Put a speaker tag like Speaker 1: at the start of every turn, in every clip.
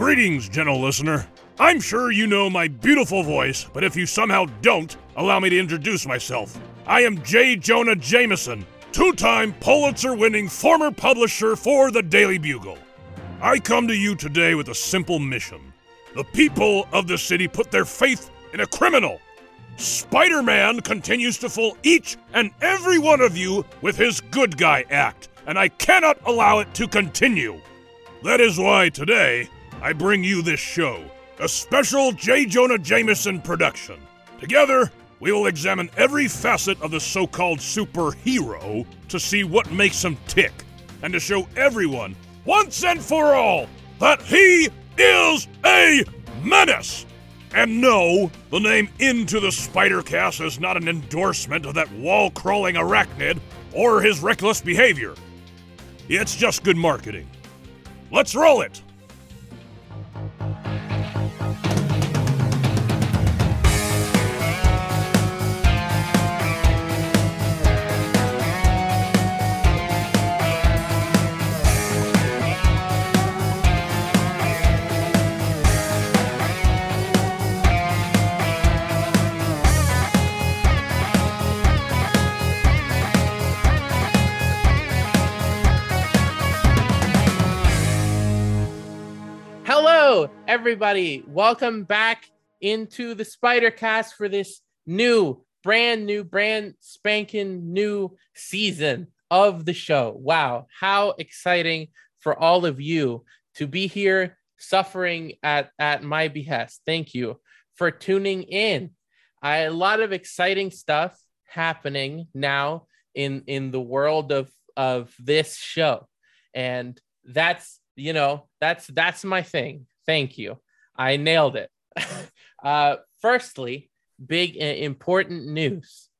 Speaker 1: Greetings, gentle listener. I'm sure you know my beautiful voice, but if you somehow don't, allow me to introduce myself. I am J. Jonah Jameson, two time Pulitzer winning former publisher for the Daily Bugle. I come to you today with a simple mission. The people of the city put their faith in a criminal. Spider Man continues to fool each and every one of you with his good guy act, and I cannot allow it to continue. That is why today I bring you this show, a special J. Jonah Jameson production. Together, we will examine every facet of the so called superhero to see what makes him tick, and to show everyone, once and for all, that he is a menace. And no, the name Into the Spider Cast is not an endorsement of that wall crawling arachnid or his reckless behavior. It's just good marketing. Let's roll it!
Speaker 2: Everybody. Welcome back into the Spider Cast for this new, brand new, brand spanking new season of the show. Wow, how exciting for all of you to be here suffering at, at my behest. Thank you for tuning in. I, a lot of exciting stuff happening now in in the world of of this show and that's you know that's that's my thing thank you. I nailed it. Uh firstly big uh, important news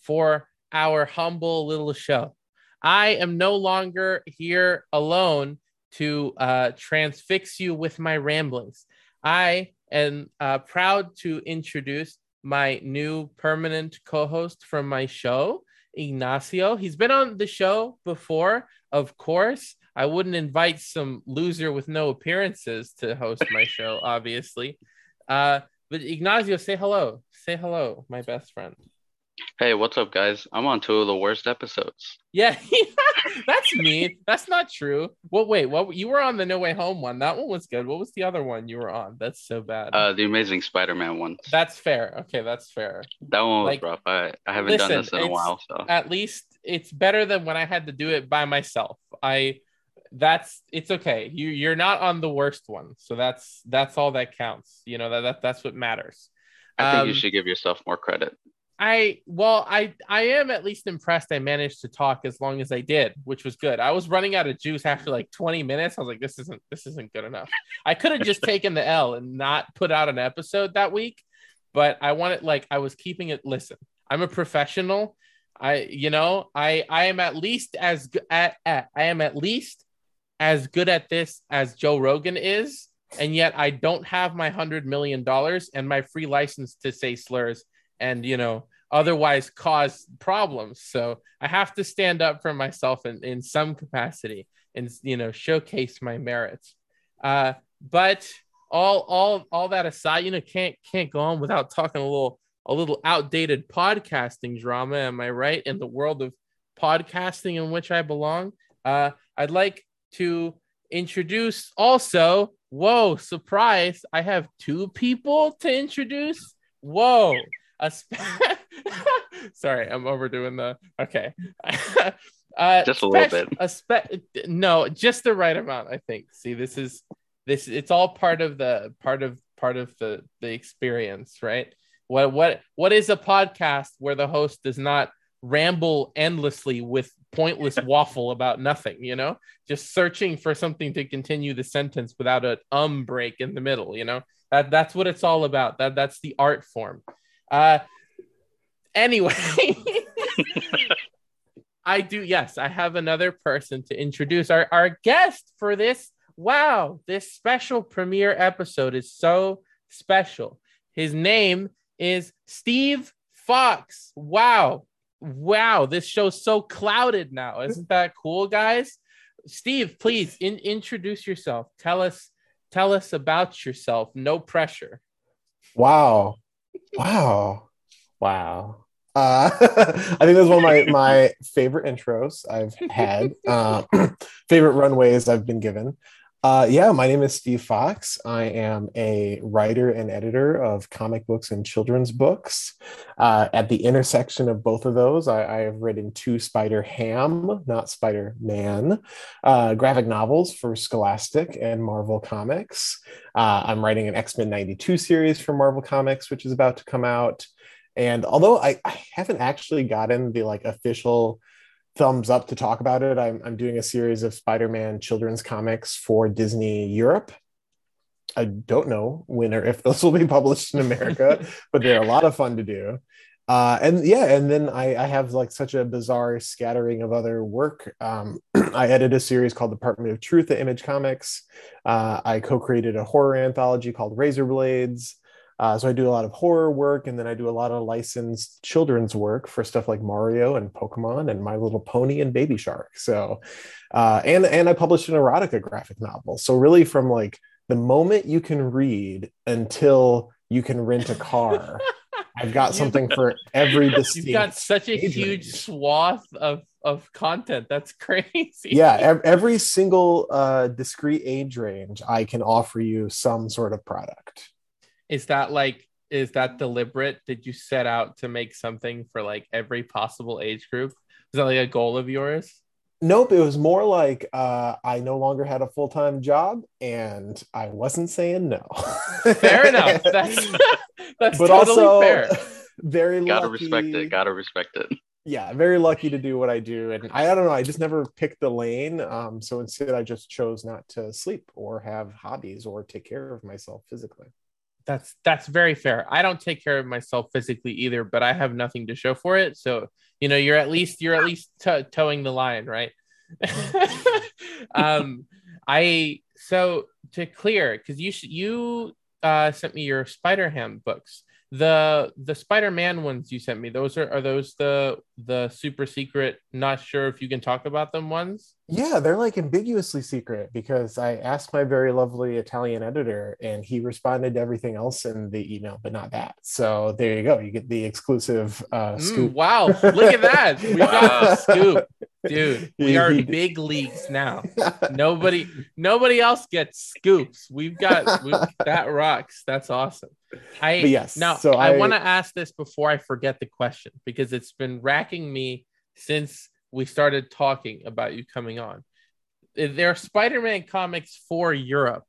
Speaker 2: for our humble little show. I am no longer here alone to uh transfix you with my ramblings. I am uh, proud to introduce my new permanent co-host from my show ignacio. He's been on the show before of course I wouldn't invite some loser with no appearances to host my show, obviously. Uh, but Ignacio, say hello. Say hello, my best friend.
Speaker 3: Hey, what's up, guys? I'm on two of the worst episodes.
Speaker 2: Yeah, that's me. That's not true. Well, wait, what? You were on the No Way Home one. That one was good. What was the other one you were on? That's so bad.
Speaker 3: Uh, the Amazing Spider-Man one.
Speaker 2: That's fair. Okay, that's fair.
Speaker 3: That one was like, rough. I, I haven't listen, done this in a while, so
Speaker 2: at least it's better than when I had to do it by myself. I that's it's okay. You you're not on the worst one, so that's that's all that counts. You know that, that that's what matters.
Speaker 3: I think um, you should give yourself more credit.
Speaker 2: I well, I I am at least impressed. I managed to talk as long as I did, which was good. I was running out of juice after like 20 minutes. I was like, this isn't this isn't good enough. I could have just taken the L and not put out an episode that week, but I wanted like I was keeping it. Listen, I'm a professional. I you know I I am at least as at, at I am at least as good at this as Joe Rogan is, and yet I don't have my hundred million dollars and my free license to say slurs and you know otherwise cause problems. So I have to stand up for myself in, in some capacity and you know showcase my merits. Uh, but all all all that aside, you know, can't can't go on without talking a little a little outdated podcasting drama. Am I right? In the world of podcasting in which I belong, uh, I'd like to introduce also. Whoa, surprise! I have two people to introduce. Whoa, a spe- sorry, I'm overdoing the okay.
Speaker 3: uh, just a little bit.
Speaker 2: A spe- no, just the right amount. I think. See, this is this. It's all part of the part of part of the the experience, right? What what what is a podcast where the host does not ramble endlessly with pointless waffle about nothing, you know, just searching for something to continue the sentence without an um break in the middle, you know, that that's what it's all about. That that's the art form. Uh, anyway, I do. Yes, I have another person to introduce our, our guest for this. Wow, this special premiere episode is so special. His name is Steve Foxe. Wow, wow, this show's so clouded now. Isn't that cool, guys? Steve, please in, introduce yourself. Tell us tell us about yourself. No pressure.
Speaker 4: Wow. Wow. Wow. Uh, I think that's one of my, my favorite intros I've had, uh, favorite runways I've been given. Uh, yeah, my name is Steve Foxe. I am a writer and editor of comic books and children's books. Uh, at the intersection of both of those, I, I have written two Spider Ham, not Spider Man, uh, graphic novels for Scholastic and Marvel Comics. Uh, I'm writing an X Men 92 series for Marvel Comics, which is about to come out. And although I, I haven't actually gotten the like official thumbs up to talk about it. I'm, I'm doing a series of Spider Man children's comics for Disney Europe. I don't know when or if those will be published in America, but they're a lot of fun to do. Uh, and yeah, and then I, I, have like such a bizarre scattering of other work. Um, I edited a series called Department of Truth at Image Comics. Uh, I co created a horror anthology called Razor Blades. Uh, so I do a lot of horror work, and then I do a lot of licensed children's work for stuff like Mario and Pokemon and My Little Pony and Baby Shark. So, uh, and and I published an erotica graphic novel. So really, from like the moment you can read until you can rent a car. I've got something for every distinct.
Speaker 2: You've got such a huge range. swath of of content. That's crazy.
Speaker 4: Yeah, every single uh, discrete age range, I can offer you some sort of product
Speaker 2: is that like is that deliberate? Did you set out to make something for like every possible age group? Is that like a goal of yours?
Speaker 4: Nope it was more like uh, i no longer had a full-time job and i wasn't saying no.
Speaker 2: Fair enough. That's that's but totally also, fair.
Speaker 4: very lucky.
Speaker 3: gotta
Speaker 4: lucky.
Speaker 3: respect it gotta respect it.
Speaker 4: Yeah very lucky to do what i do. And i, I don't know i just never picked the lane um, so instead i just chose not to sleep or have hobbies or take care of myself physically
Speaker 2: that's that's very fair. I don't take care of myself physically either, but I have nothing to show for it. So you know, you're at least you're at least t- toeing the line, right? um, I so to clear because you you uh, sent me your Spider Ham books the the spider-man ones you sent me those are are those the the super secret not sure if you can talk about them ones?
Speaker 4: Yeah they're like ambiguously secret because i asked my very lovely italian editor and he responded to everything else in the email but not that. So there you go. You get the exclusive uh mm, scoop.
Speaker 2: mm, wow. Look at that. We got a scoop dude we are big leagues now. Nobody nobody else gets scoops. We've got that rocks. That's awesome. I
Speaker 4: but yes
Speaker 2: now so i, I want to ask this before i forget the question because it's been racking me since we started talking about you coming on. There are spider-man comics for europe?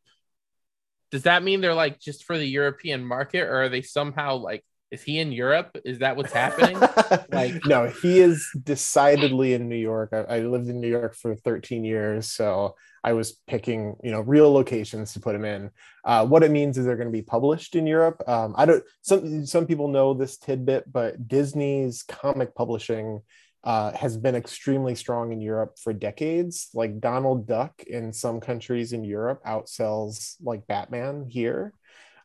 Speaker 2: Does that mean they're like just for the european market or are they somehow like is he in Europe? Is that what's happening?
Speaker 4: like, no, he is decidedly in New York. I, I, lived in New York for 13 years, so I was picking, you know, real locations to put him in. Uh, what it means is they're going to be published in Europe. Um, I don't. Some some people know this tidbit, but Disney's comic publishing uh, has been extremely strong in Europe for decades. Like Donald Duck in some countries in Europe outsells like Batman here.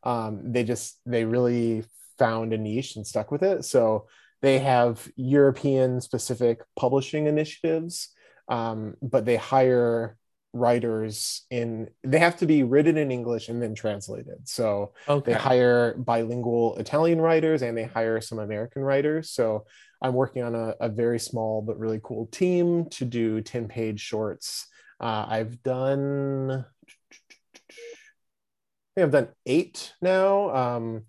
Speaker 4: Um, they just they really found a niche and stuck with it. So they have European specific publishing initiatives, um, but they hire writers in they have to be written in english and then translated so okay. they hire bilingual italian writers and they hire some american writers so i'm working on a, a very small but really cool team to do 10 page shorts uh, i've done I think i've done eight now um,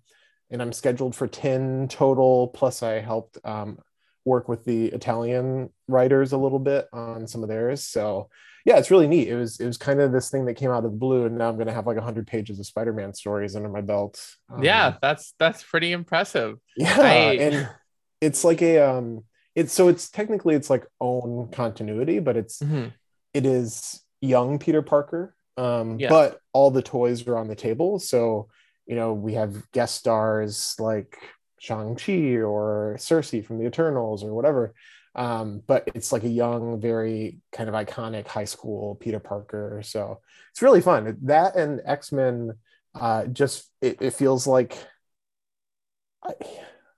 Speaker 4: and I'm scheduled for 10 total. Plus, I helped um, work with the Italian writers a little bit on some of theirs. So yeah, it's really neat. It was it was kind of this thing that came out of the blue, and now I'm gonna have like hundred pages of Spider-Man stories under my belt.
Speaker 2: Um, yeah, that's that's pretty impressive.
Speaker 4: Yeah, I... and it's like a um, it's so it's technically it's like own continuity, but it's mm-hmm. it is young Peter Parker. Um, yeah. but all the toys are on the table, so you know, we have guest stars like Shang-Chi or Sersi from the Eternals or whatever. Um, but it's like a young, very kind of iconic high school Peter Parker. So it's really fun. That and X-Men uh, just it, it feels like I,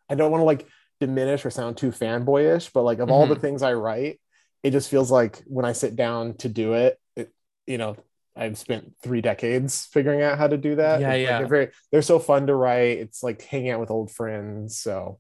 Speaker 4: I don't want to like diminish or sound too fanboyish, but like of mm-hmm. all the mm-hmm. things I write, it just feels like when I sit down to do it, it you know, I've spent three decades figuring out how to do that.
Speaker 2: Yeah,
Speaker 4: It's, like,
Speaker 2: yeah.
Speaker 4: they're very they're so fun to write. It's like hanging out with old friends. So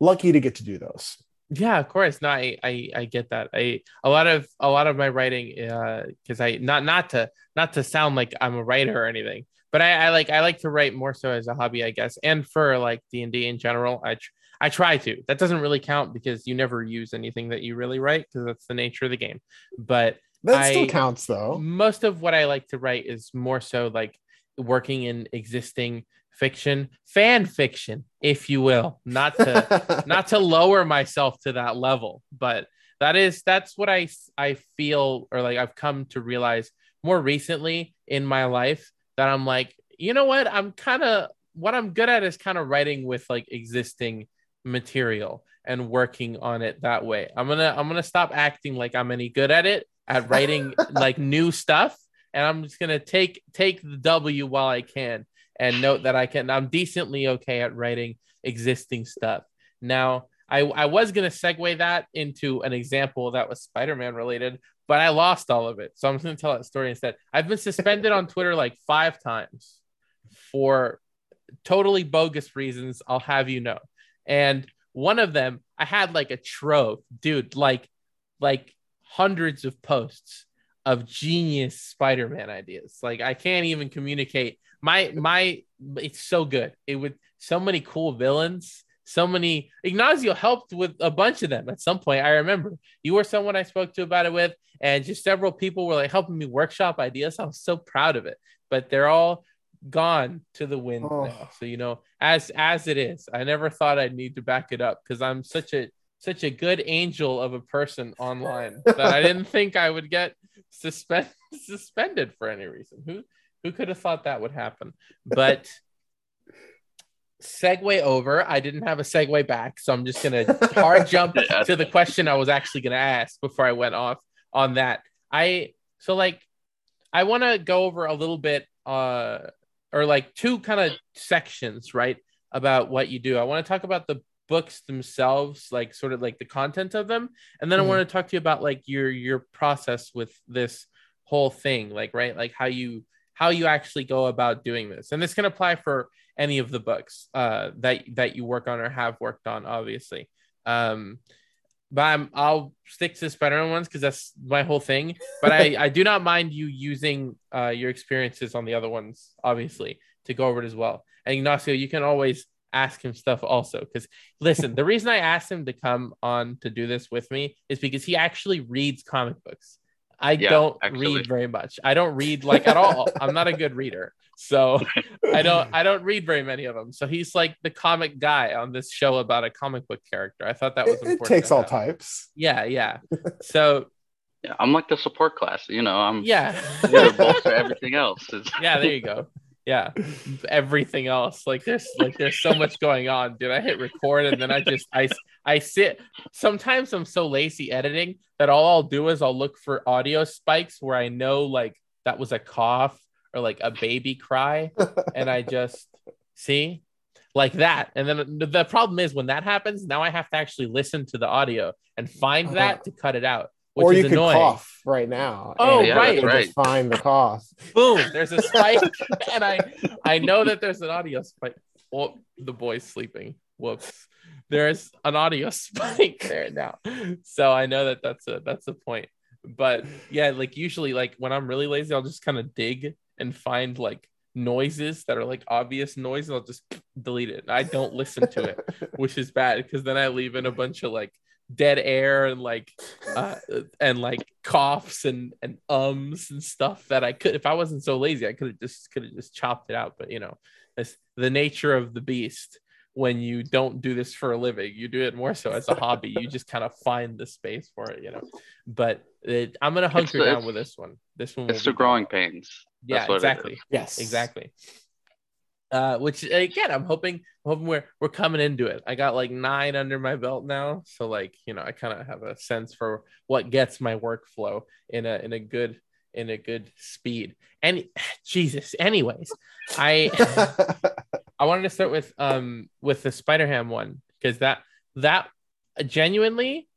Speaker 4: lucky to get to do those.
Speaker 2: Yeah, of course. No, I, I I get that. I a lot of a lot of my writing, uh, because I not not to not to sound like I'm a writer or anything, but I, I like I like to write more so as a hobby, I guess, and for like D and D in general. I tr- I try to. That doesn't really count because you never use anything that you really write because that's the nature of the game. But
Speaker 4: That
Speaker 2: I-
Speaker 4: still counts though.
Speaker 2: most of what I like to write is more so like working in existing fiction, fan fiction, if you will, not to not to lower myself to that level, but that is that's what I I feel or like I've come to realize more recently in my life that I'm like, you know what? I'm kind of what I'm good at is kind of writing with like existing material and working on it that way. I'm going to I'm going to stop acting like I'm any good at it at writing like new stuff and I'm just going to take take the W while I can and note that I can I'm decently okay at writing existing stuff. Now, I, I was going to segue that into an example that was Spider Man related, but I lost all of it. So I'm just going to tell that story instead. I've been suspended on Twitter like five times for totally bogus reasons. I'll have you know. And one of them, I had like a trove, dude, like, like hundreds of posts of genius Spider Man ideas. Like, I can't even communicate. My, my, it's so good. It would, so many cool villains so many Ignacio helped with a bunch of them at some point. I remember you were someone I spoke to about it with, and just several people were like helping me workshop ideas. I was so proud of it, but they're all gone to the wind
Speaker 4: Oh.
Speaker 2: now. So you know, as as it is, I never thought I'd need to back it up because I'm such a such a good angel of a person online that I didn't think I would get suspend suspended for any reason. Who who could have thought that would happen? But segue over. I didn't have a segue back, so I'm just gonna hard jump
Speaker 3: Yeah.
Speaker 2: to the question I was actually gonna ask before I went off on that. I so like I want to go over a little bit uh or like two kind of sections, right? About what you do. I want to talk about the books themselves, like sort of like the content of them, and then
Speaker 4: Mhm.
Speaker 2: I want to talk to you about like your your process with this whole thing, like right, like how you how you actually go about doing this. And this can apply for any of the books uh, that that you work on or have worked on, obviously. Um, but I'm, I'll stick to Spider-Man ones because that's my whole thing. But I, I do not mind you using uh, your experiences on the other ones, obviously, to go over it as well. And Ignacio, you can always ask him stuff also. Because listen, the reason I asked him to come on to do this with me is because he actually reads comic books. I
Speaker 3: Yeah,
Speaker 2: don't
Speaker 3: actually.
Speaker 2: read very much. I don't read like at all. I'm not a good reader. So I don't I don't read very many of them. So he's like the comic guy on this show about a comic book character. I thought that was
Speaker 4: It, it
Speaker 2: important.
Speaker 4: takes all types.
Speaker 2: Yeah, yeah. So
Speaker 3: Yeah, I'm like the support class. You know, I'm
Speaker 2: yeah.
Speaker 3: the bolster everything else.
Speaker 2: Yeah, there you go. Yeah. Everything else. Like there's like there's so much going on. Dude, I hit record and then I just I I sit sometimes I'm so lazy editing that all I'll do is I'll look for audio spikes where I know like that was a cough or like a baby cry and I just see like that. And then the, problem is when that happens, now I have to actually listen to the audio and find uh-huh. that to cut it out,
Speaker 4: or you could
Speaker 2: annoying.
Speaker 4: cough right now.
Speaker 2: Oh,
Speaker 3: Yeah,
Speaker 2: right.
Speaker 4: it'll Just find the cough.
Speaker 2: Boom! There's a spike, and I I know that there's an audio spike. Oh, the boy's sleeping. Whoops. There's an audio spike there now, so I know that that's a that's a point. But yeah, like usually, like when I'm really lazy, I'll just kind of dig and find like noises that are like obvious noises. I'll just delete it. I don't listen to it, which is bad because then I leave in a bunch of like dead air and like uh, and like coughs and and ums and stuff that I could if I wasn't so lazy I could have just could have just chopped it out. But you know it's the nature of the beast when you don't do this for a living. You do it more so as a hobby. You just kind of find the space for it you know. But it, I'm gonna hunker
Speaker 3: the-
Speaker 2: down
Speaker 3: it's-
Speaker 2: with this one. This one
Speaker 3: it's the growing pains.
Speaker 2: yeah
Speaker 3: That's what
Speaker 2: exactly.
Speaker 4: Yes.
Speaker 2: exactly uh which again i'm hoping I'm hoping we're we're coming into it. I got like nine under my belt now. So like you know i kind of have a sense for what gets my workflow in a in a good in a good speed. And jesus. Anyways i i wanted to start with um with the spider ham one because that that genuinely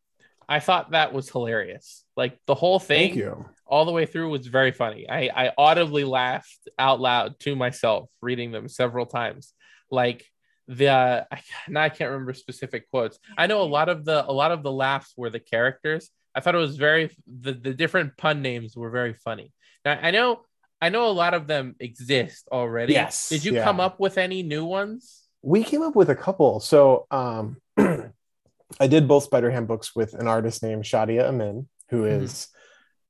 Speaker 2: i thought that was hilarious. Like the whole thing,
Speaker 4: Thank you.
Speaker 2: All the way through was very funny. I I audibly laughed out loud to myself reading them several times. Like the I, now I can't remember specific quotes. I know a lot of the a lot of the laughs were the characters. I thought it was very the the different pun names were very funny. Now I know I know a lot of them exist already.
Speaker 4: Yes,
Speaker 2: Did you
Speaker 4: yeah.
Speaker 2: come up with any new ones?
Speaker 4: We came up with a couple. So um, I did both Spider Ham books with an artist named Shadia Amin, who
Speaker 2: Mhm.
Speaker 4: is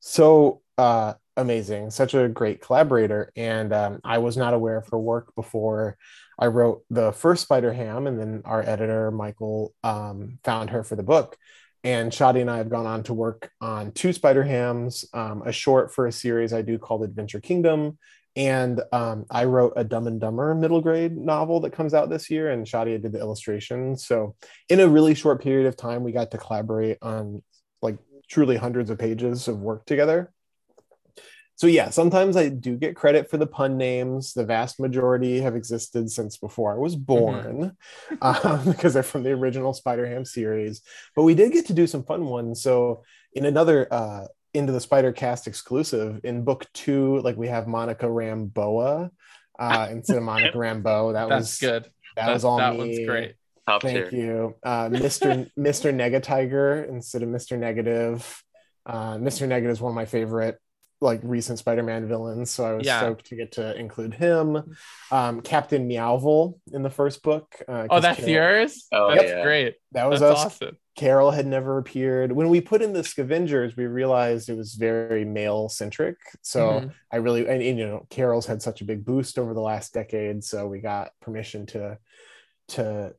Speaker 4: so uh, amazing, such a great collaborator. And um, I was not aware of her work before I wrote the first Spider Ham, and then our editor Michael um, found her for the book. And Shadi and I have gone on to work on two Spider Hams, um, a short for a series I do called Adventure Kingdom, and um, I wrote a Dumb and Dumber middle grade novel that comes out this year, and Shadia did the illustrations. So, in a really short period of time, we got to collaborate on like truly hundreds of pages of work together. So, yeah, sometimes I do get credit for the pun names. The vast majority have existed since before I was born um, because they're from the original Spider Ham series. But we did get to do some fun ones. So, in another uh, into the Spider Cast exclusive in book two, like we have Monica Ramboa uh, instead of Monica Rambeau. That
Speaker 2: That's
Speaker 4: was
Speaker 2: good.
Speaker 4: That
Speaker 2: That-
Speaker 4: was all
Speaker 2: that
Speaker 4: me.
Speaker 2: one's great.
Speaker 3: Top
Speaker 4: Thank
Speaker 3: tier.
Speaker 4: you, uh, Mr. Mr. Negatiger instead of Mr. Negative. Uh, Mr. Negative is one of my favorite like recent Spider-Man villains, so I was
Speaker 2: Yeah.
Speaker 4: stoked to get to include him. Um, Captain Meowville in the first book. Uh,
Speaker 2: Oh,
Speaker 4: 'cause
Speaker 2: that's
Speaker 4: Carol-
Speaker 2: yours.
Speaker 3: Oh,
Speaker 2: that's
Speaker 3: yeah.
Speaker 2: great.
Speaker 4: That was
Speaker 2: That's
Speaker 4: us
Speaker 2: awesome.
Speaker 4: Carol had never appeared. When we put in the Scavengers, we realized it was very male centric. So
Speaker 2: Mhm.
Speaker 4: I really, and, and, you know, Carol's had such a big boost over the last decade. So we got permission to to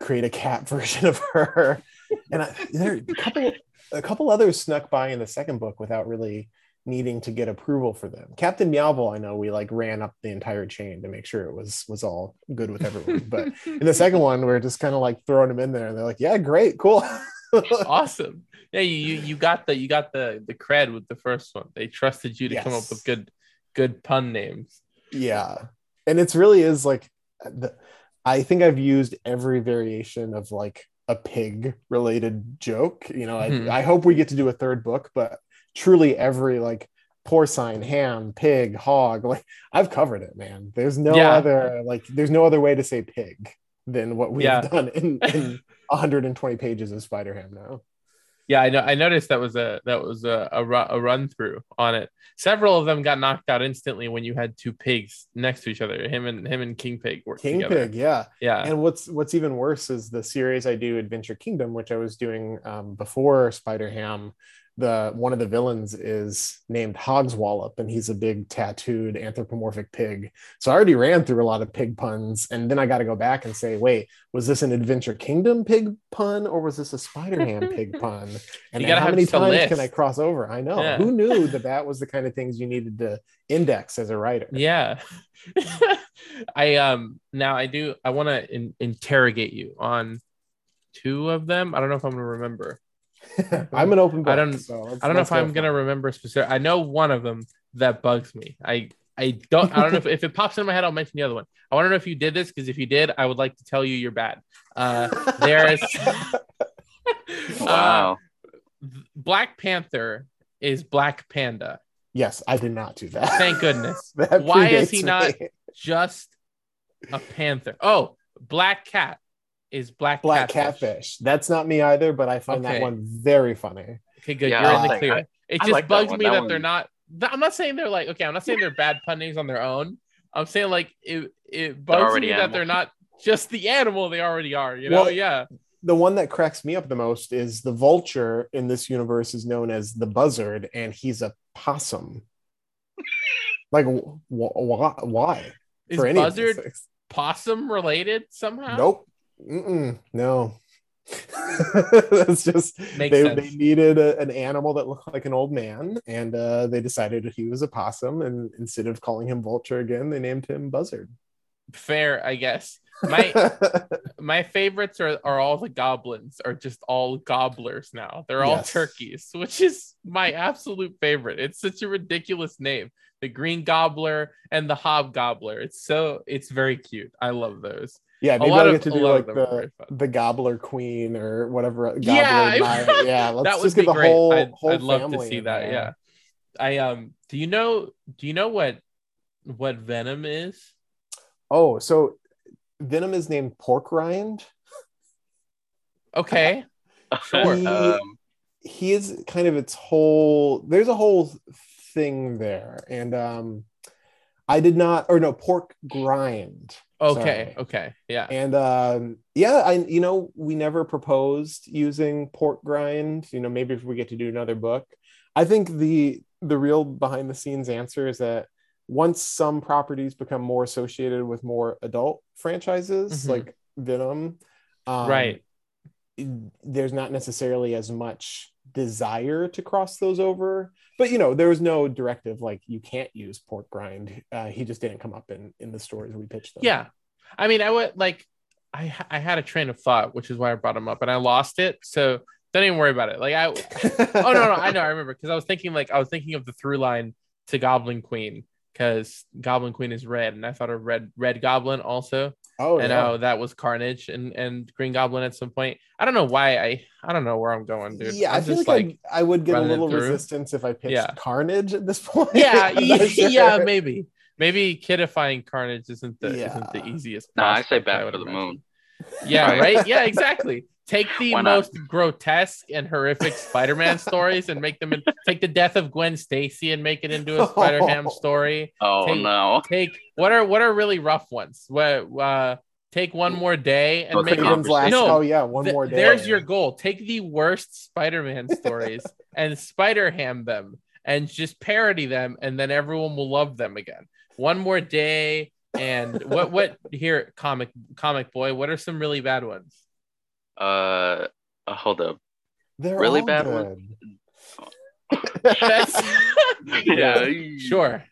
Speaker 4: create a cat version of her. And I, there a couple a couple others snuck by in the second book without really needing to get approval for them. Captain Meowville, I know we like ran up the entire chain to make sure it was was all good with everyone. But in the second one, we're just kind of like throwing them in there, and they're like, "Yeah, great, cool."
Speaker 2: awesome. Yeah, you, you you got the you got the the cred with the first one. They trusted you to come up with good good pun names.
Speaker 4: yeah, and it's really is like the. I think I've used every variation of like a pig related joke. You know. I, mm-hmm. I hope we get to do a third book, but truly every like porcine, ham, pig, hog, like I've covered it, man. There's no
Speaker 2: Yeah.
Speaker 4: other like there's no other way to say pig than what we've
Speaker 2: Yeah.
Speaker 4: done in, in 120 pages of Spider Ham now.
Speaker 2: Yeah, I know. I noticed that was a that was a a, a run through on it. Several of them got knocked out instantly when you had two pigs next to each other. Him and him and King Pig worked
Speaker 4: King
Speaker 2: together.
Speaker 4: Pig, yeah.
Speaker 2: Yeah.
Speaker 4: and what's what's even worse is the series I do, Adventure Kingdom, which I was doing um, before Spider Ham. The one of the villains is named Hogswallop, and he's a big tattooed anthropomorphic pig. So I already ran through a lot of pig puns, and then I got to go back and say, wait, was this an Adventure Kingdom pig pun, or was this a Spider Ham pig pun? And
Speaker 2: You
Speaker 4: how many times
Speaker 2: list.
Speaker 4: can I cross over? I know.
Speaker 2: Yeah.
Speaker 4: Who knew that that was the kind of things you needed to index as a writer?
Speaker 2: Yeah. I um now I do I want to in, interrogate you on two of them. I don't know if I'm gonna remember.
Speaker 4: I'm an open book.
Speaker 2: I don't-
Speaker 4: so
Speaker 2: I don't know if I'm
Speaker 4: for
Speaker 2: gonna remember specific. I know one of them that bugs me. I I don't I don't know if, if it pops in my head. I'll mention the other one. I want to know if you did this because if you did, I would like to tell you you're bad. Uh, there's
Speaker 3: Wow.
Speaker 2: uh, Black Panther is Black Panda.
Speaker 4: Yes, I did not do that.
Speaker 2: Thank goodness.
Speaker 4: That
Speaker 2: Why is he
Speaker 4: predates
Speaker 2: not. Just a panther. Oh, Black Cat is Black
Speaker 4: Black
Speaker 2: Catfish.
Speaker 4: catfish? That's not me either, but I find
Speaker 2: Okay.
Speaker 4: that one very funny.
Speaker 2: Okay, good.
Speaker 3: Yeah,
Speaker 2: You're in the
Speaker 3: like-
Speaker 2: clear.
Speaker 3: I-
Speaker 2: it
Speaker 3: I
Speaker 2: just
Speaker 3: like that
Speaker 2: bugs
Speaker 3: one.
Speaker 2: me
Speaker 3: That
Speaker 2: that, they're not. th- I'm not saying they're like okay. I'm not saying they're bad pun names on their own. I'm saying like it. It bugs
Speaker 3: already
Speaker 2: me that
Speaker 3: animals.
Speaker 2: they're not just the animal they already are. You know?
Speaker 4: Well,
Speaker 2: yeah.
Speaker 4: The one that cracks me up the most is the vulture in this universe is known as the buzzard, and he's a possum. like, wh- wh- why? Why?
Speaker 2: Is
Speaker 4: of these
Speaker 2: buzzard
Speaker 4: things.
Speaker 2: possum related somehow?
Speaker 4: Nope. Mm-mm, no. That's just
Speaker 2: Makes
Speaker 4: they,
Speaker 2: sense.
Speaker 4: they needed a, an animal that looked like an old man, and uh, they decided he was a possum. And instead of calling him Vulture again, they named him Buzzard.
Speaker 2: Fair, I guess. My my favorites are, are all the goblins are just all gobblers now they're all
Speaker 4: Yes.
Speaker 2: turkeys which is my absolute favorite it's such a ridiculous name the green gobbler and the hobgobbler it's so it's very cute i love those
Speaker 4: Yeah, maybe
Speaker 2: lot
Speaker 4: I'll get to
Speaker 2: a
Speaker 4: do like
Speaker 2: them are very
Speaker 4: the the Gobbler Queen or whatever. Gobbler
Speaker 2: Yeah,
Speaker 4: Knight. yeah. Let's
Speaker 2: that would
Speaker 4: just get the
Speaker 2: great.
Speaker 4: whole
Speaker 2: I'd,
Speaker 4: whole
Speaker 2: I'd love to see that.
Speaker 4: there.
Speaker 2: Yeah. I um. Do you know? Do you know what what Venom is?
Speaker 4: Oh, so Venom is named Pork Rind.
Speaker 2: Okay. Sure.
Speaker 4: He-
Speaker 3: um,
Speaker 4: he is kind of its whole there's a whole thing there and um i did not or no pork grind
Speaker 2: Okay.
Speaker 4: Sorry.
Speaker 2: Okay. Yeah.
Speaker 4: and um yeah i you know we never proposed using pork grind you know maybe if we get to do another book i think the the real behind the scenes answer is that once some properties become more associated with more adult franchises
Speaker 2: Mhm.
Speaker 4: like venom um,
Speaker 2: Right.
Speaker 4: there's not necessarily as much desire to cross those over but you know there was no directive like you can't use pork grind uh, he just didn't come up in in the stories we pitched them
Speaker 2: Yeah. I mean, I would like. I I had a train of thought, which is why I brought him up, and I lost it. So don't even worry about it. Like I. oh no no I know I remember because I was thinking like I was thinking of the through line to Goblin Queen because Goblin Queen is red, and I thought of red red Goblin also.
Speaker 4: Oh
Speaker 2: and
Speaker 4: yeah.
Speaker 2: how that was Carnage and and Green Goblin at some point. I don't know why I I don't know where I'm going, dude.
Speaker 4: yeah, i
Speaker 2: I'm
Speaker 4: feel
Speaker 2: just
Speaker 4: like, I, I would get a little
Speaker 2: through.
Speaker 4: resistance if I pitched
Speaker 2: Yeah.
Speaker 4: Carnage at this point.
Speaker 2: yeah yeah,
Speaker 4: sure.
Speaker 2: yeah maybe maybe kidifying Carnage isn't the isn't the
Speaker 4: Yeah.
Speaker 2: easiest.
Speaker 3: Nah, I say
Speaker 2: prospect,
Speaker 3: back
Speaker 2: would
Speaker 3: to the
Speaker 2: imagine.
Speaker 3: moon.
Speaker 2: Yeah,
Speaker 3: Right.
Speaker 2: right. Yeah, exactly. Take the
Speaker 3: Why not?
Speaker 2: most grotesque and horrific Spider-Man stories and make them in, take the death of Gwen Stacy and make it into a Spider-Ham story.
Speaker 3: Oh
Speaker 2: Take-
Speaker 3: no.
Speaker 2: Take what are what are really rough ones? What uh take one more day and
Speaker 3: Well,
Speaker 2: make it
Speaker 4: Kraven's last.
Speaker 2: No,
Speaker 4: oh yeah, one
Speaker 2: Th-
Speaker 4: more day.
Speaker 2: There's your goal. Take the worst Spider-Man stories and Spider-Ham them and just parody them, and then everyone will love them again. One more day, and what what here comic comic boy? What are some really bad ones?
Speaker 3: Uh, uh, hold up.
Speaker 4: They're
Speaker 3: really bad
Speaker 4: good.
Speaker 3: one? Yeah.
Speaker 2: sure.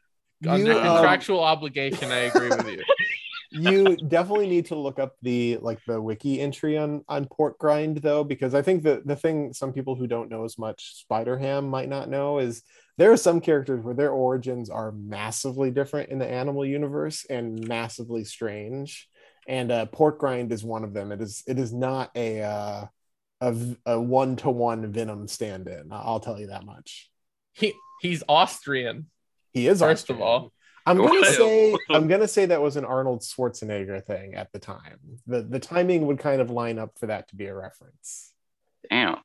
Speaker 2: Under
Speaker 4: You, um,
Speaker 2: contractual obligation, I agree with you.
Speaker 4: you definitely need to look up the like the wiki entry on on pork grind though because i think the the thing some people who don't know as much spider ham might not know is there are some characters where their origins are massively different in the animal universe and massively strange and uh pork grind is one of them it is it is not a uh a, v- a one-to-one venom stand-in i'll tell you that much
Speaker 2: He he's Austrian.
Speaker 4: he is
Speaker 2: First of
Speaker 4: Austrian.
Speaker 2: all,
Speaker 4: I'm gonna say I'm gonna say that was an Arnold Schwarzenegger thing at the time. The the timing would kind of line up for that to be a reference.
Speaker 3: Damn.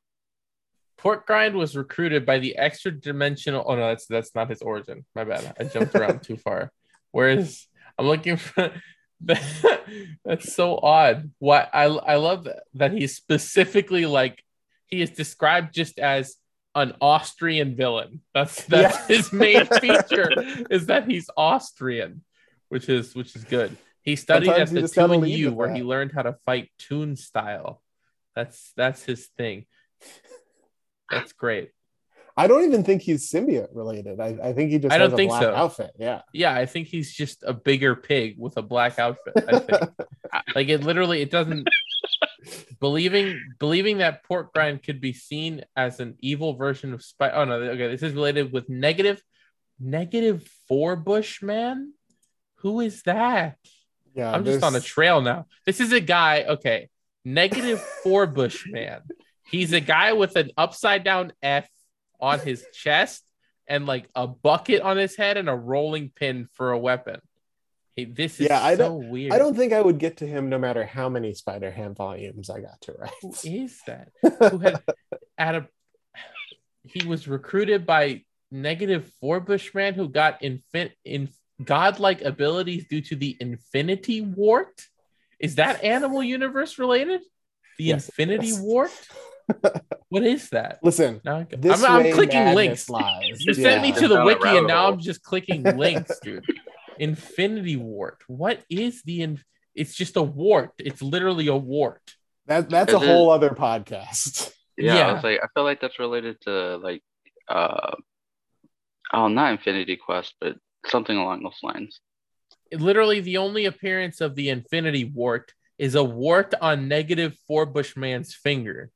Speaker 2: Pork Grind was recruited by the extra dimensional. Oh no, that's that's not his origin. My bad. I jumped around too far. Whereas I'm looking for that's so odd. Why I I love that, he's specifically like he is described just as an Austrian villain. That's that's
Speaker 4: Yeah.
Speaker 2: his main feature is that he's Austrian, which is which is good. He studied
Speaker 4: Sometimes
Speaker 2: at the
Speaker 4: just gotta
Speaker 2: Toon
Speaker 4: lead
Speaker 2: U where
Speaker 4: that.
Speaker 2: he learned how to fight tune style. That's that's his thing. That's great.
Speaker 4: I don't even think he's symbiote related. I, I think he just
Speaker 2: I don't
Speaker 4: has a
Speaker 2: think
Speaker 4: black
Speaker 2: so.
Speaker 4: outfit. Yeah.
Speaker 2: Yeah, I think he's just a bigger pig with a black outfit. I think. like it literally it doesn't believing believing that pork grind could be seen as an evil version of spy. Oh no, okay, this is related with negative negative four bush man. Who is that?
Speaker 4: Yeah.
Speaker 2: I'm just on a trail now. This is a guy, okay, negative four bush man. He's a guy with an upside down F on his chest and like a bucket on his head and a rolling pin for a weapon. He, this is
Speaker 4: Yeah, I
Speaker 2: so weird.
Speaker 4: I don't think I would get to him no matter how many Spider Ham volumes I got to
Speaker 2: Who
Speaker 4: write.
Speaker 2: is that? Who had at a he was recruited by negative four bushman who got infin in godlike abilities due to the infinity wart. Is that animal universe related? The
Speaker 4: Yes,
Speaker 2: infinity
Speaker 4: yes.
Speaker 2: wart? What is that?
Speaker 4: Listen,
Speaker 2: Now I-
Speaker 4: this
Speaker 2: I'm, I'm clicking links.
Speaker 4: Lies.
Speaker 2: You sent me to the wiki and now. I'm just clicking links, dude. Infinity wart. What is the in- it's just a wart. It's literally a wart.
Speaker 4: that that's a
Speaker 3: Is it-
Speaker 4: whole other podcast.
Speaker 3: Yeah,
Speaker 2: Yeah.
Speaker 3: I was like, I feel like that's related to like, uh, oh, not Infinity Quest, but something along those lines.
Speaker 2: literally the only appearance of the infinity wart is a wart on negative four bushman's finger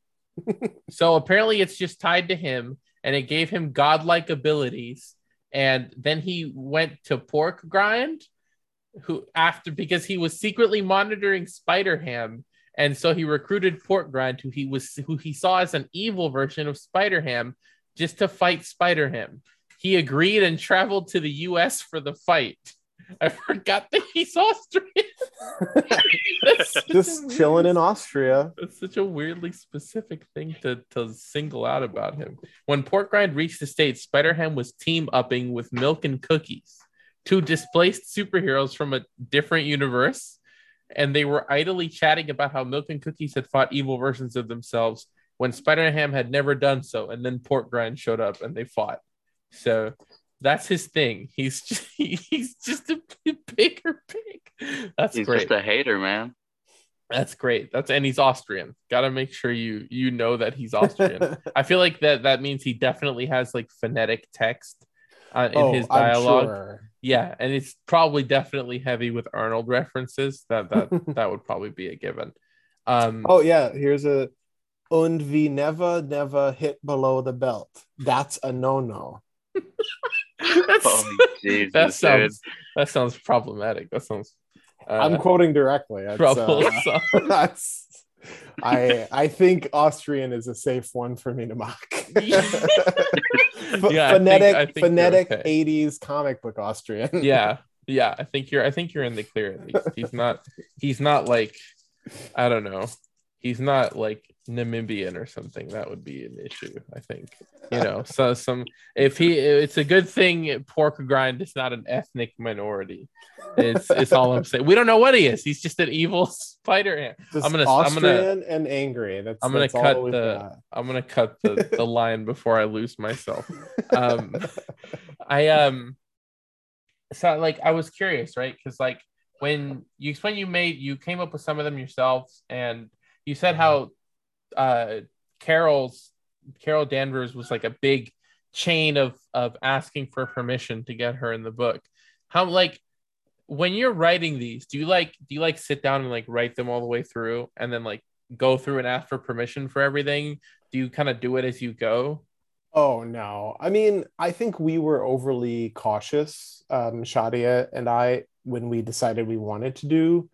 Speaker 2: so apparently it's just tied to him and it gave him godlike abilities and then he went to pork grind who after because he was secretly monitoring Spider Ham, and so he recruited Pork Grind, who he was who he saw as an evil version of Spider Ham, just to fight Spider Ham. He agreed and traveled to the U.S. for the fight. I forgot that he's Austrian.
Speaker 4: just chilling in Austria.
Speaker 2: It's such a weirdly specific thing to, to single out about him. When Porkgrind reached the States, Spider Ham was team upping with Milk and Cookies, two displaced superheroes from a different universe. And they were idly chatting about how Milk and Cookies had fought evil versions of themselves when Spider Ham had never done so. And then Porkgrind showed up and they fought. So that's his thing. He's just, he's just a bigger pig. That's
Speaker 3: He's
Speaker 2: great.
Speaker 3: just a hater, man.
Speaker 2: That's great. That's and he's Austrian. Got to make sure you you know that he's Austrian. I feel like that that means he definitely has like phonetic text uh, in
Speaker 4: oh,
Speaker 2: his
Speaker 4: I'm
Speaker 2: dialogue.
Speaker 4: sure.
Speaker 2: Yeah, and it's probably definitely heavy with Arnold references. That that that would probably be a given. Um,
Speaker 4: Oh yeah, here's a und we never never hit below the belt. That's a no-no.
Speaker 2: that's,
Speaker 3: Oh, Jesus,
Speaker 2: that
Speaker 3: dude.
Speaker 2: sounds that sounds problematic. That sounds. Uh,
Speaker 4: I'm quoting directly. That's, uh, that's I I think Austrian is a safe one for me to mock.
Speaker 2: Yeah.
Speaker 4: Ph-
Speaker 2: Yeah, I think-
Speaker 4: phonetic
Speaker 2: I think
Speaker 4: phonetic
Speaker 2: okay.
Speaker 4: 80s comic book Austrian.
Speaker 2: yeah yeah i think you're i think you're in the clear at least he's not he's not like i don't know he's not like namibian or something. That would be an issue i think. You know so some if he it's a good thing pork grind is not an ethnic minority. It's it's all i'm saying. We don't know what he is. He's just an evil spider ant. I'm gonna- I'm gonna-
Speaker 4: and angry. That's
Speaker 2: I'm gonna
Speaker 4: that's
Speaker 2: cut the-
Speaker 4: got.
Speaker 2: i'm gonna cut the, the line before i lose myself. Um I um so like I was curious, right? Because like when you explained you made you came up with some of them yourselves and you said how uh Carol's Carol Danvers was like a big chain of of asking for permission to get her in the book. How like when you're writing these, do you like do you like sit down and like write them all the way through and then like go through and ask for permission for everything? Do you kind of do it as you go?
Speaker 4: Oh no. I mean, I think we were overly cautious, um, Shadia and I, when we decided we wanted to do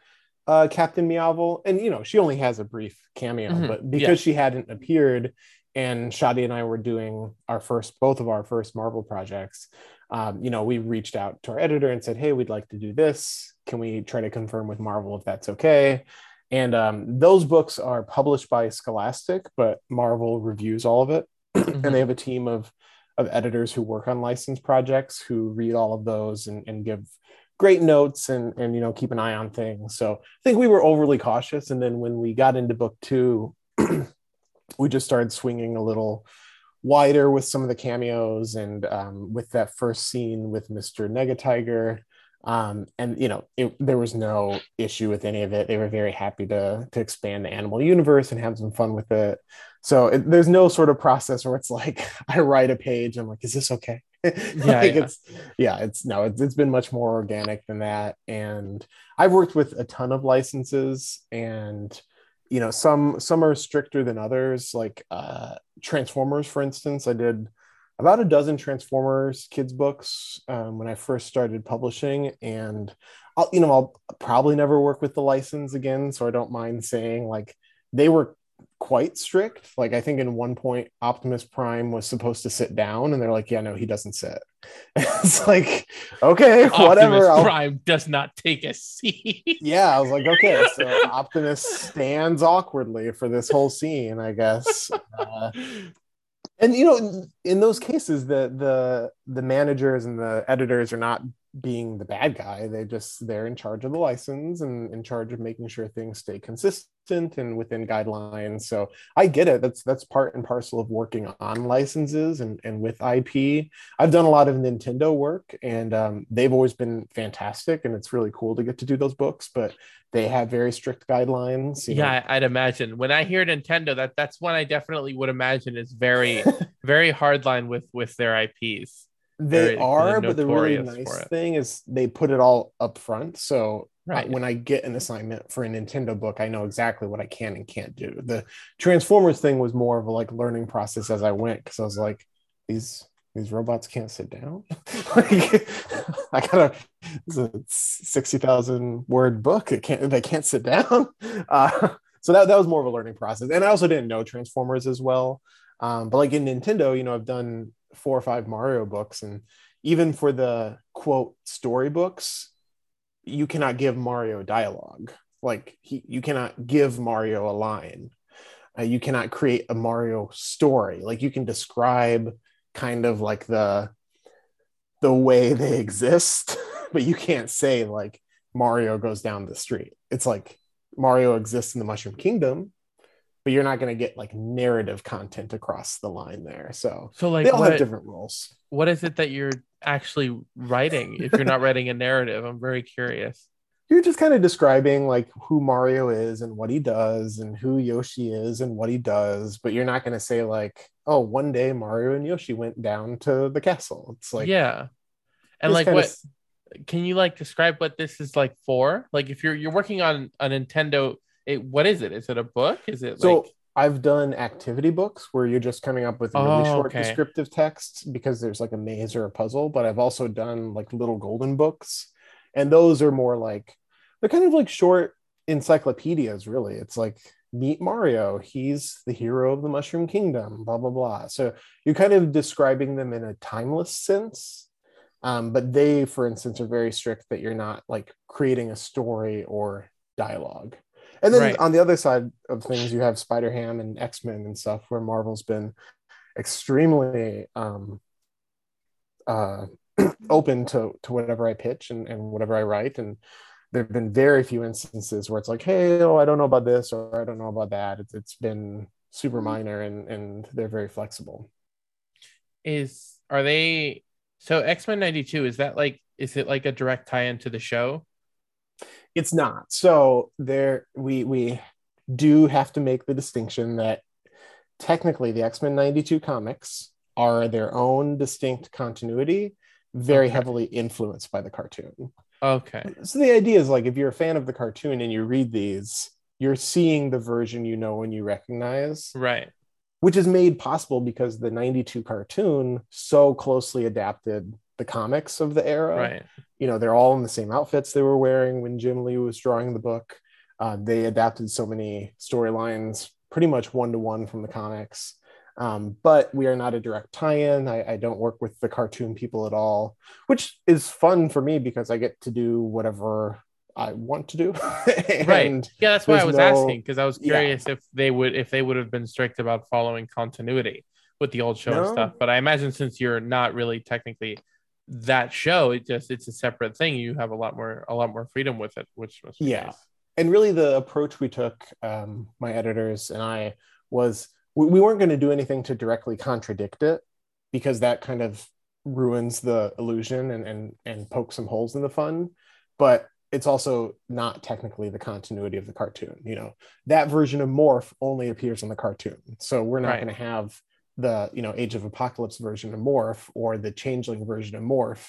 Speaker 4: uh Captain Meowville. And you know, she only has a brief cameo,
Speaker 2: Mhm.
Speaker 4: but because she hadn't appeared and Shadi and I were doing our first both of our first Marvel projects, um, you know, we reached out to our editor and said, Hey, we'd like to do this. Can we try to confirm with Marvel if that's okay? And um, those books are published by Scholastic, but Marvel reviews all of it and they have a team of of editors who work on licensed projects who read all of those and, and give great notes and and you know keep an eye on things so i think we were overly cautious and then when we got into book two we just started swinging a little wider with some of the cameos and um, with that first scene with mr negatiger um, and you know it, there was no issue with any of it they were very happy to to expand the animal universe and have some fun with it so it, there's no sort of process where it's like I write a page. I'm like, is this okay? like
Speaker 2: yeah.
Speaker 4: it's yeah, it's no, it's, it's been much more organic than that. And I've worked with a ton of licenses, and you know, some some are stricter than others. Like uh, Transformers, for instance, I did about a dozen Transformers kids books um, when I first started publishing, and I'll you know I'll probably never work with the license again, so I don't mind saying like they were quite strict. Like I think in one point Optimus Prime was supposed to sit down and they're like, yeah, no, he doesn't sit. it's like, okay, whatever.
Speaker 2: Optimus
Speaker 4: I'll-
Speaker 2: Prime does not take a seat.
Speaker 4: yeah, I was like, okay, so Optimus stands awkwardly for this whole scene, I guess. Uh, and you know, in those cases, the the the managers and the editors are not being the bad guy. They just they're in charge of the license and in charge of making sure things stay consistent and within guidelines. So I get it. That's that's part and parcel of working on licenses and, and with IP. I've done a lot of Nintendo work and um, they've always been fantastic and it's really cool to get to do those books, but they have very strict guidelines. you know.
Speaker 2: yeah, I'd imagine. When I hear Nintendo, that that's one I definitely would imagine is very, very hardline with with their IPs.
Speaker 4: They are, but the really nice thing is they put it all up front. So
Speaker 2: Right.
Speaker 4: when I get an assignment for a Nintendo book, I know exactly what I can and can't do. The Transformers thing was more of a like learning process as I went because I was like, these these robots can't sit down. like, I got a, a sixty thousand word book. It can't they can't sit down. Uh, so that that was more of a learning process, and I also didn't know Transformers as well. Um, but like in Nintendo, you know, I've done four or five Mario books, and even for the quote storybooks, you cannot give Mario dialogue. Like he, you cannot give Mario a line. Uh, you cannot create a Mario story. Like you can describe kind of like the the way they exist, but you can't say like Mario goes down the street. It's like Mario exists in the Mushroom Kingdom, but you're not going to get like narrative content across the line there. So,
Speaker 2: So like
Speaker 4: they all
Speaker 2: what,
Speaker 4: have different roles.
Speaker 2: what is it that you're actually writing if you're not writing a narrative? I'm very curious.
Speaker 4: You're just kind of describing like who Mario is and what he does, and who Yoshi is and what he does, but you're not going to say like, oh, one day Mario and Yoshi went down to the castle. It's like,
Speaker 2: yeah. And like what can you like describe what this is like for? Like if you're you're working on a Nintendo, it, what is it? Is it a book? Is it
Speaker 4: So
Speaker 2: like
Speaker 4: I've done activity books where you're just coming up with really
Speaker 2: Oh,
Speaker 4: short
Speaker 2: okay.
Speaker 4: descriptive texts because there's like a maze or a puzzle. But I've also done like little golden books, and those are more like they're kind of like short encyclopedias. Really, it's like meet Mario. He's the hero of the Mushroom Kingdom. Blah blah blah. So you're kind of describing them in a timeless sense. Um, but they, for instance, are very strict that you're not like creating a story or dialogue. And then
Speaker 2: Right.
Speaker 4: on the other side of things, you have Spider Ham and X Men and stuff, where Marvel's been extremely um, uh, open to to whatever I pitch and, and whatever I write. And there have been very few instances where it's like, hey, oh, I don't know about this or I don't know about that. It's, it's been super minor and and they're very flexible.
Speaker 2: is are they so X-Men 92 is that like is it like a direct tie-in to the show?
Speaker 4: It's not. So there we we do have to make the distinction that technically the X-Men 92 comics are their own distinct continuity, very
Speaker 2: Okay.
Speaker 4: heavily influenced by the cartoon.
Speaker 2: Okay.
Speaker 4: So the idea is like if you're a fan of the cartoon and you read these, you're seeing the version you know and you recognize,
Speaker 2: Right.
Speaker 4: which is made possible because the 92 cartoon so closely adapted the comics of the era
Speaker 2: Right.
Speaker 4: you know they're all in the same outfits they were wearing when jim lee was drawing the book uh, they adapted so many storylines pretty much one to one from the comics um, but we are not a direct tie-in I, I don't work with the cartoon people at all which is fun for me because i get to do whatever i want to do
Speaker 2: Right. Yeah, that's why I was
Speaker 4: no-
Speaker 2: asking because I was
Speaker 4: yeah.
Speaker 2: curious if they would if they would have been strict about following continuity with the old show and stuff. But I imagine since you're not really technically that show, it just it's a separate thing. You have a lot more a lot more freedom with it, which be
Speaker 4: Yeah.
Speaker 2: nice.
Speaker 4: and really the approach we took um, my editors and i was we, we weren't going to do anything to directly contradict it because that kind of ruins the illusion and and and pokes some holes in the fun but it's also not technically the continuity of the cartoon you know that version of morph only appears in the cartoon so we're not
Speaker 2: Right.
Speaker 4: going to have the you know age of apocalypse version of morph or the changeling version of morph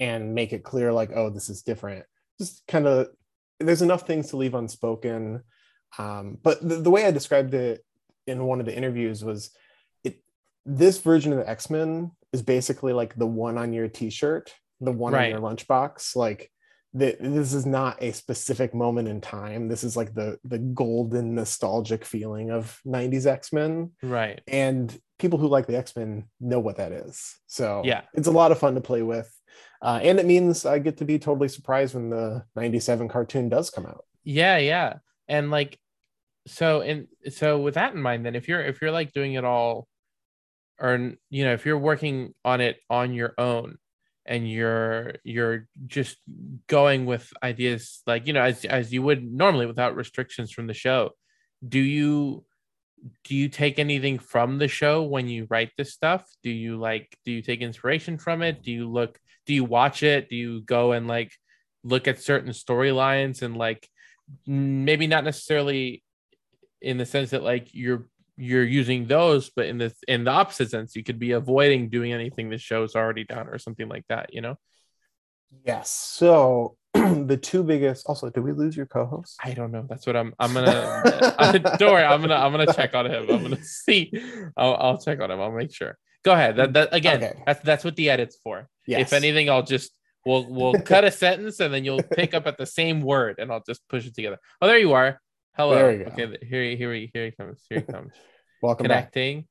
Speaker 4: and make it clear like oh this is different. Just kind of there's enough things to leave unspoken. Um, but the, the way i described it in one of the interviews was it this version of the x-men is basically like the one on your t-shirt the one
Speaker 2: Right.
Speaker 4: on your lunchbox. Like the, this is not a specific moment in time this is like the the golden nostalgic feeling of 90s x-men
Speaker 2: Right.
Speaker 4: and people who like the x-men know what that is so
Speaker 2: Yeah.
Speaker 4: it's a lot of fun to play with uh, and it means i get to be totally surprised when the 97 cartoon does come out
Speaker 2: Yeah, yeah. And like so and so with that in mind then if you're if you're like doing it all or you know if you're working on it on your own and you're you're just going with ideas like you know as as you would normally without restrictions from the show. Do you do you take anything from the show when you write this stuff? Do you like do you take inspiration from it? Do you look do you watch it? Do you go and like look at certain storylines and like maybe not necessarily in the sense that like you're you're using those but in the in the opposite sense you could be avoiding doing anything the show's already done or something like that you know
Speaker 4: yes so the two biggest also did we lose your co-host
Speaker 2: i don't know that's what i'm i'm gonna I, don't worry i'm gonna i'm gonna check on him i'm gonna see i'll, I'll check on him i'll make sure Go ahead. That, that again,
Speaker 4: Okay.
Speaker 2: that's that's what the edit's for.
Speaker 4: Yes.
Speaker 2: If anything, I'll just we'll we'll cut a sentence and then you'll pick up at the same word and I'll just push it together. Oh, there you are. Hello.
Speaker 4: There you go.
Speaker 2: Okay, th- here here he here he comes. Here he comes.
Speaker 4: Welcome back.
Speaker 2: connecting,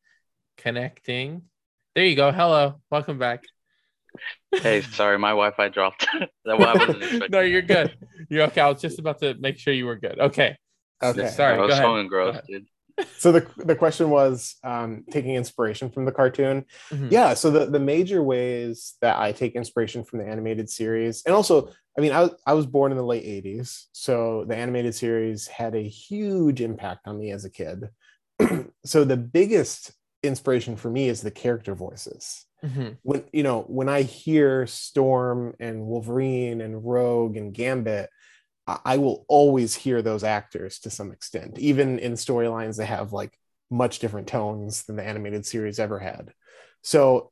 Speaker 2: connecting. There you go. Hello. Welcome back.
Speaker 3: Hey, sorry, my Wi-Fi dropped. that wasn't
Speaker 2: no, you're good. You're okay. I was just about to make sure you were good. Okay.
Speaker 4: Okay.
Speaker 2: Sorry,
Speaker 3: I
Speaker 2: go
Speaker 3: was
Speaker 2: ahead.
Speaker 3: so
Speaker 2: Go
Speaker 3: engrossed,
Speaker 2: ahead.
Speaker 3: dude.
Speaker 4: So the the question was um, taking inspiration from the cartoon.
Speaker 2: Mhm.
Speaker 4: Yeah. So the the major ways that I take inspiration from the animated series, and also, I mean, I was I was born in the late '80s, so the animated series had a huge impact on me as a kid. so the biggest inspiration for me is the character voices.
Speaker 2: Mhm.
Speaker 4: when you know when i hear storm and wolverine and rogue and gambit I- i will always hear those actors to some extent even in storylines that have like much different tones than the animated series ever had so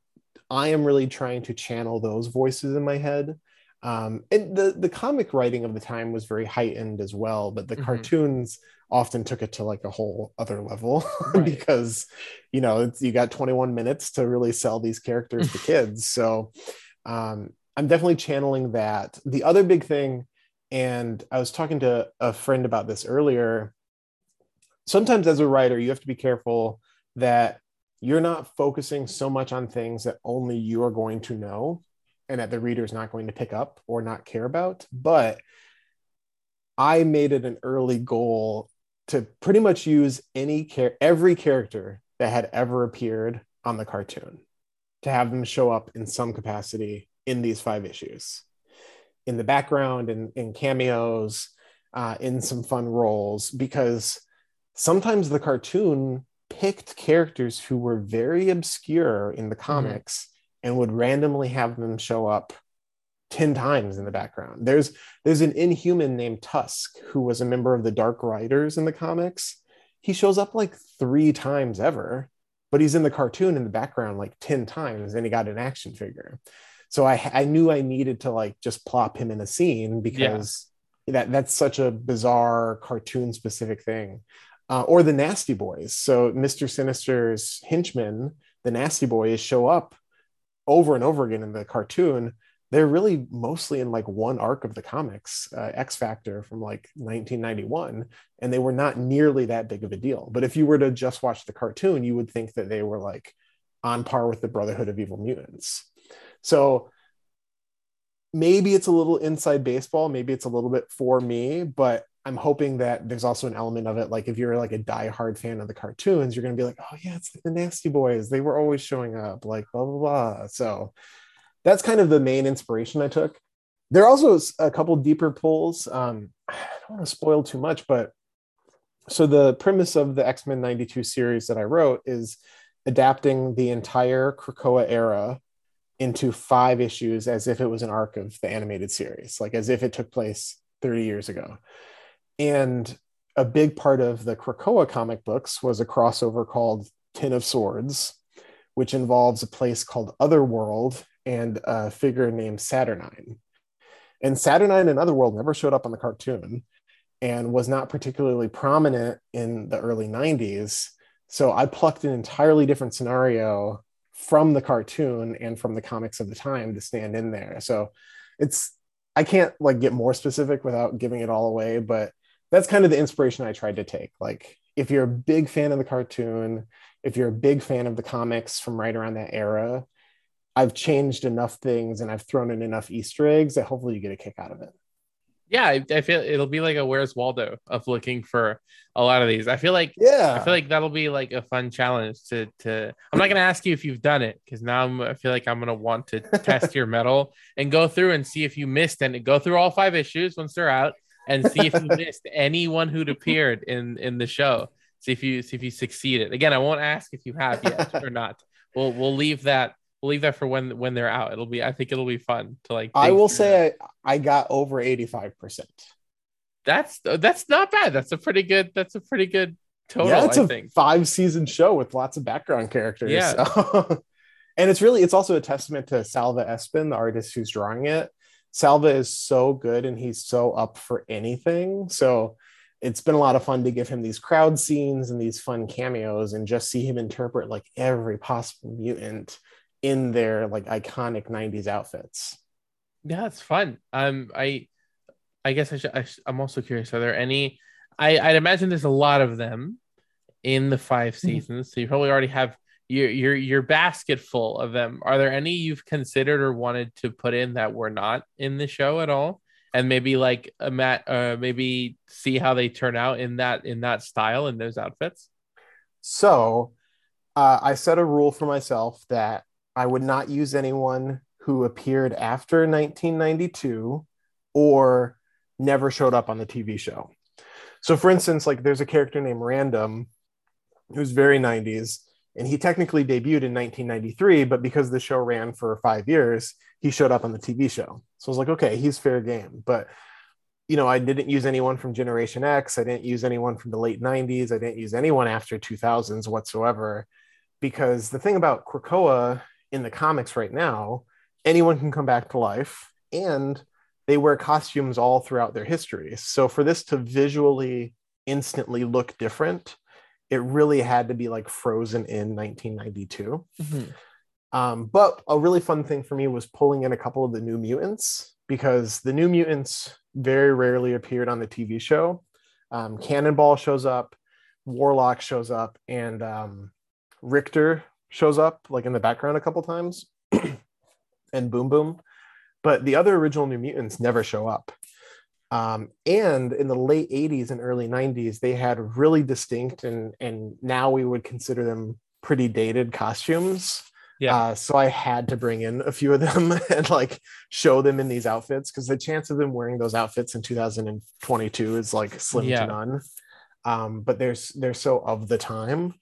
Speaker 4: i am really trying to channel those voices in my head um, and the the comic writing of the time was very heightened as well but the
Speaker 2: Mhm.
Speaker 4: cartoons often took it to like a whole other level
Speaker 2: Right.
Speaker 4: because you know it's, you got 21 minutes to really sell these characters to kids so um, i'm definitely channeling that the other big thing and i was talking to a friend about this earlier sometimes as a writer you have to be careful that you're not focusing so much on things that only you are going to know and that the reader is not going to pick up or not care about but i made it an early goal to pretty much use any care every character that had ever appeared on the cartoon to have them show up in some capacity in these five issues. In the background and in, cameos uh, in some fun roles because sometimes the cartoon picked characters who were very obscure in the comics and would randomly have them show up 10 times in the background. There's there's an inhuman named tusk who was a member of the dark riders in the comics. He shows up like three times ever but he's in the cartoon in the background like 10 times and he got an action figure. So i i knew i needed to like just plop him in a scene because that that's such a bizarre cartoon specific thing. Uh, or the nasty boys. So mr sinister's henchmen the nasty boys show up over and over again in the cartoon they're really mostly in like one arc of the comics uh, x factor from like 1991 and they were not nearly that big of a deal. But if you were to just watch the cartoon you would think that they were like on par with the brotherhood of evil mutants. So maybe it's a little inside baseball maybe it's a little bit for me but i'm hoping that there's also an element of it like if you're like a diehard fan of the cartoons you're to be like oh yeah it's like the nasty boys. They were always showing up like blah blah blah. So that's kind of the main inspiration i took. There are also a couple deeper pulls. Um i don't want to spoil too much but so the premise of the x-men 92 series that i wrote is adapting the entire krakoa era into five issues as if it was an arc of the animated series, like as if it took place 30 years ago. And a big part of the Krakoa comic books was a crossover called Ten of Swords, which involves a place called Otherworld and a figure named Saturnine. And Saturnine and Otherworld never showed up on the cartoon and was not particularly prominent in the early 90s. So I plucked an entirely different scenario from the cartoon and from the comics of the time to stand in there. So it's I can't like get more specific without giving it all away, but that's kind of the inspiration I tried to take. Like if you're a big fan of the cartoon, if you're a big fan of the comics from right around that era, I've changed enough things and I've thrown in enough Easter eggs that hopefully you get a kick out of it.
Speaker 2: Yeah, I, I feel it'll be like a Where's Waldo of looking for a lot of these. I feel like
Speaker 4: Yeah.
Speaker 2: I feel like that'll be like a fun challenge to to. I'm not gonna ask you if you've done it because now I'm, I feel like I'm gonna want to test your metal and go through and see if you missed and go through all five issues once they're out and see if you missed anyone who'd appeared in in the show. See if you see if you succeeded. Again, I won't ask if you have yet or not. We'll we'll leave that we'll leave that for when when they're out. It'll be I think it'll be fun to like.
Speaker 4: I will say I, I got over 85%.
Speaker 2: that's that's not bad. That's a pretty good. That's a pretty good total.
Speaker 4: yeah, it's
Speaker 2: I
Speaker 4: a
Speaker 2: think.
Speaker 4: five season show with lots of background characters.
Speaker 2: Yeah.
Speaker 4: so- and it's really it's also a testament to Salva Espin, the artist who's drawing it. Salva is so good and he's so up for anything. So it's been a lot of fun to give him these crowd scenes and these fun cameos and just see him interpret like every possible mutant in their like iconic 90s outfits
Speaker 2: yeah it's fun um i i guess i should I, am also curious are there any i i'd imagine there's a lot of them in the 5
Speaker 4: Mm-hmm.
Speaker 2: seasons so you probably already have your your your basket full of them. Are there any you've considered or wanted to put in that were not in the show at all? And maybe like a mat uh maybe see how they turn out in that in that style in those outfits?
Speaker 4: So uh, I set a rule for myself that I would not use anyone who appeared after 1992 or never showed up on the TV show. So, for instance, like there's a character named Random who's very 90s, and he technically debuted in 1993, but because the show ran for five years, he showed up on the TV show. So I was like, okay, he's fair game. But you know, I didn't use anyone from Generation X. I didn't use anyone from the late 90s. I didn't use anyone after 2000s whatsoever. Because the thing about Krakoa in the comics right now, anyone can come back to life and they wear costumes all throughout their history. So for this to visually instantly look different, it really had to be like frozen in 1992. Um, but a really fun thing for me was pulling in a couple of the new mutants because the new mutants very rarely appeared on the TV show. Um, Cannonball shows up, Warlock shows up, and um, Rictor shows up like in the background a couple times, and Boom Boom. But the other original New Mutants never show up. Um, and in the late 80s and early 90s, they had really distinct and and now we would consider them pretty dated costumes.
Speaker 2: Yeah.
Speaker 4: Uh, so I had to bring in a few of them and like show them in these outfits because the chance of them wearing those outfits in 2022 is like slim
Speaker 2: Yeah.
Speaker 4: to none. Um, but there's they're so of the time.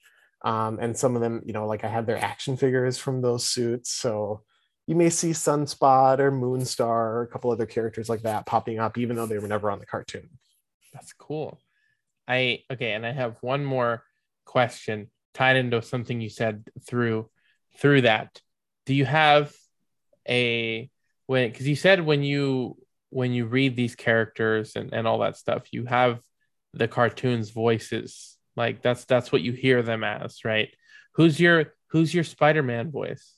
Speaker 4: Um, and some of them, you know, like I have their action figures from those suits. So you may see Sunspot or Moonstar or a couple other characters like that popping up, even though they were never on the cartoon.
Speaker 2: That's cool. I okay, and I have one more question tied into something you said through through that. Do you have a when because you said when you when you read these characters and, and all that stuff, you have the cartoons voices. Like that's that's what you hear them as, right? Who's your who's your Spider-Man voice?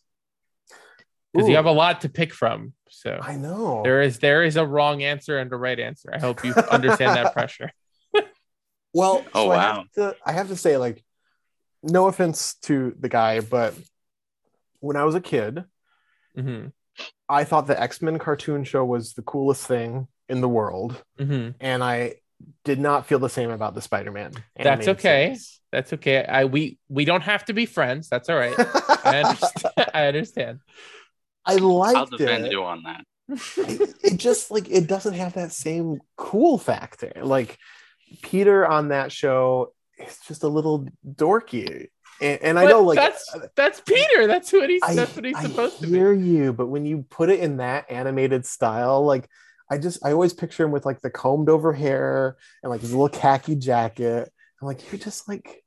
Speaker 2: Because you have a lot to pick from. So
Speaker 4: I know.
Speaker 2: there is there is a wrong answer and a right answer. I hope you understand that pressure.
Speaker 4: Well,
Speaker 3: Oh,
Speaker 4: so I
Speaker 3: wow.
Speaker 4: have to I have to say, like, no offense to the guy, but when I was a kid,
Speaker 2: hmm
Speaker 4: I thought the X-Men cartoon show was the coolest thing in the world.
Speaker 2: hmm
Speaker 4: And I did not feel the same about the Spider-Man.
Speaker 2: That's okay.
Speaker 4: series.
Speaker 2: That's okay. I we we don't have to be friends. That's all right. I understand. I understand.
Speaker 4: I liked
Speaker 3: I'll
Speaker 4: liked
Speaker 3: defend
Speaker 4: it.
Speaker 3: you on that.
Speaker 4: it. It just like it doesn't have that same cool factor. Like Peter on that show is just a little dorky. And, and I
Speaker 2: But
Speaker 4: know like
Speaker 2: that's uh, that's Peter. That's what he's
Speaker 4: I,
Speaker 2: that's what he's
Speaker 4: I
Speaker 2: supposed to be.
Speaker 4: I hear you, but when you put it in that animated style, like I just I always picture him with like the combed over hair and like his little khaki jacket. I'm like, you're just like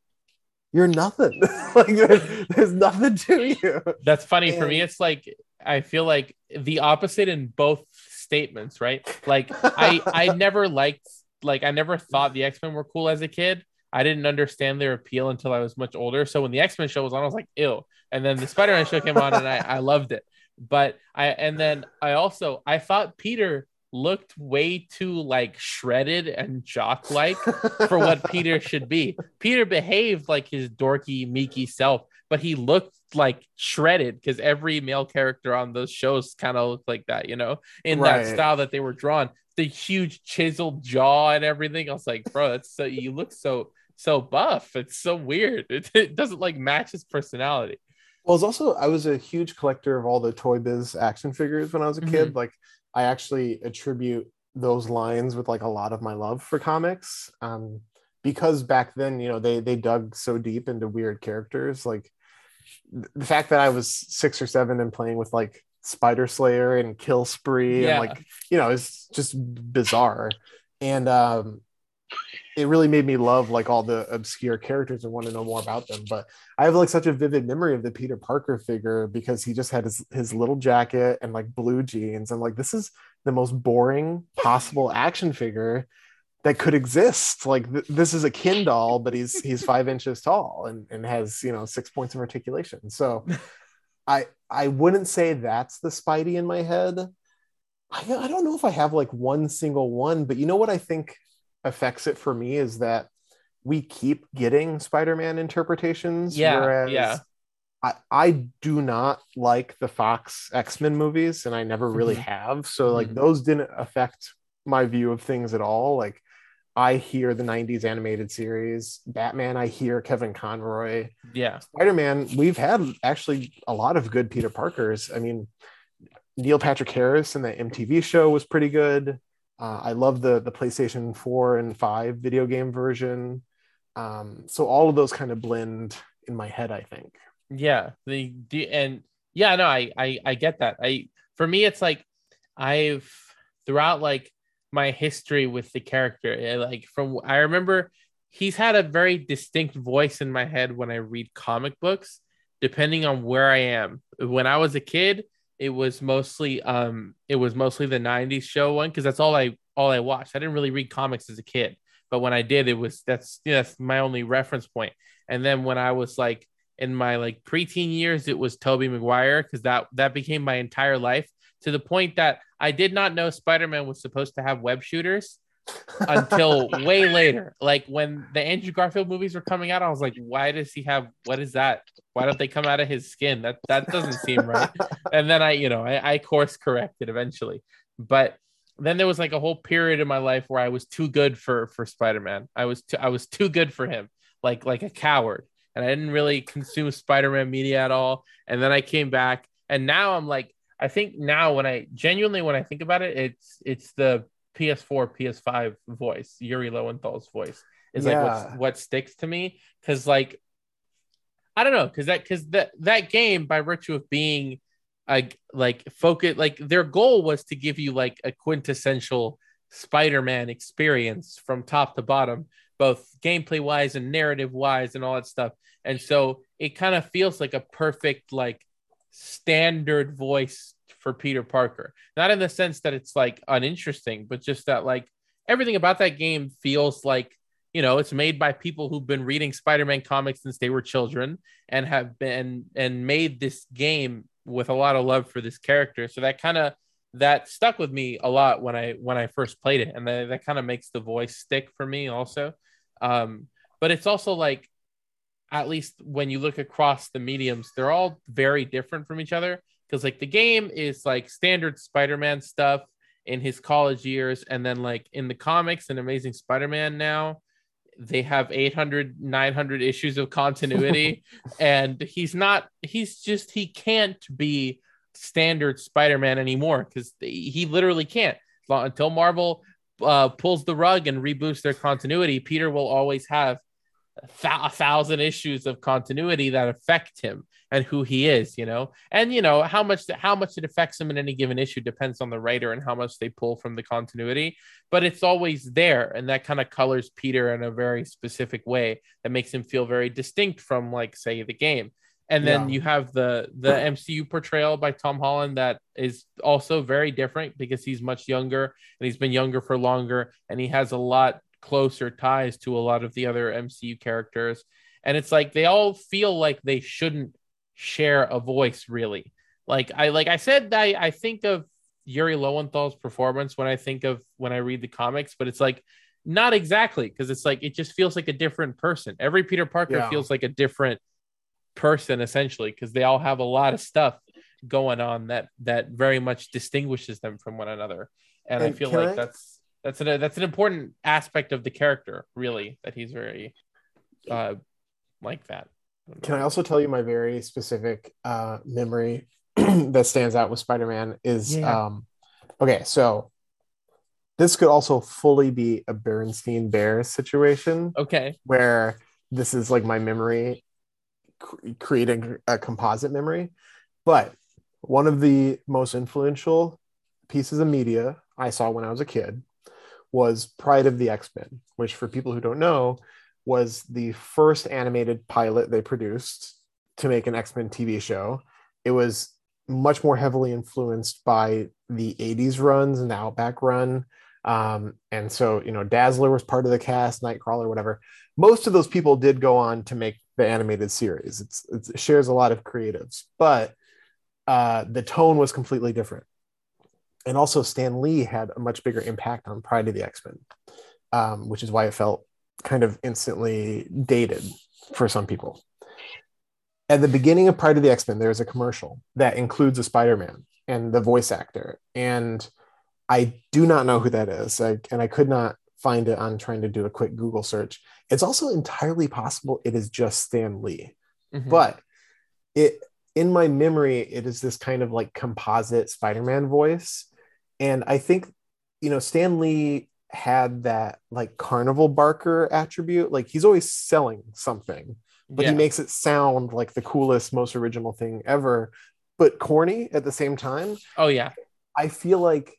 Speaker 4: you're nothing. like there's, there's nothing to you.
Speaker 2: That's funny for me. It's like I feel like the opposite in both statements, right? Like I I never liked like I never thought the X-Men were cool as a kid. I didn't understand their appeal until I was much older. So when the X-Men show was on, I was like, ew. And then the Spider-Man show came on and I, I loved it. But I and then I also I thought Peter looked way too like shredded and jock like for what Peter should be. Peter behaved like his dorky, meeky self, but he looked like shredded because every male character on those shows kind of looked like that, you know, in
Speaker 4: Right.
Speaker 2: that style that they were drawn. The huge chiseled jaw and everything. I was like, bro, that's so you look so so buff. It's so weird. It, it doesn't like match his personality.
Speaker 4: Well, it's also I was a huge collector of all the Toy Biz action figures when I was a kid. Like I actually attribute those lines with like a lot of my love for comics. Um, because back then, you know, they they dug so deep into weird characters. Like the fact that I was six or seven and playing with like Spider Slayer and Kill Spree
Speaker 2: Yeah.
Speaker 4: and like, you know, it's just bizarre. And um it really made me love like all the obscure characters and want to know more about them. But I have like such a vivid memory of the Peter Parker figure because he just had his, his little jacket and like blue jeans. I'm like, this is the most boring possible action figure. That could exist. Like th- this is a Ken doll, but he's he's five inches tall and, and has you know six points of articulation. So I I wouldn't say that's the Spidey in my head. I, I don't know if I have like one single one, but you know what I think affects it for me is that we keep getting Spider-Man interpretations.
Speaker 2: Yeah,
Speaker 4: whereas
Speaker 2: yeah.
Speaker 4: I, I do not like the Fox X-Men movies, and I never really
Speaker 2: Mhm.
Speaker 4: have. So like
Speaker 2: Mhm.
Speaker 4: those didn't affect my view of things at all. Like I hear the 90s animated series, Batman, I hear Kevin Conroy.
Speaker 2: Yeah.
Speaker 4: Spider-Man, we've had actually a lot of good Peter Parkers. I mean, Neil Patrick Harris in the MTV show was pretty good. Uh, I love the the PlayStation 4 and 5 video game version. Um, so all of those kind of blend in my head, I think.
Speaker 2: Yeah, the, the and yeah, no, I, I I get that. I for me, it's like I've throughout like my history with the character, eh, like from I remember he's had a very distinct voice in my head when I read comic books, depending on where I am. When I was a kid, it was mostly um it was mostly the 90s show one because that's all I all I watched. I didn't really read comics as a kid, but when I did, it was that's yeah, that's my only reference point. And then when I was like in my like preteen years, it was Tobey Maguire because that that became my entire life to the point that I did not know Spider-Man was supposed to have web shooters until way later. Like when the Andrew Garfield movies were coming out, I was like, why does he have what is that? Why don't they come out of his skin? That that doesn't seem right. And then I, you know, I, I course corrected eventually. But then there was like a whole period in my life where I was too good for for Spider-Man. I was too, I was too good for him, like like a coward. And I didn't really consume Spider-Man media at all. And then I came back and now I'm like I think now when I genuinely when I think about it, it's it's the PS4, PS5 voice, Yuri Lowenthal's voice is like
Speaker 4: Yeah.
Speaker 2: what's, what sticks to me because like I don't know because that because that that game by virtue of being like like focus like their goal was to give you like a quintessential Spider-Man experience from top to bottom, both gameplay wise and narrative wise and all that stuff. And so it kind of feels like a perfect like standard voice for Peter Parker. Not in the sense that it's like uninteresting, but just that like everything about that game feels like you know it's made by people who've been reading Spider-Man comics since they were children and have been and made this game with a lot of love for this character. So that kind of that stuck with me a lot when I when I first played it, and that, that kind of makes the voice stick for me also. Um, but it's also like at least when you look across the mediums, they're all very different from each other. Because like the game is like standard Spider-Man stuff in his college years. And then like in the comics and Amazing Spider-Man now they have 800 900 issues of continuity. And he's not he's just he can't be standard Spider-Man anymore cuz he literally can't. Until Marvel uh, pulls the rug and reboots their continuity Peter will always have a thousand issues of continuity that affect him and who he is, you know, and you know how much how much it affects him in any given issue depends on the writer and how much they pull from the continuity. But it's always there, and that kind of colors Peter in a very specific way that makes him feel very distinct from, like, say, the game. And then
Speaker 4: Yeah.
Speaker 2: you have the the MCU portrayal by Tom Holland that is also very different because he's much younger and he's been younger for longer, and he has a lot closer ties to a lot of the other MCU characters. And it's like they all feel like they shouldn't share a voice really. Like I like I said I I think of Yuri Lowenthal's performance when I think of when I read the comics, but it's like not exactly because it's like it just feels like a different person. Every Peter Parker
Speaker 4: Yeah.
Speaker 2: feels like a different person essentially because they all have a lot of stuff going on that that very much distinguishes them from one another. And, I feel like
Speaker 4: I-
Speaker 2: that's that's an that's an important aspect of the character, really, that he's very uh like that. don't
Speaker 4: Can. I also tell you my very specific uh, memory that stands out with Spider-Man is
Speaker 2: Yeah.
Speaker 4: um, okay. So this could also fully be a Bernstein Bears situation
Speaker 2: Okay.
Speaker 4: where this is like my memory cr- creating a composite memory, but one of the most influential pieces of media I saw when I was a kid was Pride of the X-Men, which for people who don't know was the first animated pilot they produced to make an X-Men TV show. It was much more heavily influenced by the 80s runs and the Outback run. Um, and so, you know, Dazzler was part of the cast, Nightcrawler, whatever. Most of those people did go on to make the animated series. It's, it's it shares a lot of creatives, but uh, the tone was completely different. And also, Stan Lee had a much bigger impact on Pride of the X Men, um, which is why it felt kind of instantly dated for some people. At the beginning of Pride of the X Men, there's a commercial that includes a Spider Man and the voice actor. And I do not know who that is. I, and I could not find it on trying to do a quick Google search. It's also entirely possible it is just Stan Lee. Mm-hmm. But it in my memory, it is this kind of like composite Spider-Man voice. And I think, you know, Stan Lee had that like carnival barker attribute. Like he's always selling something, but yeah. he makes it sound like the coolest, most original thing ever, but corny at the same time.
Speaker 2: Oh yeah.
Speaker 4: I feel like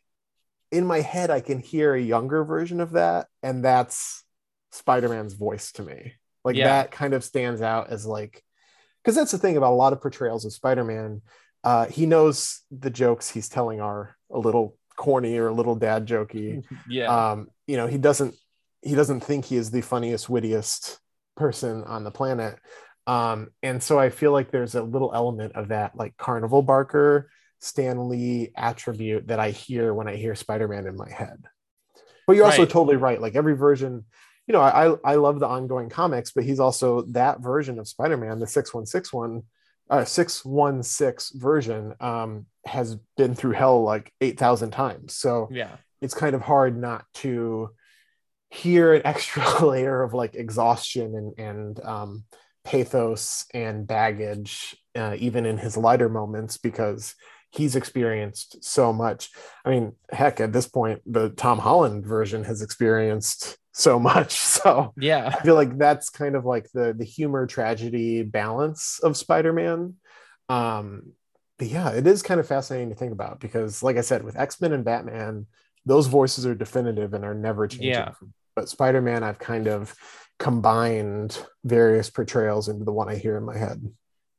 Speaker 4: in my head I can hear a younger version of that, and that's Spider-Man's voice to me. Like yeah. that kind of stands out as like because that's the thing about a lot of portrayals of Spider-Man. Uh, he knows the jokes he's telling are a little corny or a little dad jokey.
Speaker 2: yeah.
Speaker 4: Um, you know, he doesn't he doesn't think he is the funniest, wittiest person on the planet. Um, and so I feel like there's a little element of that, like Carnival Barker Stan Lee attribute that I hear when I hear Spider Man in my head. But you're also right. totally right. Like every version, you know, I I love the ongoing comics, but he's also that version of Spider Man, the six one six one, uh, six one six version, um, has been through hell like eight thousand times. So
Speaker 2: yeah,
Speaker 4: it's kind of hard not to hear an extra layer of like exhaustion and and um, pathos and baggage, uh, even in his lighter moments, because he's experienced so much. I mean, heck, at this point, the Tom Holland version has experienced so much. So
Speaker 2: yeah,
Speaker 4: I feel like that's kind of like the the humor tragedy balance of Spider-Man. Um, but yeah, it is kind of fascinating to think about because, like I said, with X-Men and Batman, those voices are definitive and are never changing.
Speaker 2: Yeah.
Speaker 4: But Spider-Man, I've kind of combined various portrayals into the one I hear in my head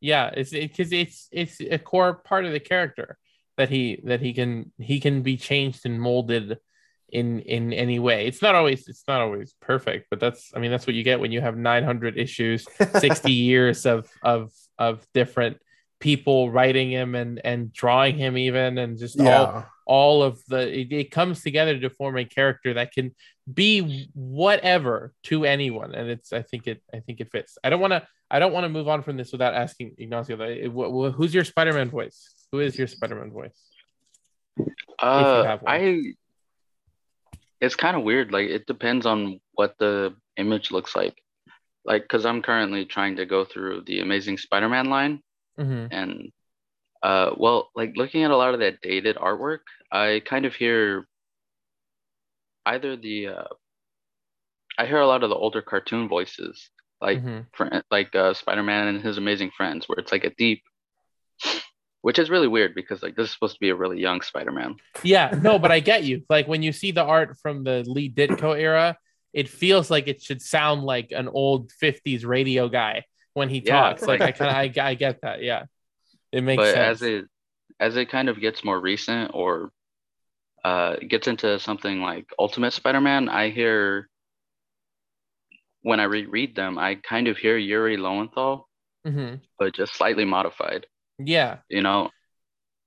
Speaker 2: yeah it's because it, it's it's a core part of the character that he that he can he can be changed and molded in in any way. It's not always it's not always perfect but that's i mean that's what you get when you have 900 issues 60 years of of of different people writing him and and drawing him even and just yeah. all all of the it, it, comes together to form a character that can be whatever to anyone and it's i think it i think it fits. I don't want to i don't want to move on from this without asking ignacio who's your spider-man voice? Who is your spider-man voice?
Speaker 3: Uh i it's kind of weird like it depends on what the image looks like like because i'm currently trying to go through the amazing spider-man line
Speaker 2: mm-hmm.
Speaker 3: and uh, well, like looking at a lot of that dated artwork, I kind of hear either the uh, I hear a lot of the older cartoon voices, like mm-hmm. like uh, Spider Man and his Amazing Friends, where it's like a deep, which is really weird because like this is supposed to be a really young Spider Man.
Speaker 2: Yeah, no, but I get you. Like when you see the art from the Lee Ditko era, it feels like it should sound like an old '50s radio guy when he yeah, talks. Like I kind of I, I get that. Yeah. It makes
Speaker 3: but
Speaker 2: sense.
Speaker 3: as it as it kind of gets more recent or uh, gets into something like Ultimate Spider-Man, I hear when I reread them, I kind of hear Yuri Lowenthal,
Speaker 2: mm-hmm.
Speaker 3: but just slightly modified.
Speaker 2: Yeah,
Speaker 3: you know,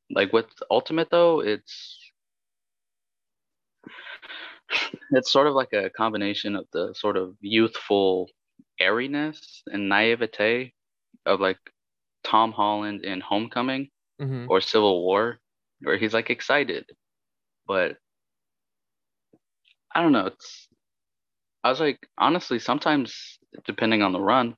Speaker 3: like with Ultimate though, it's it's sort of like a combination of the sort of youthful airiness and naivete of like Tom Holland in Homecoming
Speaker 2: mm-hmm.
Speaker 3: or Civil War, where he's like excited, but I don't know. It's I was like honestly sometimes depending on the run,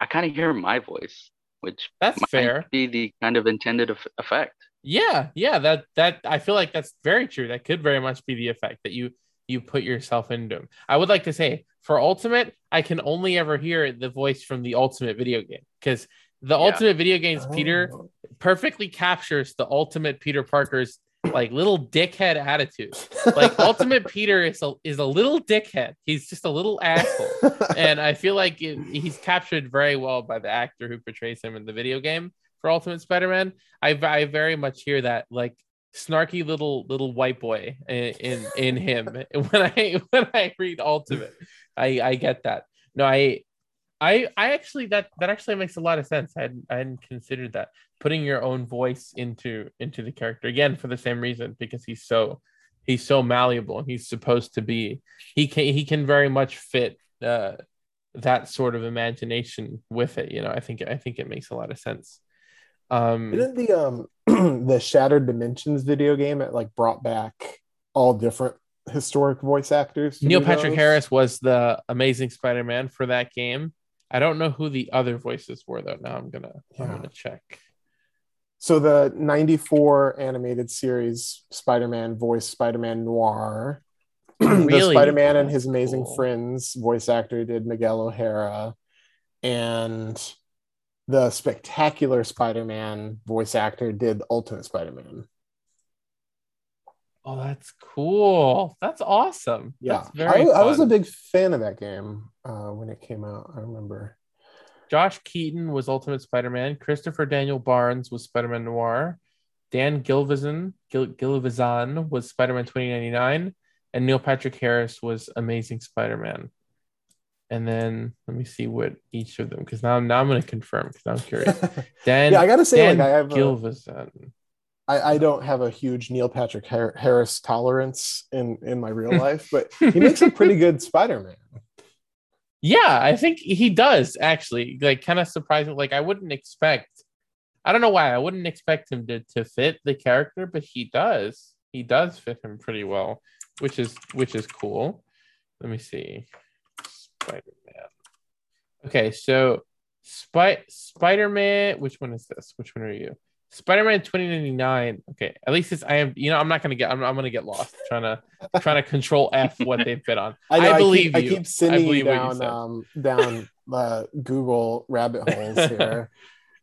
Speaker 3: I kind of hear my voice, which
Speaker 2: that's fair.
Speaker 3: Be the kind of intended effect.
Speaker 2: Yeah, yeah. That that I feel like that's very true. That could very much be the effect that you you put yourself into him. I would like to say for Ultimate, I can only ever hear the voice from the Ultimate video game because the yeah. ultimate video games peter oh. perfectly captures the ultimate peter parker's like little dickhead attitude like ultimate peter is a, is a little dickhead he's just a little asshole and i feel like it, he's captured very well by the actor who portrays him in the video game for ultimate spider-man I, I very much hear that like snarky little little white boy in in, in him when I when I read Ultimate. I I get that. No, I I I actually that that actually makes a lot of sense. I hadn't, I hadn't considered that putting your own voice into into the character again for the same reason because he's so he's so malleable and he's supposed to be he can he can very much fit uh that sort of imagination with it you know i think i think it makes a lot of sense
Speaker 4: um didn't the um the shattered dimensions video game it like brought back all different historic voice actors
Speaker 2: neil patrick those? harris was the amazing spider-man for that game i don't know who the other voices were though. Now i'm gonna yeah. i'm gonna check.
Speaker 4: So the 94 animated series spider-man voice spider-man noir. Really? the spider-man and his amazing cool. friends voice actor did miguel o'hara. And the spectacular spider-man voice actor did ultimate spider-man.
Speaker 2: Oh that's cool. That's awesome.
Speaker 4: Yeah. That's I, I, was a big fan of that game uh, when it came out i remember
Speaker 2: Josh Keaton was Ultimate Spider-Man. Christopher Daniel Barnes was Spider-Man Noir. Dan Gilvezan, Gil- Gilvezan was Spider-Man 2099, and Neil Patrick Harris was Amazing Spider-Man. And then let me see what each of them because now, now I'm going to confirm because I'm curious. Dan,
Speaker 4: yeah, I got to say,
Speaker 2: Dan
Speaker 4: like, I have
Speaker 2: Gilvezan.
Speaker 4: I, I don't have a huge Neil Patrick Harris tolerance in in my real life, but he makes a pretty good Spider-Man.
Speaker 2: Yeah, I think he does actually. Like, kind of surprising. Like, I wouldn't expect. I don't know why I wouldn't expect him to to fit the character, but he does. He does fit him pretty well, which is which is cool. Let me see. Spider Man. Okay, so Spy Spider Man. Which one is this? Which one are you? Spider-Man 2099. Okay, at least it's I am. You know, I'm not gonna get. I'm, I'm gonna get lost trying to trying to control F what they fit on. I, know, I believe
Speaker 4: I
Speaker 2: keep,
Speaker 4: you. I keep sending I you down you um, down uh, Google rabbit holes here.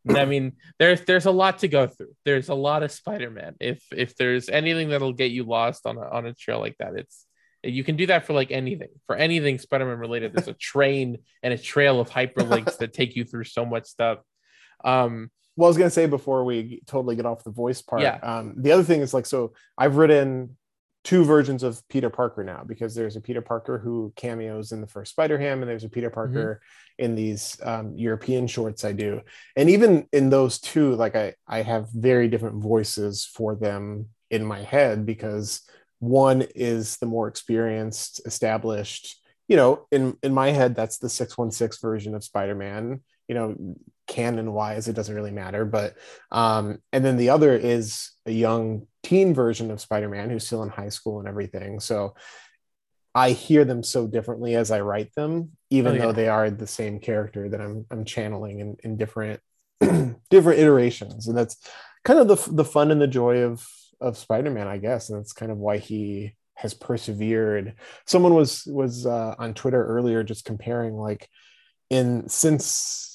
Speaker 2: I mean, there's there's a lot to go through. There's a lot of Spider-Man. If if there's anything that'll get you lost on a on a trail like that, it's you can do that for like anything. For anything Spider-Man related, there's a train and a trail of hyperlinks that take you through so much stuff. Um,
Speaker 4: well, I was gonna say before we totally get off the voice part.
Speaker 2: Yeah.
Speaker 4: Um, the other thing is like, so I've written two versions of Peter Parker now because there's a Peter Parker who cameos in the first Spider-Ham, and there's a Peter mm-hmm. Parker mm-hmm. in these um, European shorts I do. And even in those two, like I I have very different voices for them in my head because one is the more experienced, established. You know, in in my head, that's the 616 version of Spider-Man you know canon wise it doesn't really matter but um and then the other is a young teen version of spider-man who's still in high school and everything. So i hear them so differently as i write them even oh, yeah. though they are the same character that i'm i'm channeling in, in different different iterations. And that's kind of the the fun and the joy of of spider-man i guess. And that's kind of why he has persevered. Someone was was uh, on twitter earlier just comparing like in since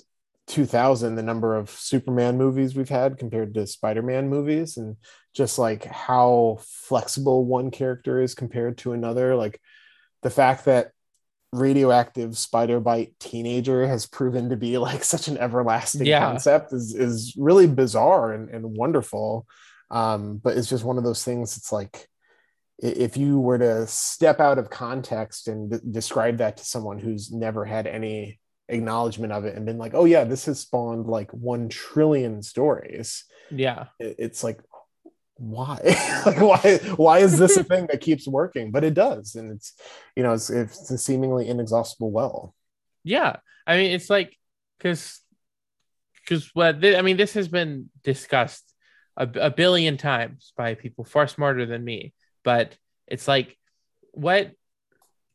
Speaker 4: 2000 the number of superman movies we've had compared to spider-man movies and just like how flexible one character is compared to another like the fact that radioactive spider bite teenager has proven to be like such an everlasting yeah. concept is is really bizarre and, and wonderful um but it's just one of those things it's like if you were to step out of context and d- describe that to someone who's never had any acknowledgement of it and been like, oh yeah, this has spawned like one trillion stories.
Speaker 2: Yeah.
Speaker 4: It's like, why? like why why is this a thing that keeps working? But it does. And it's you know, it's it's a seemingly inexhaustible well.
Speaker 2: Yeah. I mean it's like because because what I mean this has been discussed a, a billion times by people far smarter than me. But it's like what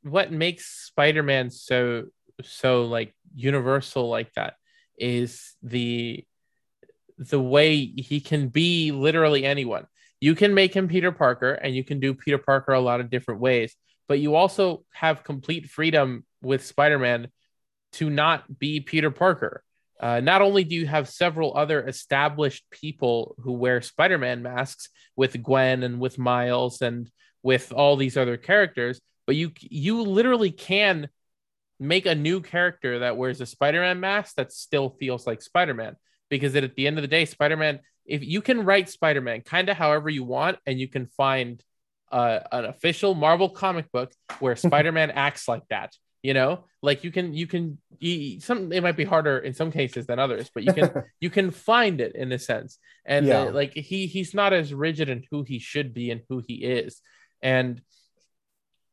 Speaker 2: what makes Spider-Man so so like universal like that is the the way he can be literally anyone. You can make him Peter Parker and you can do Peter Parker a lot of different ways, but you also have complete freedom with Spider-Man to not be Peter Parker. Uh, not only do you have several other established people who wear Spider-Man masks with Gwen and with Miles and with all these other characters, but you you literally can make a new character that wears a Spider-Man mask that still feels like Spider-Man. Because at the end of the day, Spider-Man if you can write Spider-Man kind of however you want, and you can find uh, an official Marvel comic book where Spider-Man acts like that. You know, like you can you can you, some it might be harder in some cases than others, but you can you can find it in a sense. And
Speaker 4: Yeah.
Speaker 2: uh, like he he's not as rigid in who he should be and who he is. And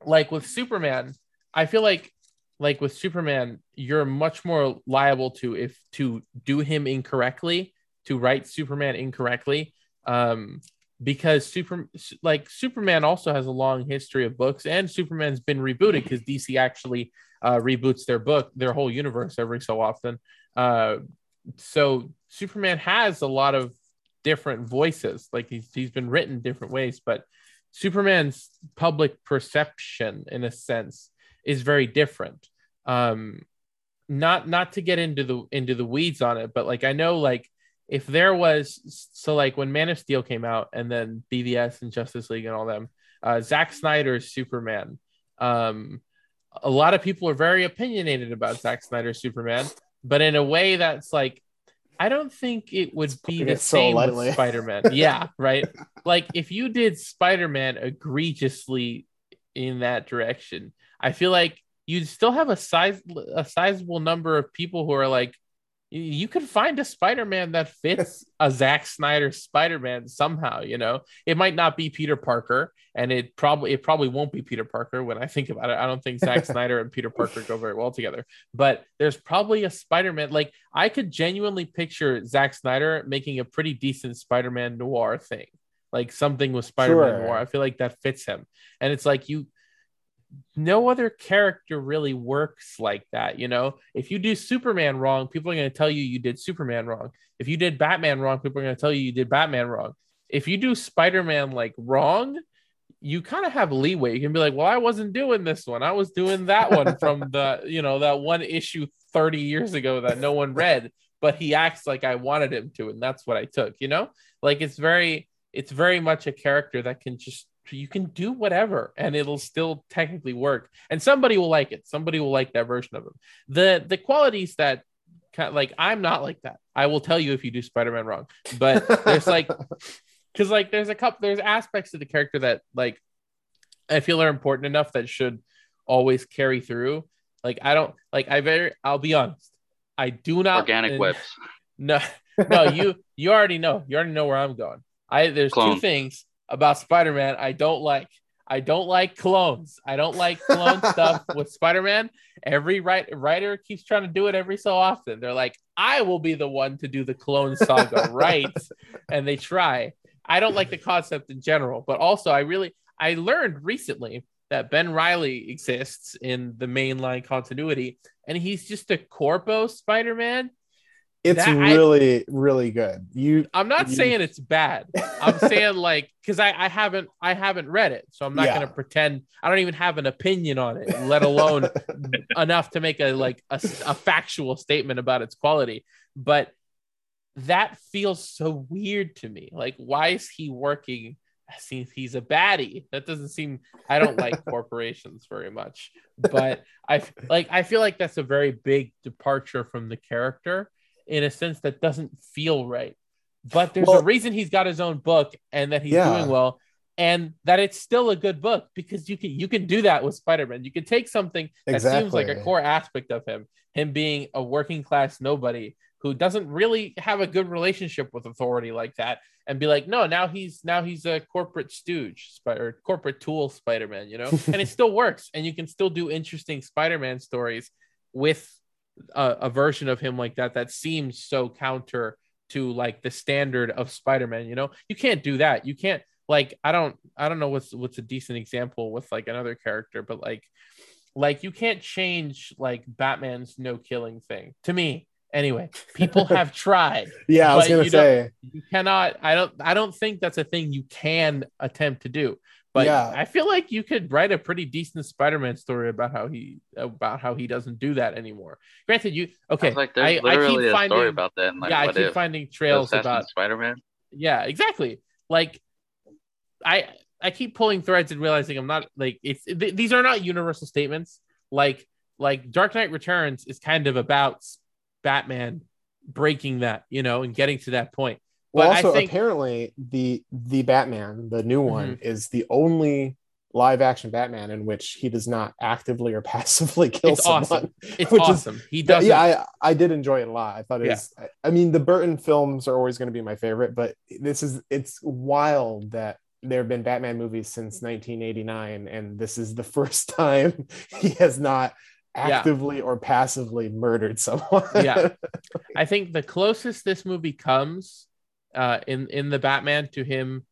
Speaker 2: like with Superman, I feel like like with Superman, you're much more liable to if to do him incorrectly, to write Superman incorrectly. Um because super like Superman also has a long history of books and Superman's been rebooted because DC actually uh reboots their book, their whole universe every so often. Uh so Superman has a lot of different voices. Like he's he's been written different ways, but Superman's public perception, in a sense, is very different. Um, not not to get into the into the weeds on it, but like I know like if there was so like when Man of Steel came out and then BVS and Justice League and all them, uh, Zack Snyder's Superman. Um, a lot of people are very opinionated about Zack Snyder's Superman, but in a way that's like I don't think it would be the
Speaker 4: it so
Speaker 2: same with Spider-Man. yeah, right. Like if you did Spider-Man egregiously in that direction, I feel like you'd still have a size a sizable number of people who are like, you- you could find a Spider-Man that fits a Zack Snyder Spider-Man somehow. You know, it might not be Peter Parker, and it probably it probably won't be Peter Parker when I think about it. I don't think Zack Snyder and Peter Parker go very well together. But there's probably a Spider-Man. Like I could genuinely picture Zack Snyder making a pretty decent Spider-Man noir thing, like something with Spider-Man
Speaker 4: Sure.
Speaker 2: noir. I feel like that fits him, and it's like you no other character really works like that. You know, if you do Superman wrong, people are going to tell you you did Superman wrong. If you did Batman wrong, people are going to tell you you did Batman wrong. If you do Spider Man like wrong, you kind of have leeway. You can be like, well, I wasn't doing this one. I was doing that one from the, you know, that one issue 30 years ago that no one read, but he acts like I wanted him to. And that's what I took, you know, like it's very, it's very much a character that can just you can do whatever and it'll still technically work. And somebody will like it. Somebody will like that version of him. The the qualities that kind like i'm not like that. I will tell you if you do spider-man wrong. But there's like because like there's a couple there's aspects of the character that like i feel are important enough that should always carry through. Like i don't like i very i'll be honest. I do not
Speaker 3: Organic
Speaker 2: and-
Speaker 3: webs.
Speaker 2: no no you you already know. You already know where i'm going. I there's
Speaker 3: Clone.
Speaker 2: two things about spider-man i don't like i don't like clones. I don't like clone stuff with spider-man. Every write, writer keeps trying to do it every so often. They're like i will be the one to do the clone saga right? And they try. I don't like the concept in general but also i really i learned recently that ben reilly exists in the mainline continuity and he's just a corpo spider-man
Speaker 4: It's
Speaker 2: That- I-
Speaker 4: really, really good. You
Speaker 2: I'm not
Speaker 4: You-
Speaker 2: saying it's bad. I'm saying like because I, I haven't I haven't read it, so I'm not
Speaker 4: Yeah.
Speaker 2: gonna pretend I don't even have an opinion on it, let alone enough to make a like a, a factual statement about its quality. But that feels so weird to me. Like, why is he working? Since he's a baddie, that doesn't seem. I don't like corporations very much, but I like. I feel like that's a very big departure from the character in a sense that doesn't feel right. But there's a reason he's got his own book and that he's
Speaker 4: Yeah.
Speaker 2: doing well and that it's still a good book because you can you can do that with Spider-Man. You can take something that seems like a core aspect of him, him being a working class nobody who doesn't really have a good relationship with authority like that and be like, no, now he's now he's a corporate stooge or corporate tool Spider-Man, you know, and it still works, and you can still do interesting Spider-Man stories with a, a version of him like that that seems so counter to like the standard of Spider-Man. You know, you can't do that. You can't like I don't I don't know what's what's a decent example with like another character, but like like you can't change like Batman's no killing thing to me. Anyway, people have tried.
Speaker 4: yeah, I was gonna
Speaker 2: you
Speaker 4: say.
Speaker 2: You cannot. I don't. I don't think that's a thing you can attempt to do. But
Speaker 4: Yeah.
Speaker 2: I feel like you could write a pretty decent Spider-Man story about how he about how he doesn't do that anymore. Granted, you okay?
Speaker 3: It's like
Speaker 2: I, I keep
Speaker 3: a
Speaker 2: finding
Speaker 3: story about that. Like,
Speaker 2: yeah, I keep
Speaker 3: if
Speaker 2: finding trails about
Speaker 3: Spider-Man?
Speaker 2: yeah, exactly. Like I I keep pulling threads and realizing I'm not like it's th- these are not universal statements. Like like Dark Knight Returns is kind of about Batman breaking that, you know, and getting to that point.
Speaker 4: Well,
Speaker 2: But
Speaker 4: also
Speaker 2: think-
Speaker 4: apparently the the Batman, the new one,
Speaker 2: Mm-hmm.
Speaker 4: is the only live action Batman in which he does not actively or passively kill
Speaker 2: It's
Speaker 4: someone.
Speaker 2: awesome. It's
Speaker 4: Which is-
Speaker 2: awesome. he does.
Speaker 4: yeah, I, I did enjoy it a lot. I thought it
Speaker 2: Yeah.
Speaker 4: was. I- I mean, the Burton films are always going to be my favorite, but this is it's wild that there have been Batman movies since 1989, and this is the first time he has not
Speaker 2: Yeah.
Speaker 4: actively or passively murdered someone.
Speaker 2: Yeah. I think the closest this movie comes uh, in in the Batman to him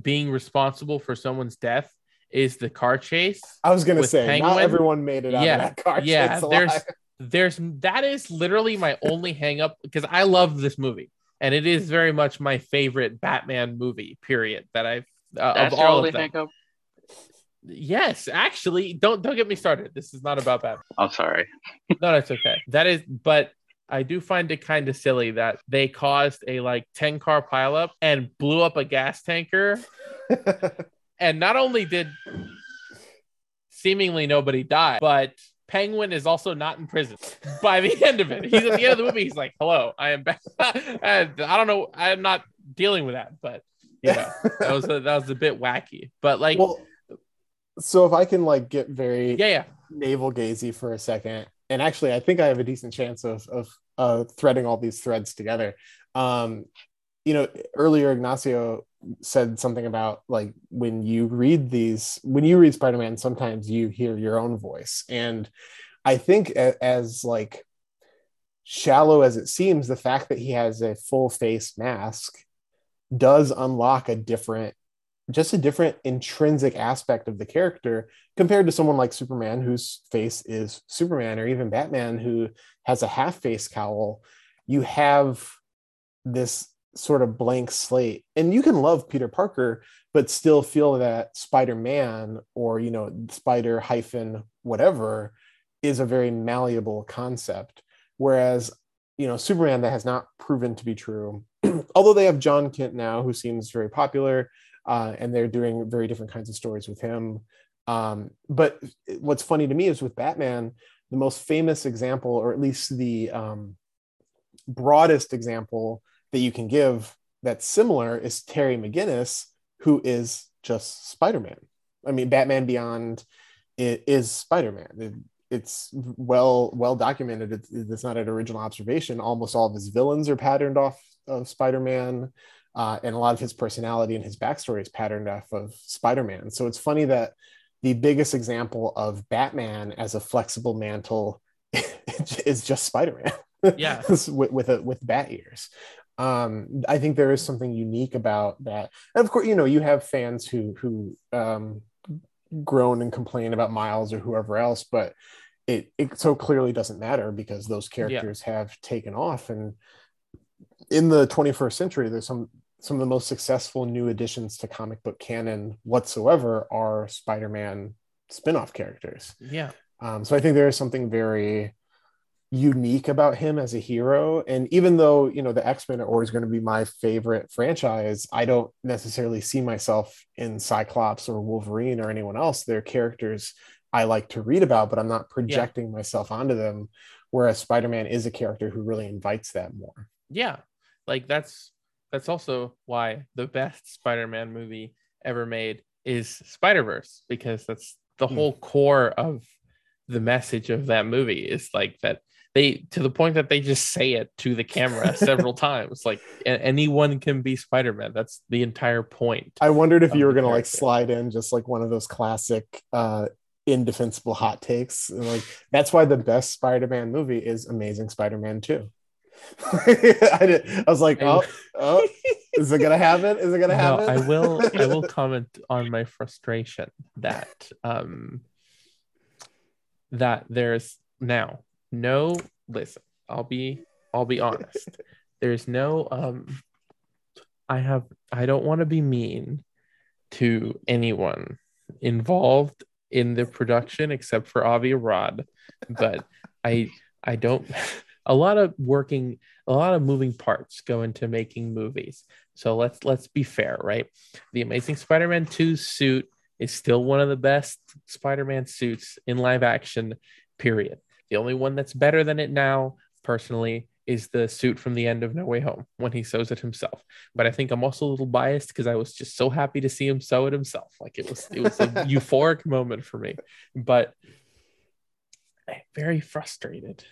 Speaker 2: being responsible for someone's death is the car chase.
Speaker 4: I was going to
Speaker 2: With
Speaker 4: say, not everyone made it out
Speaker 2: Yeah,
Speaker 4: of that car.
Speaker 2: yeah,
Speaker 4: chase
Speaker 2: there's- There's that is literally my only hang up because I love this movie and it is very much my favorite Batman movie. Period. That I've uh,
Speaker 3: That's
Speaker 2: of
Speaker 3: your
Speaker 2: all
Speaker 3: only
Speaker 2: of them.
Speaker 3: hang up?
Speaker 2: Yes, actually, don't don't get me started. This is not about Batman.
Speaker 3: I'm sorry.
Speaker 2: No, that's okay. That is, but I do find it kind of silly that they caused a like 10 car pileup and blew up a gas tanker. And not only did seemingly nobody die, but Penguin is also not in prison by the end of it. He's at the end of the movie. He's like, hello, I am back. and I don't know. I'm not dealing with that, but you know, that was a, that was a bit wacky. But like,
Speaker 4: well, so if I can like get very
Speaker 2: yeah, yeah.
Speaker 4: navel gazy for a second, and actually, I think I have a decent chance of of uh, threading all these threads together. Um, you know, earlier Ignacio said something about like when you read these, when you read Spider Man, sometimes you hear your own voice, and I think as like shallow as it seems, the fact that he has a full face mask does unlock a different just a different intrinsic aspect of the character compared to someone like Superman, whose face is Superman, or even Batman, who has a half face cowl. You have this sort of blank slate, and you can love Peter Parker, but still feel that Spider Man or, you know, Spider hyphen whatever is a very malleable concept. Whereas, you know, Superman, that has not proven to be true. Although they have Jon Kent now, who seems very popular uh, and they're doing very different kinds of stories with him. Um, but what's funny to me is with Batman, the most famous example, or at least the um, broadest example that you can give that's similar, is Terry McGinnis, who is just Spider Man. I mean, Batman Beyond is Spider Man. It's well well documented. It's, it's not an original observation. Almost all of his villains are patterned off of Spider Man uh, and a lot of his personality and his backstory is patterned off of Spider-Man. So it's funny that the biggest example of Batman as a flexible mantle is just Spider-Man.
Speaker 2: Yeah.
Speaker 4: with with, a, with bat ears. Um, I think there is something unique about that. And of course, you know, you have fans who who um, groan and complain about Miles or whoever else, but it it so clearly doesn't matter because those characters have taken off and in the 21st century there's some some of the most successful new additions to comic book canon whatsoever are spider-man spin-off characters.
Speaker 2: Yeah.
Speaker 4: um, so i think there is something very unique about him as a hero. And even though you know the x-men are always going to be my favorite franchise i don't necessarily see myself in cyclops or wolverine or anyone else. They're characters i like to read about but i'm not projecting myself onto them whereas spider-man is a character who really invites that more.
Speaker 2: Yeah. Like that's that's also why the best spider-man movie ever made is spider-verse because that's the
Speaker 4: Hmm.
Speaker 2: whole core of the message of that movie is like that they to the point that they just say it to the camera several times like anyone can be spider-man that's the entire point
Speaker 4: I wondered if you were gonna like slide in just like one of those classic uh indefensible hot takes. And like that's why the best Spider-Man movie is Amazing Spider-Man 2. I, did, I was like, oh, oh, is it gonna happen? Is it gonna
Speaker 2: no,
Speaker 4: happen?
Speaker 2: I will I will comment on my frustration that um that there's now no listen, I'll be I'll be honest. There's no um I have I don't want to be mean to anyone involved in the production except for Avi Arad, but I I don't a lot of working a lot of moving parts go into making movies. So let's let's be fair, right? The Amazing Spider-Man 2 suit is still one of the best Spider-Man suits in live action, period. The only one that's better than it now, personally, is the suit from the end of No Way Home when he sews it himself. But I think I'm also a little biased because I was just so happy to see him sew it himself. Like it was it was a euphoric moment for me. But I'm very frustrated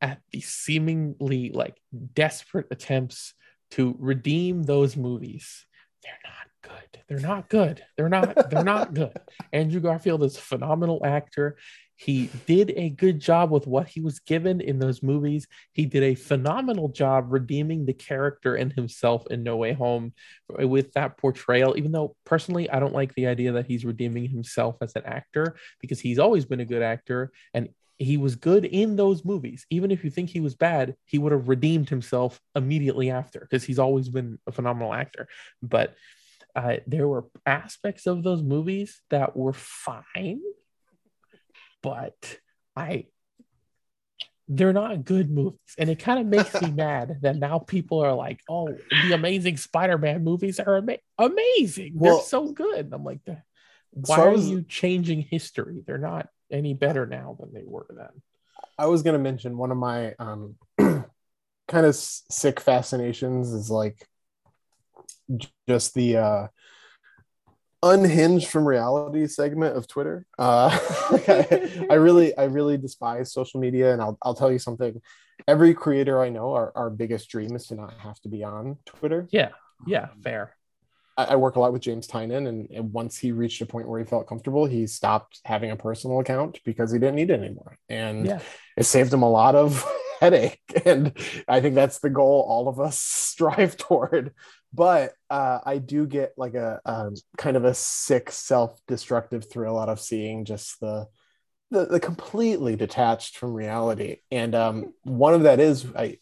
Speaker 2: at the seemingly like desperate attempts to redeem those movies. They're not good. They're not good. They're not. They're not good. Andrew Garfield is a phenomenal actor. He did a good job with what he was given in those movies. He did a phenomenal job redeeming the character and himself in No Way Home with that portrayal. Even though personally, I don't like the idea that he's redeeming himself as an actor because he's always been a good actor and he was good in those movies. Even if you think he was bad, he would have redeemed himself immediately after because he's always been a phenomenal actor. But uh, there were aspects of those movies that were fine but I they're not good movies. And it kind of makes me mad that now people are like, oh, the amazing Spider-Man movies are ama- amazing. Well, they're so good. I'm like, why so was, are you changing history? They're not any better now than they were then.
Speaker 4: I was gonna mention one of my um kind of sick fascinations is like just the uh unhinged from reality segment of Twitter. Uh, I, I, really, I really despise social media, and I'll, I'll tell you something. Every creator I know, our, our biggest dream is to not have to be on Twitter.
Speaker 2: Yeah, yeah, fair.
Speaker 4: I, I work a lot with James Tynion, and, and, once he reached a point where he felt comfortable, he stopped having a personal account because he didn't need it anymore, and yeah. it saved him a lot of headache. And I think that's the goal all of us strive toward but uh, I do get like a um, kind of a sick self-destructive thrill out of seeing just the, the the, completely detached from reality. And um, one of that is I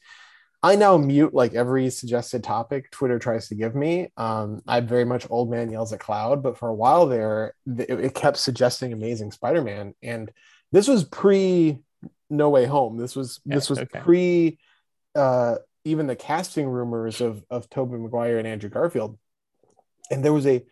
Speaker 4: I now mute like every suggested topic Twitter tries to give me. Um, I'm very much old man yells at cloud, but for a while there, it, it kept suggesting Amazing Spider-Man, and this was pre No Way Home. This was this was okay. pre uh, even the casting rumors of of Tobey Maguire and Andrew Garfield, and there was a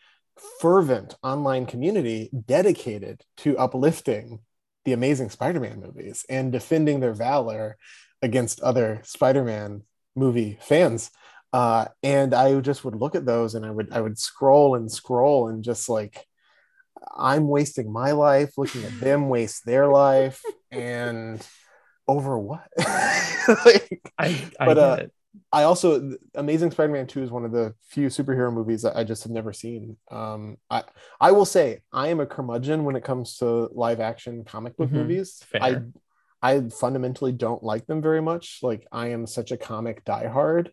Speaker 4: fervent online community dedicated to uplifting the Amazing Spider-Man movies and defending their valor against other Spider-Man movie fans. Uh, and I just would look at those and I would I would scroll and scroll and just like I'm wasting my life looking at them waste their life and over what? like, I, I but uh, I also Amazing Spider-Man 2 is one of the few superhero movies that I just have never seen. Um, I I will say I am a curmudgeon when it comes to live action comic book mm-hmm. movies. Fair. I I fundamentally don't like them very much. Like I am such a comic diehard,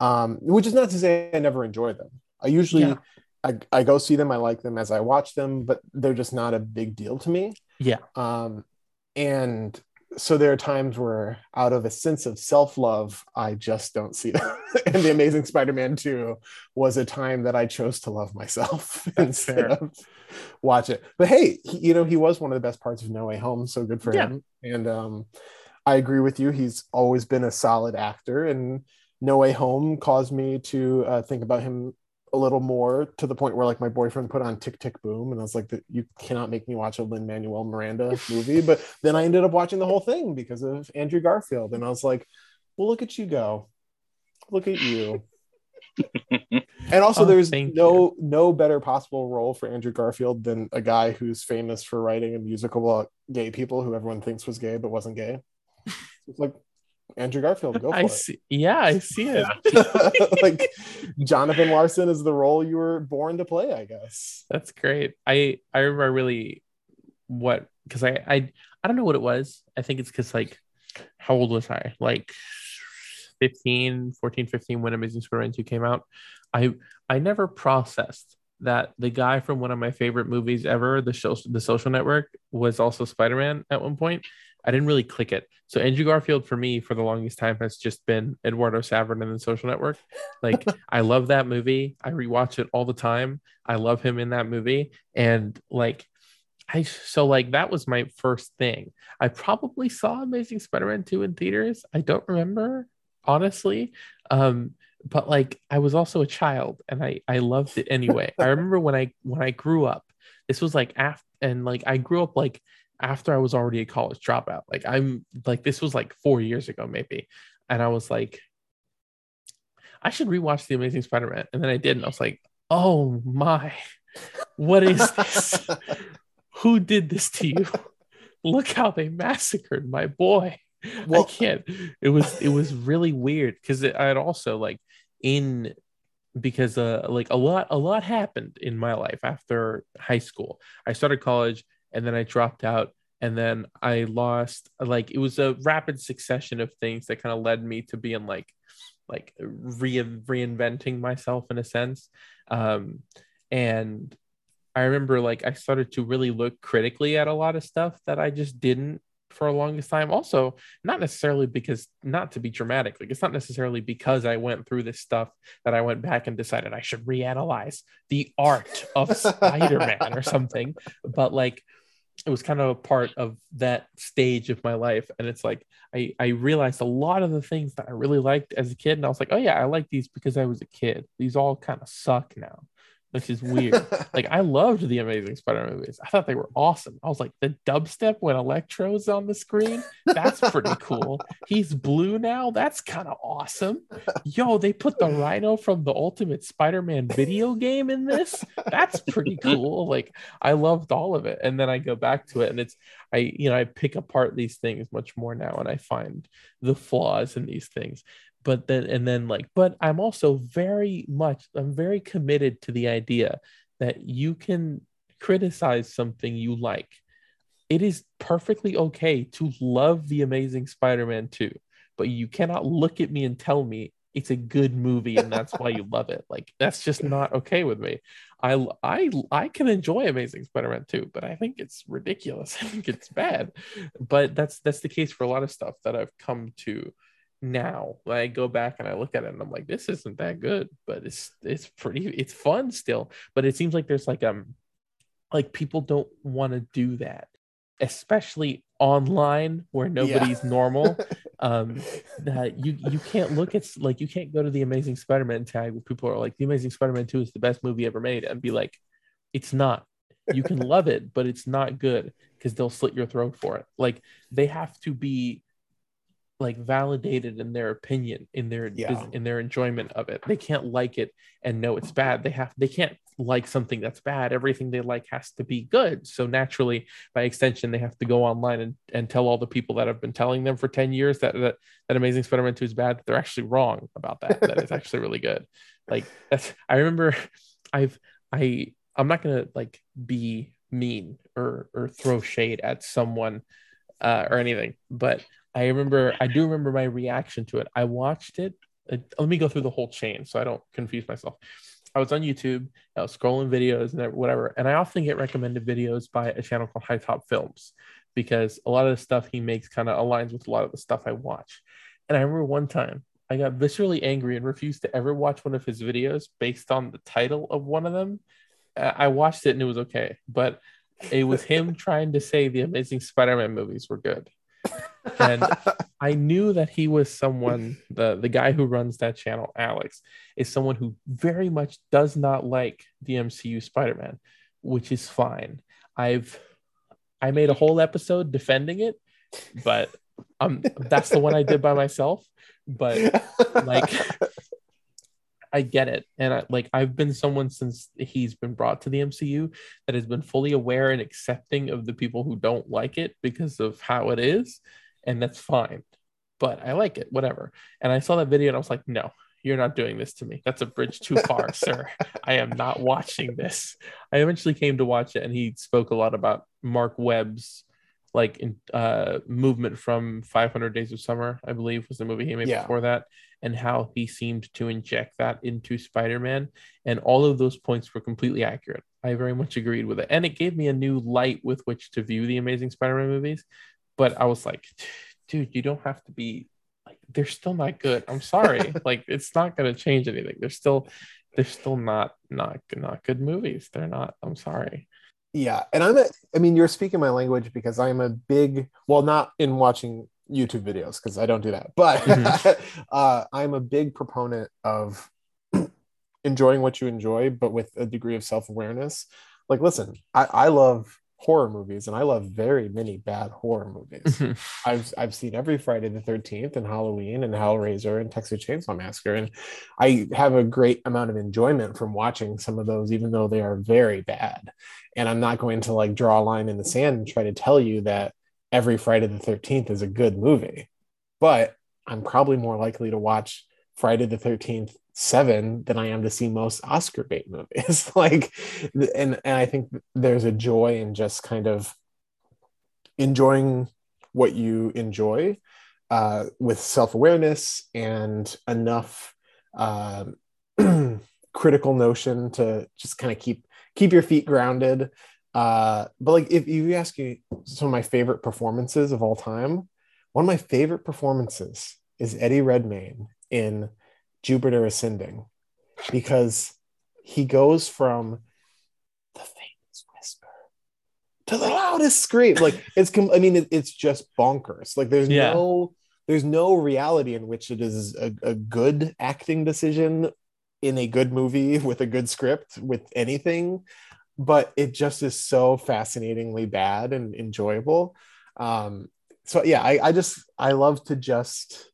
Speaker 4: um, which is not to say I never enjoy them. I usually yeah. I, I go see them, I like them as I watch them, but they're just not a big deal to me.
Speaker 2: Yeah.
Speaker 4: Um, and so there are times where out of a sense of self-love i just don't see them and the amazing spider-man 2 was a time that i chose to love myself instead fair. of watch it but hey he, you know he was one of the best parts of no way home so good for yeah. him and um, i agree with you he's always been a solid actor and no way home caused me to uh, think about him a little more to the point where like my boyfriend put on Tick Tick Boom and I was like you cannot make me watch a Lin Manuel Miranda movie. But then I ended up watching the whole thing because of Andrew Garfield and I was like well look at you go. Look at you. And also oh, there's no you. no better possible role for Andrew Garfield than a guy who's famous for writing a musical about gay people who everyone thinks was gay but wasn't gay. It's like Andrew Garfield. Go for
Speaker 2: I
Speaker 4: it.
Speaker 2: See, yeah, I see it.
Speaker 4: like Jonathan Larson is the role you were born to play, I guess.
Speaker 2: That's great. I I remember really what because I I I don't know what it was. I think it's because like how old was I? Like 15, 14, 15 when Amazing Spider-Man 2 came out. I I never processed that the guy from one of my favorite movies ever, the show, the Social Network, was also Spider-Man at one point. I didn't really click it. So Andrew Garfield for me for the longest time has just been Eduardo Saverin in the Social Network. Like I love that movie. I rewatch it all the time. I love him in that movie, and like I so like that was my first thing. I probably saw Amazing Spider-Man 2 in theaters. I don't remember honestly. Um, but like I was also a child and I I loved it anyway. I remember when I when I grew up, this was like after and like I grew up like after I was already a college dropout. Like I'm like this was like four years ago maybe. and I was like, I should rewatch The Amazing Spider-Man, and then I did, and I was like, oh my, what is this? Who did this to you? Look how they massacred my boy. Well, I can't. It was it was really weird because I had also like in because uh like a lot a lot happened in my life after high school. I started college and then I dropped out and then I lost like it was a rapid succession of things that kind of led me to being like like re- reinventing myself in a sense um and I remember like I started to really look critically at a lot of stuff that I just didn't for a longest time. Also, not necessarily because not to be dramatic, like it's not necessarily because I went through this stuff that I went back and decided I should reanalyze the art of Spider-Man or something. But like it was kind of a part of that stage of my life. And it's like I, I realized a lot of the things that I really liked as a kid. And I was like, oh yeah, I like these because I was a kid. These all kind of suck now which is weird. like I loved the Amazing Spider-Man movies. I thought they were awesome. I was like, the dubstep when Electro's on the screen, that's pretty cool. He's blue now. That's kind of awesome. Yo, they put the Rhino from the Ultimate Spider-Man video game in this. That's pretty cool. Like I loved all of it. And then I go back to it, and it's I, you know, I pick apart these things much more now, and I find the flaws in these things but then and then like but i'm also very much i'm very committed to the idea that you can criticize something you like. It is perfectly okay to love the amazing spider-man 2 but you cannot look at me and tell me it's a good movie and that's why you love it. Like that's just not okay with me. I i i can enjoy amazing spider-man 2 but i think it's ridiculous. I think it's bad. But that's that's the case for a lot of stuff that i've come to now I go back and I look at it and I'm like, this isn't that good, but it's it's pretty it's fun still. But it seems like there's like um like people don't want to do that, especially online where nobody's yeah. normal. Um that you you can't look at like you can't go to the Amazing Spider-Man tag where people are like, the Amazing Spider-Man 2 is the best movie ever made, and be like, it's not. You can love it, but it's not good because they'll slit your throat for it. Like they have to be like validated in their opinion in their yeah. in their enjoyment of it. They can't like it and know it's bad. They have they can't like something that's bad. Everything they like has to be good. So naturally by extension they have to go online and, and tell all the people that have been telling them for 10 years that that, that amazing spider-man 2 is bad that they're actually wrong about that that it's actually really good. Like that's i remember i've i i'm not gonna like be mean or or throw shade at someone uh, or anything but I remember, I do remember my reaction to it. I watched it. Uh, let me go through the whole chain so I don't confuse myself. I was on YouTube, I was scrolling videos and whatever, and I often get recommended videos by a channel called High Top Films because a lot of the stuff he makes kind of aligns with a lot of the stuff I watch. And I remember one time I got viscerally angry and refused to ever watch one of his videos based on the title of one of them. I watched it and it was okay, but it was him trying to say the Amazing Spider-Man movies were good and I knew that he was someone the the guy who runs that channel, Alex, is someone who very much does not like the MCU Spider-Man, which is fine. I've I made a whole episode defending it, but um that's the one I did by myself. But like I get it. And I, like I've been someone since he's been brought to the MCU that has been fully aware and accepting of the people who don't like it because of how it is, and that's fine. But I like it, whatever. And I saw that video and I was like, no, you're not doing this to me. That's a bridge too far, sir. I am not watching this. I eventually came to watch it and he spoke a lot about Marc Webb's like in, uh, movement from 500 Days of Summer, I believe was the movie he made yeah. before that, and how he seemed to inject that into Spider Man. And all of those points were completely accurate. I very much agreed with it. And it gave me a new light with which to view the Amazing Spider Man movies. But I was like, dude, you don't have to be like, they're still not good. I'm sorry. like, it's not going to change anything. They're still, they're still not, not, not good movies. They're not. I'm sorry
Speaker 4: yeah and i'm a i mean you're speaking my language because i'm a big well not in watching youtube videos because i don't do that but mm-hmm. uh, i'm a big proponent of enjoying what you enjoy but with a degree of self-awareness like listen i, I love horror movies, and I love very many bad horror movies. I've I've seen every Friday the Thirteenth and Halloween and Hellraiser and Texas Chainsaw Massacre, and I have a great amount of enjoyment from watching some of those, even though they are very bad. And I'm not going to like draw a line in the sand and try to tell you that every Friday the Thirteenth is a good movie, but I'm probably more likely to watch Friday the 13th seven than I am to see most Oscar bait movies. like, and, and I think there's a joy in just kind of enjoying what you enjoy uh, with self awareness and enough uh, critical notion to just kind of keep keep your feet grounded. Uh, but like, if you ask me some of my favorite performances of all time, one of my favorite performances is Eddie Redmayne in Jupiter Ascending because he goes from the famous whisper to the loudest scream. Like it's, I mean, it, it's just bonkers. Like there's yeah. no, there's no reality in which it is a, a good acting decision in a good movie with a good script with anything, but it just is so fascinatingly bad and enjoyable. Um, so yeah, I, I just I love to just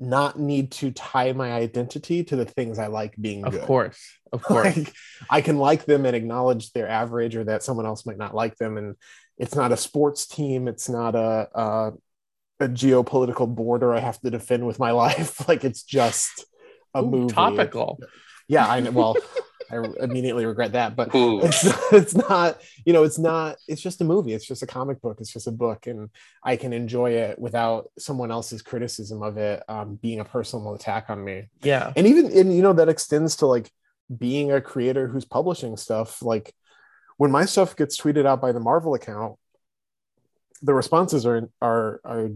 Speaker 4: not need to tie my identity to the things I like being
Speaker 2: of
Speaker 4: good.
Speaker 2: Of course. Of course.
Speaker 4: Like, I can like them and acknowledge their average or that someone else might not like them. And it's not a sports team. It's not a, a, a geopolitical border I have to defend with my life. like it's just a Ooh, movie.
Speaker 2: Topical.
Speaker 4: Yeah, I know. Well, I immediately regret that. But it's, it's not, you know, it's not, it's just a movie. It's just a comic book. It's just a book. And I can enjoy it without someone else's criticism of it um, being a personal attack on me.
Speaker 2: Yeah.
Speaker 4: And even, and you know, that extends to like being a creator who's publishing stuff. Like when my stuff gets tweeted out by the Marvel account, the responses are, are, are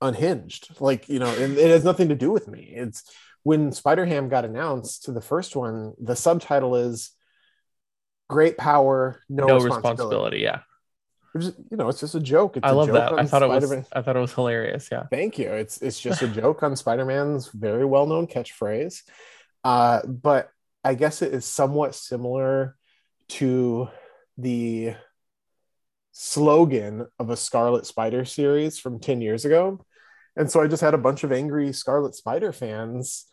Speaker 4: unhinged. Like, you know, and it has nothing to do with me. It's, when Spider Ham got announced to the first one, the subtitle is "Great Power, No, no responsibility. responsibility."
Speaker 2: Yeah,
Speaker 4: which is, you know, it's just a joke. It's
Speaker 2: I love
Speaker 4: joke
Speaker 2: that. I thought Spider-Man. it was. I thought it was hilarious. Yeah.
Speaker 4: Thank you. It's it's just a joke on Spider Man's very well known catchphrase, uh, but I guess it is somewhat similar to the slogan of a Scarlet Spider series from 10 years ago and so I just had a bunch of angry Scarlet Spider fans.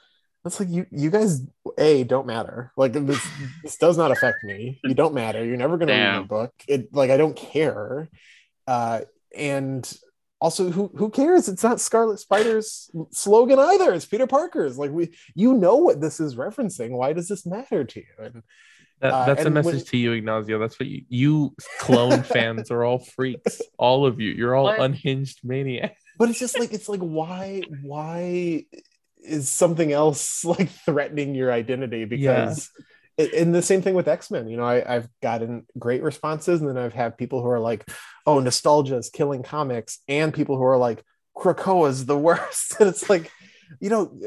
Speaker 4: It's like you you guys a don't matter. Like this this does not affect me. You don't matter. You're never gonna Damn. read my book. It like I don't care. Uh, and also who who cares? It's not Scarlet Spider's slogan either. It's Peter Parker's. Like we you know what this is referencing. Why does this matter to you? And
Speaker 2: that, uh, that's uh, a message when, to you, Ignacio. That's what you, you clone fans are all freaks. All of you. You're all what? unhinged maniacs
Speaker 4: but it's just like it's like why why is something else like threatening your identity? Because yeah. and the same thing with x-men you know I, have gotten great responses and then i've had people who are like oh nostalgia is killing comics and people who are like krakoa is the worst. And it's like you know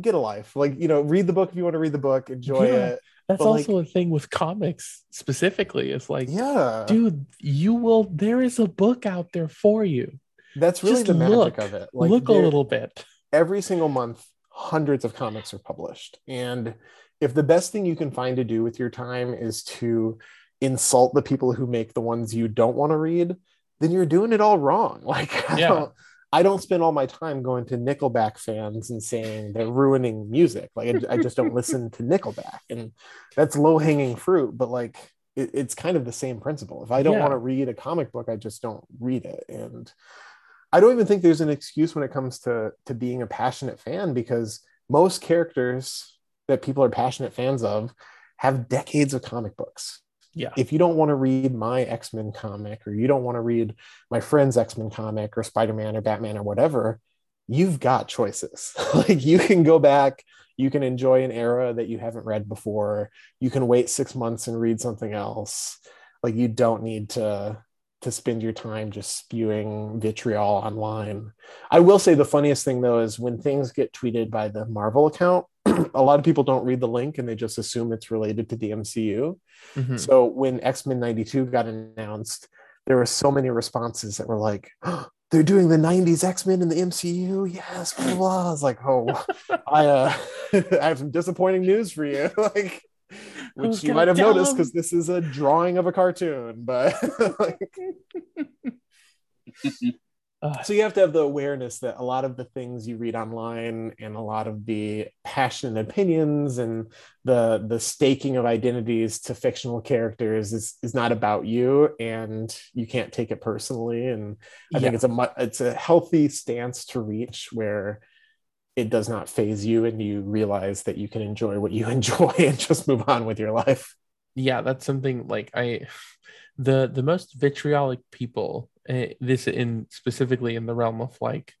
Speaker 4: get a life. Like you know read the book if you want to read the book enjoy yeah. it.
Speaker 2: That's but also like, a thing with comics specifically it's like
Speaker 4: yeah.
Speaker 2: dude you will there is a book out there for you
Speaker 4: that's really Just the magic
Speaker 2: look,
Speaker 4: of it.
Speaker 2: Like look a little bit.
Speaker 4: Every single month, hundreds of comics are published. And if the best thing you can find to do with your time is to insult the people who make the ones you don't want to read, then you're doing it all wrong. Like I, yeah. don't, I don't spend all my time going to Nickelback fans and saying they're ruining music. Like I, I just don't listen to Nickelback, and that's low hanging fruit. But like it, it's kind of the same principle. If I don't yeah. want to read a comic book, I just don't read it. And I don't even think there's an excuse when it comes to to being a passionate fan because most characters that people are passionate fans of have decades of comic books.
Speaker 2: Yeah.
Speaker 4: If you don't want to read my X-Men comic or you don't want to read my friend's X-Men comic or Spider-Man or Batman or whatever, you've got choices. like you can go back, you can enjoy an era that you haven't read before. You can wait 6 months and read something else. Like you don't need to to spend your time just spewing vitriol online. I will say the funniest thing though is when things get tweeted by the Marvel account, a lot of people don't read the link and they just assume it's related to the MCU. Mm-hmm. So when X Men 92 got announced, there were so many responses that were like, oh, they're doing the 90s X-Men in the MCU. Yes, blah, blah. I was like, oh, I, uh, I have some disappointing news for you. like, which you might have noticed because this is a drawing of a cartoon, but like, ah, so you have to have the awareness that a lot of the things you read online and a lot of the passionate opinions and the the staking of identities to fictional characters is, is not about you and you can't take it personally and i yeah. think it's a it's a healthy stance to reach where it does not faze you and you realize that you can enjoy what you enjoy and just move on with your life.
Speaker 2: Yeah that's something like i the the most vitriolic people uh, this in specifically in the realm of like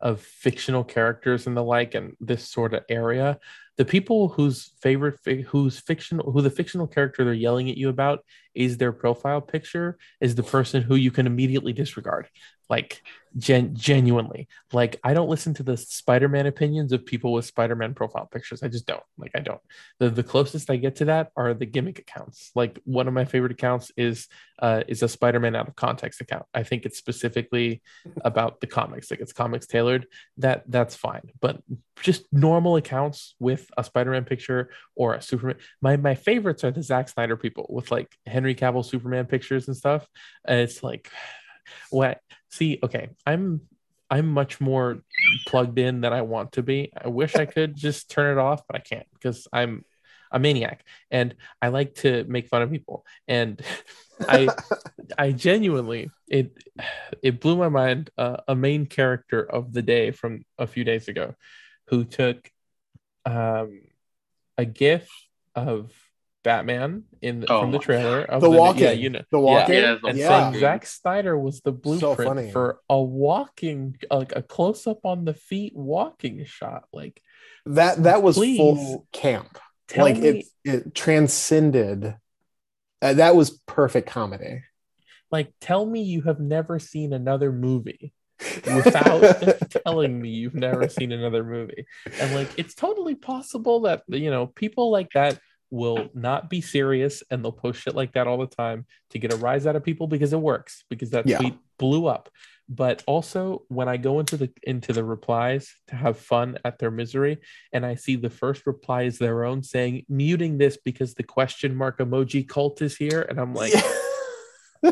Speaker 2: of fictional characters and the like and this sort of area the people whose favorite whose fictional who the fictional character they're yelling at you about is their profile picture is the person who you can immediately disregard. Like gen- genuinely. Like i don't listen to the spider-man opinions of people with spider-man profile pictures. I just don't. Like i don't. The, the closest i get to that are the gimmick accounts. Like one of my favorite accounts is uh is a spider-man out of context account. I think it's specifically about the comics. Like it's comics tailored. That that's fine. But just normal accounts with a spider-man picture or a superman my my favorites are the Zack snyder people with like henry cavill superman pictures and stuff. And it's like what see okay i'm i'm much more plugged in than i want to be. I wish i could just turn it off but i can't because i'm a maniac. And i like to make fun of people. And i i genuinely it it blew my mind uh, a main character of the day from a few days ago who took um a gif of Batman in the, oh, from the trailer of
Speaker 4: the, the walking,
Speaker 2: yeah, you know,
Speaker 4: the walking,
Speaker 2: yeah, and yeah. Zack Snyder was the blueprint so for a walking, like a close up on the feet walking shot, like
Speaker 4: that. That was full camp. Like me, it, it transcended. Uh, that was perfect comedy.
Speaker 2: Like, tell me you have never seen another movie without telling me you've never seen another movie. And like, it's totally possible that you know people like that will not be serious and they'll post shit like that all the time to get a rise out of people because it works because that yeah. tweet blew up but also when i go into the into the replies to have fun at their misery and i see the first reply is their own saying muting this because the question mark emoji cult is here and i'm like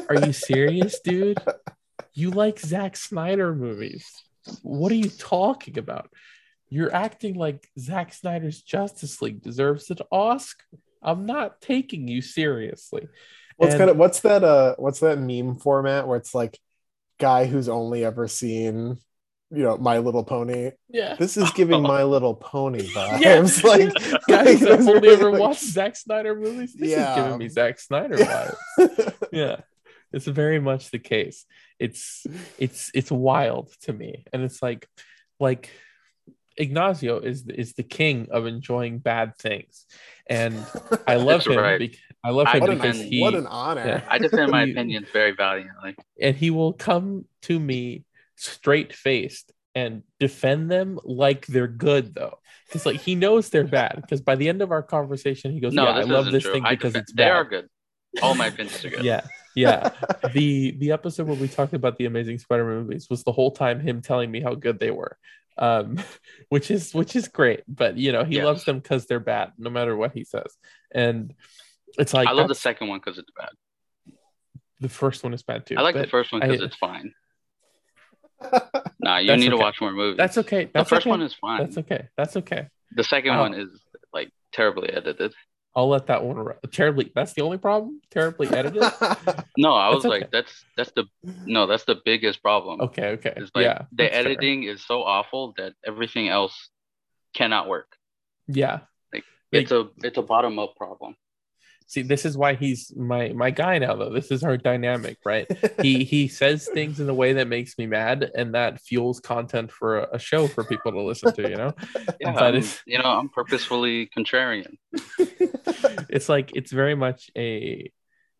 Speaker 2: are you serious dude you like Zack Snyder movies what are you talking about you're acting like Zack Snyder's Justice League deserves an Oscar. I'm not taking you seriously.
Speaker 4: What's kind of what's that uh what's that meme format where it's like guy who's only ever seen you know My Little Pony.
Speaker 2: Yeah,
Speaker 4: this is giving My Little Pony vibes. yeah. like
Speaker 2: guys like, only really ever like... watched Zack Snyder movies. This yeah. is giving me Zack Snyder vibes. yeah, it's very much the case. It's it's it's wild to me, and it's like like Ignacio is is the king of enjoying bad things, and I love him. Right. Be- I love him because
Speaker 4: an,
Speaker 2: he.
Speaker 4: What an honor! Yeah.
Speaker 3: I defend my opinions very valiantly,
Speaker 2: and he will come to me straight faced and defend them like they're good though, because like he knows they're bad. Because by the end of our conversation, he goes, no, "Yeah, I love this true. thing because defend, it's bad."
Speaker 3: They are good. All my opinions are good.
Speaker 2: yeah, yeah. the The episode where we talked about the Amazing Spider-Man movies was the whole time him telling me how good they were um, which is which is great. But you know, he loves them because they're bad, no matter what he says. And it's like
Speaker 3: I love the second one because it's bad.
Speaker 2: The first one is bad too.
Speaker 3: I like the first one because it's fine. nah, you need okay. to watch more movies.
Speaker 2: That's okay. That's
Speaker 3: the first
Speaker 2: okay.
Speaker 3: one is fine.
Speaker 2: That's okay. That's okay.
Speaker 3: The second uh, one is like terribly edited.
Speaker 2: I'll let that one run. terribly. That's the only problem. Terribly edited.
Speaker 3: no, I was like, that's that's the no, that's the biggest problem.
Speaker 2: Okay, okay.
Speaker 3: It's like
Speaker 2: yeah,
Speaker 3: the editing fair. is so awful that everything else cannot work.
Speaker 2: Yeah,
Speaker 3: like, like it's a it's a bottom up problem
Speaker 2: see this is why he's my my guy now though. This is our dynamic right? He he says things in a way that makes me mad and that fuels content for a, a show for people to listen to you know?
Speaker 3: Yeah but you know i'm purposefully contrarian.
Speaker 2: It's like it's very much a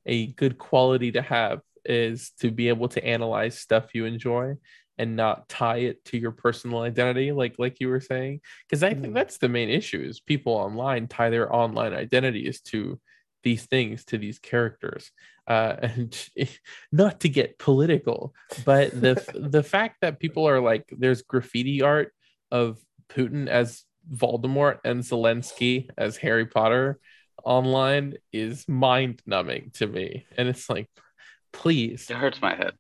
Speaker 2: a good quality to have is to be able to analyze stuff you enjoy and not tie it to your personal identity like like you were saying. Because i think mm. that's the main issue is people online tie their online identities to these things to these characters uh, and not to get political but the the fact that people are like there's graffiti art of putin as voldemort and zelensky as harry potter online is mind numbing to me. And it's like, please,
Speaker 3: It hurts my head.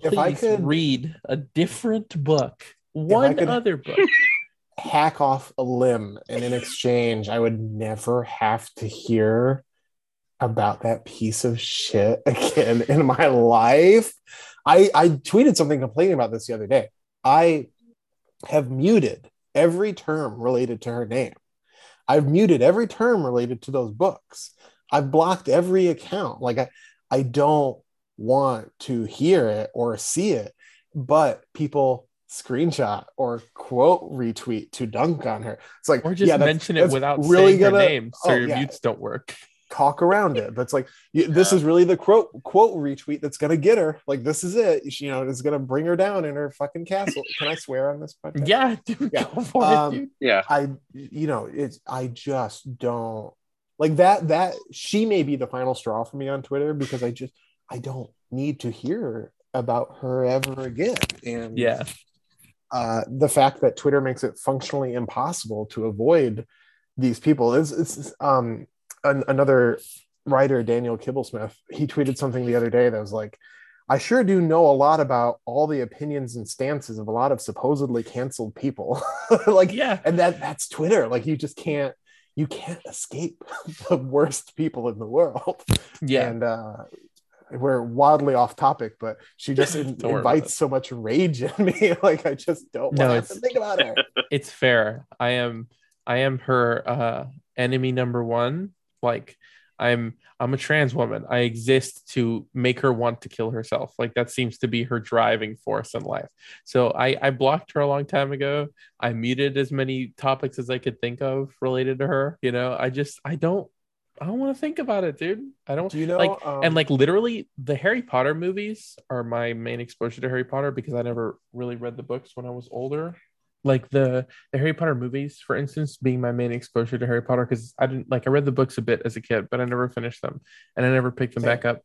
Speaker 2: please
Speaker 4: If I could-
Speaker 2: read a different book, one other book.
Speaker 4: hack off a limb and in exchange i would never have to hear about that piece of shit again in my life i i tweeted something complaining about this the other day i have muted every term related to her name i've muted every term related to those books i've blocked every account like i i don't want to hear it or see it but people screenshot or quote retweet to dunk on her. It's like
Speaker 2: Or just
Speaker 4: yeah,
Speaker 2: mention it without
Speaker 4: really
Speaker 2: saying her
Speaker 4: gonna
Speaker 2: name so
Speaker 4: oh,
Speaker 2: your
Speaker 4: yeah.
Speaker 2: mutes don't work.
Speaker 4: Talk around it. But it's like you, this is really the quote quote retweet that's gonna get her. Like this is it. She, you know, it's gonna bring her down in her fucking castle. Can I swear on this podcast?
Speaker 2: Yeah, dude,
Speaker 4: Yeah.
Speaker 2: go for
Speaker 4: Um,
Speaker 2: it, dude.
Speaker 3: Yeah.
Speaker 4: I you know it's I just don't like that that she may be the final straw for me on Twitter because I just I don't need to hear about her ever again. And
Speaker 2: Yeah.
Speaker 4: uh, the fact that Twitter makes it functionally impossible to avoid these people is it's um an, another writer Daniel Kibblesmith he tweeted something the other day that was like I sure do know a lot about all the opinions and stances of a lot of supposedly canceled people like
Speaker 2: Yeah.
Speaker 4: and that that's Twitter like you just can't you can't escape the worst people in the world
Speaker 2: Yeah.
Speaker 4: and uh we're wildly off topic but she just in-
Speaker 2: Don't worry about
Speaker 4: invites so much rage in me like i just don't
Speaker 2: No,
Speaker 4: want to
Speaker 2: it's-
Speaker 4: think about her
Speaker 2: it's fair. I am I am her uh enemy number one. Like I'm I'm a trans woman. I exist to make her want to kill herself. Like that seems to be her driving force in life. So I I blocked her a long time ago. I muted as many topics as I could think of related to her. You know, I just I don't I don't want to think about it, dude. I don't
Speaker 4: do you know
Speaker 2: like
Speaker 4: um,
Speaker 2: and like literally the Harry Potter movies are my main exposure to Harry Potter because I never really read the books when I was older. Like the the Harry Potter movies, for instance, being my main exposure to Harry Potter because I didn't like I read the books a bit as a kid, but I never finished them and I never picked them
Speaker 4: Same.
Speaker 2: back up.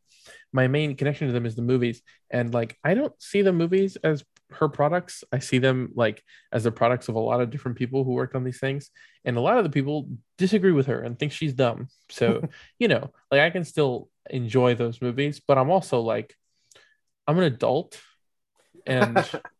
Speaker 2: My main connection to them is the movies, and like I don't see the movies as her products. I see them like as the products of a lot of different people who worked on these things, and a lot of the people disagree with her and think she's dumb. So you know, like I can still enjoy those movies, but I'm also like, I'm an adult and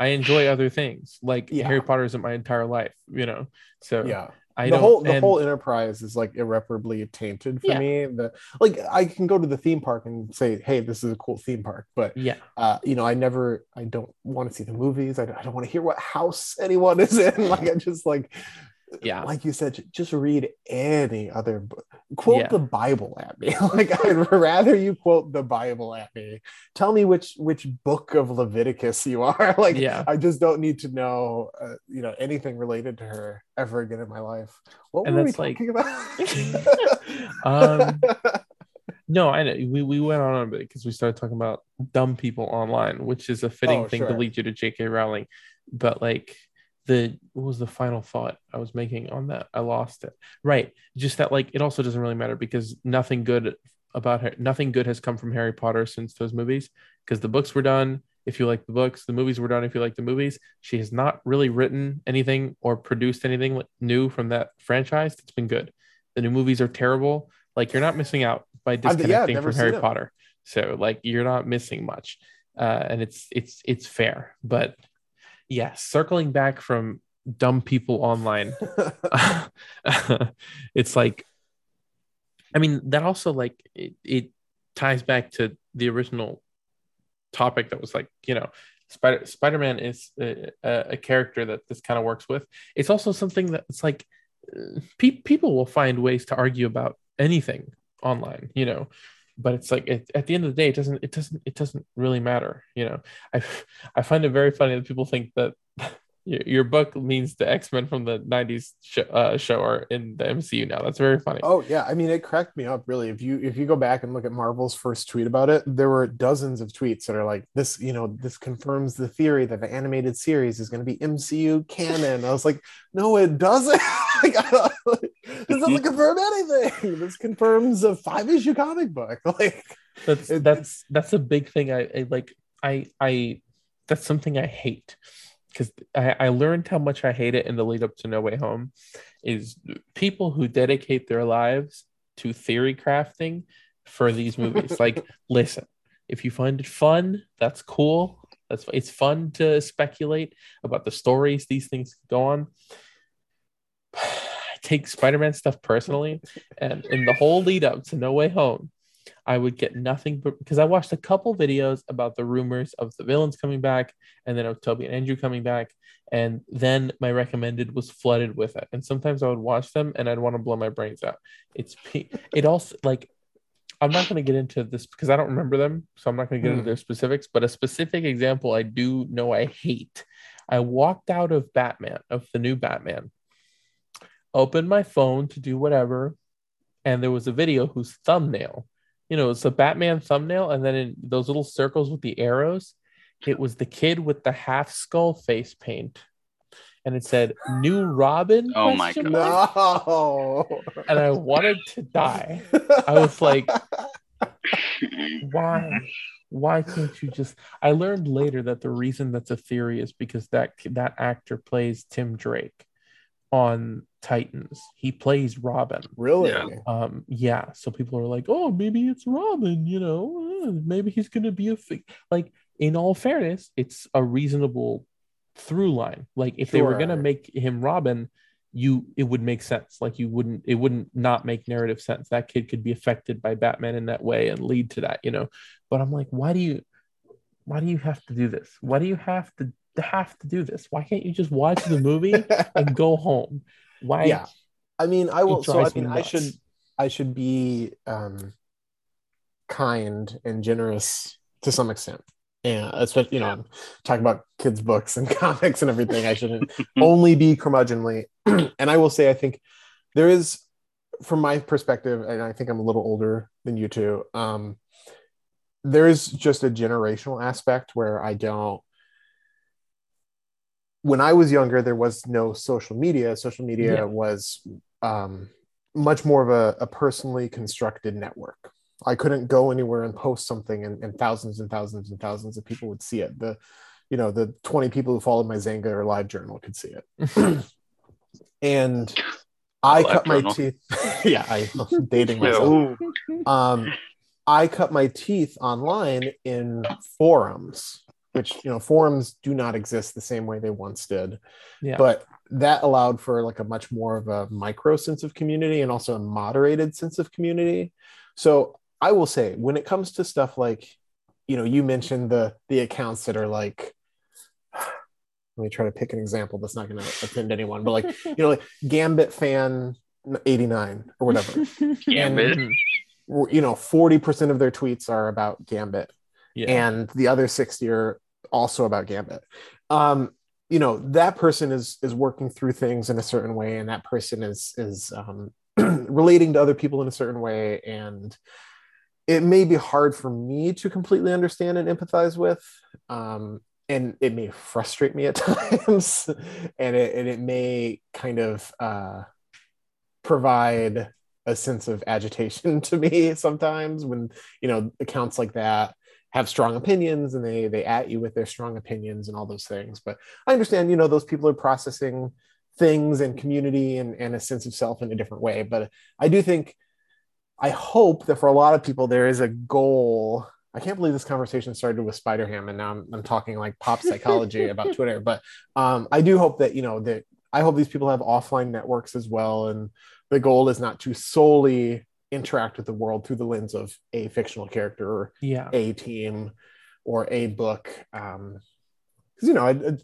Speaker 2: I enjoy other things. Like
Speaker 4: Yeah.
Speaker 2: Harry Potter isn't my entire life, you know. So
Speaker 4: yeah
Speaker 2: I
Speaker 4: the
Speaker 2: don't
Speaker 4: whole the
Speaker 2: and-
Speaker 4: whole enterprise is like irreparably tainted for
Speaker 2: Yeah.
Speaker 4: me the like i can go to the theme park and say hey this is a cool theme park but
Speaker 2: yeah,
Speaker 4: uh you know i never i don't want to see the movies i, I don't want to hear what house anyone is in like i just like
Speaker 2: Yeah.
Speaker 4: like you said just read any other book quote
Speaker 2: Yeah.
Speaker 4: the bible at me like i'd rather you quote the bible at me tell me which which book of leviticus you are like
Speaker 2: Yeah.
Speaker 4: i just don't need to know uh, you know anything related to her ever again in my life what
Speaker 2: And
Speaker 4: were we
Speaker 2: that's like-
Speaker 4: about
Speaker 2: um, no, I know we, we went on a bit because we started talking about dumb people online, which is a fitting
Speaker 4: Oh,
Speaker 2: thing to lead you to J.K. Rowling. But like the what was the final thought I was making on that? I lost it. Right, just that like it also doesn't really matter because nothing good about her, nothing good has come from Harry Potter since those movies because the books were done. If you like the books, the movies were done. If you like the movies, she has not really written anything or produced anything new from that franchise that's been good. The new movies are terrible. Like you're not missing out by disconnecting
Speaker 4: never
Speaker 2: from Harry. Potter. So like you're not missing much, uh, and it's it's it's fair. But yeah, circling back from dumb people online, it's like, I mean that also like it, it ties back to the original topic that was like you know Spider Spider Man is a, a, a character that this kind of works with. It's also something that it's like uh, pe- people will find ways to argue about anything online, you know. But it's like it, at the end of the day, it doesn't it doesn't it doesn't really matter, you know. I I find it very funny that people think that your, book means the X Men from the '90s show, uh, show are in the MCU now. That's very funny.
Speaker 4: Oh yeah, I mean it cracked me up really. If you if you go back and look at Marvel's first tweet about it, there were dozens of tweets that are like this, you know, this confirms the theory that the animated series is going to be MCU canon. I was like, no, it doesn't. like, this doesn't confirm anything. This confirms a five issue comic book. Like
Speaker 2: that's
Speaker 4: It-
Speaker 2: that's that's a big thing I, I like i i that's something i hate because I, I learned how much i hate it in the lead up to no way home is people who dedicate their lives to theory crafting for these movies. like, listen, if you find it fun, that's cool. That's it's fun to speculate about the stories these things go on. Take Spider-Man stuff personally, and in the whole lead up to No Way Home, I would get nothing but because I watched a couple videos about the rumors of the villains coming back and then of Tobey and Andrew coming back. And then my recommended was flooded with it. And sometimes I would watch them and I'd want to blow my brains out. It's it also like I'm not going to get into this because I don't remember them. So I'm not going to get into hmm. their specifics. But a specific example I do know I hate. I walked out of Batman, of the new Batman, opened my phone to do whatever. And there was a video whose thumbnail you know, it's a Batman thumbnail, and then in those little circles with the arrows, it was the kid with the half skull face paint. And it said new Robin.
Speaker 3: Oh my god.
Speaker 4: No.
Speaker 2: And I wanted to die. I was like, why? Why can't you just I learned later that the reason that's a theory is because that that actor plays Tim Drake on Titans. He plays Robin.
Speaker 4: Really?
Speaker 3: Yeah.
Speaker 2: Um, yeah. So people are like, oh, maybe it's Robin. You know, uh, maybe he's gonna be a fi-. like. In all fairness, it's a reasonable through line. Like if sure. they were gonna make him Robin, you it would make sense. Like you wouldn't it wouldn't not make narrative sense. That kid could be affected by Batman in that way and lead to that. You know. But I'm like, why do you? Why do you have to do this? Why do you have to have to do this? Why can't you just watch the movie and go home? Why?
Speaker 4: Yeah, I mean, I will. So I mean, I should, I should be um, kind and generous to some extent. Yeah, especially you know, I'm talking about kids' books and comics and everything. I shouldn't only be curmudgeonly. and I will say, I think there is, from my perspective, and I think I'm a little older than you two. Um, there is just a generational aspect where I don't when I was younger, there was no social media. Social media yeah. was um, much more of a, a, personally constructed network. I couldn't go anywhere and post something, and, and, thousands and thousands and thousands of people would see it. The, you know, the twenty people who followed my Xanga or Live Journal could see it. and I cut my teeth. yeah, I, am dating myself. um, I cut my teeth online in forums which you know forums do not exist the same way they once did. Yeah. but that allowed for like a much more of a micro sense of community and also a moderated sense of community. So i will say when it comes to stuff like you know you mentioned the the accounts that are like let me try to pick an example that's not going to offend anyone but like you know like gambit fan 89 or whatever.
Speaker 3: Gambit. And,
Speaker 4: you know 40% of their tweets are about gambit. Yeah. and the other 60 are also about Gambit. Um, you know that person is is working through things in a certain way, and that person is is um, relating to other people in a certain way, and it may be hard for me to completely understand and empathize with. Um, and it may frustrate me at times, and it, and it may kind of uh, provide a sense of agitation to me sometimes when you know accounts like that have strong opinions and they they at you with their strong opinions and all those things. But i understand you know those people are processing things and community and, and a sense of self in a different way. But i do think i hope that for a lot of people there is a goal. I can't believe this conversation started with spider ham and now i'm, I'm talking like pop psychology about twitter. But um, i do hope that you know that i hope these people have offline networks as well. And the goal is not to solely interact with the world through the lens of a fictional character or
Speaker 2: yeah.
Speaker 4: a team or a book um because you know it, it,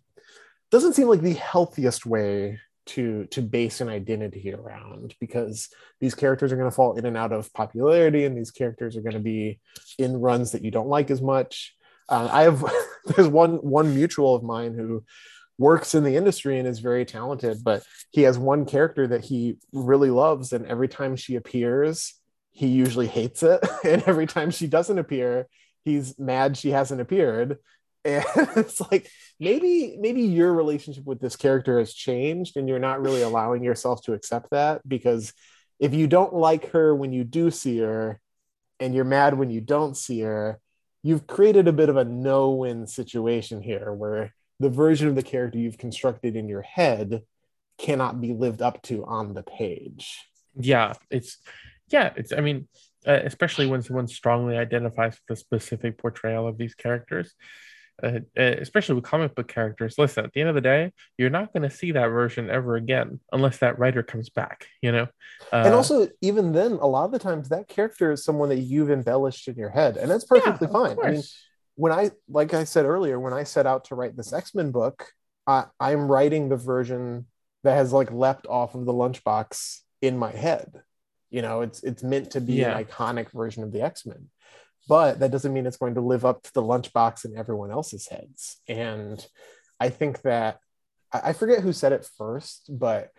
Speaker 4: doesn't seem like the healthiest way to to base an identity around because these characters are going to fall in and out of popularity and these characters are going to be in runs that you don't like as much uh, i have there's one one mutual of mine who works in the industry and is very talented, but he has one character that he really loves. And every time she appears, he usually hates it. And every time she doesn't appear, he's mad she hasn't appeared. And it's like maybe maybe your relationship with this character has changed and you're not really allowing yourself to accept that because if you don't like her when you do see her and you're mad when you don't see her, you've created a bit of a no-win situation here where the version of the character you've constructed in your head cannot be lived up to on the page.
Speaker 2: Yeah, it's yeah, it's I mean, uh, especially when someone strongly identifies with a specific portrayal of these characters. Uh, uh, especially with comic book characters. Listen, at the end of the day, you're not going to see that version ever again unless that writer comes back, you know?
Speaker 4: Uh, and also, even then, a lot of the times that character is someone that you've embellished in your head, and that's perfectly yeah, fine. I mean, when I, like I said earlier, when I set out to write this X Men book, I, I'm writing the version that has like leapt off of the lunchbox in my head. You know, it's it's meant to be yeah. an iconic version of the X Men but that doesn't mean it's going to live up to the lunchbox in everyone else's heads. And I think that I forget who said it first, but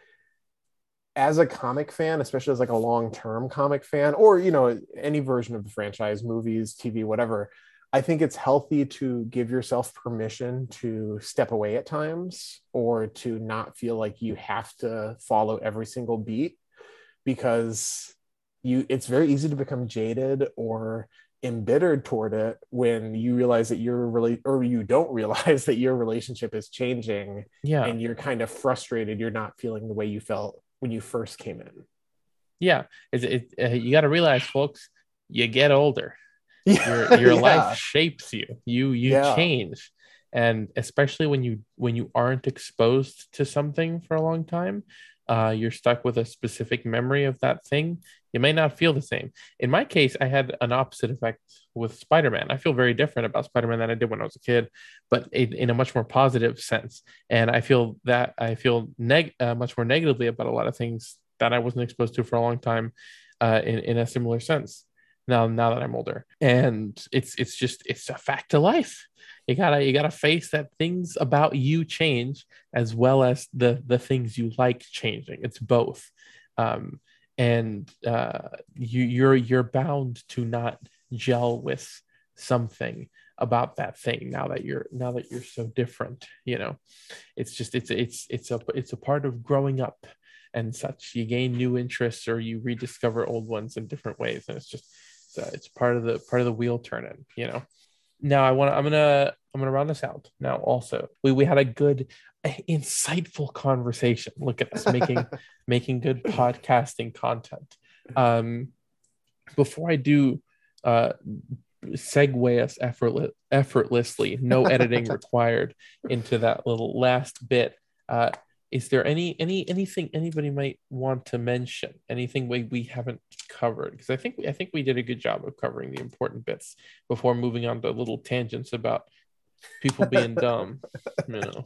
Speaker 4: as a comic fan, especially as like a long-term comic fan, or you know, any version of the franchise, movies, TV, whatever, I think it's healthy to give yourself permission to step away at times or to not feel like you have to follow every single beat because you it's very easy to become jaded or embittered toward it when you realize that you're really or you don't realize that your relationship is changing
Speaker 2: yeah.
Speaker 4: and you're kind of frustrated you're not feeling the way you felt when you first came in.
Speaker 2: Yeah. It's, it, uh, you got to realize folks you get older. Your, your yeah. life shapes you you you yeah. change and especially when you when you aren't exposed to something for a long time uh, you're stuck with a specific memory of that thing, you may not feel the same. In my case, I had an opposite effect with Spider Man. I feel very different about Spider Man than I did when I was a kid, but in, in a much more positive sense. And I feel that I feel neg- uh, much more negatively about a lot of things that I wasn't exposed to for a long time uh, in, in a similar sense. Now, now that I'm older, and it's it's just it's a fact of life. You gotta you gotta face that things about you change as well as the the things you like changing. It's both. Um, and uh, you you're you're bound to not gel with something about that thing now that you're now that you're so different you know? It's just it's it's it's a it's a part of growing up and such. You gain new interests or you rediscover old ones in different ways. And it's just it's, uh, it's part of the part of the wheel turning you know now I want to, I'm gonna I'm gonna round this out. Now also we we had a good insightful conversation. Look at us making making good podcasting content. Um, before I do uh, segue us effortless, effortlessly, no editing required into that little last bit. Uh, is there any any anything anybody might want to mention? Anything we, we haven't covered? Because i think we, i think we did a good job of covering the important bits before moving on to little tangents about people being dumb you know?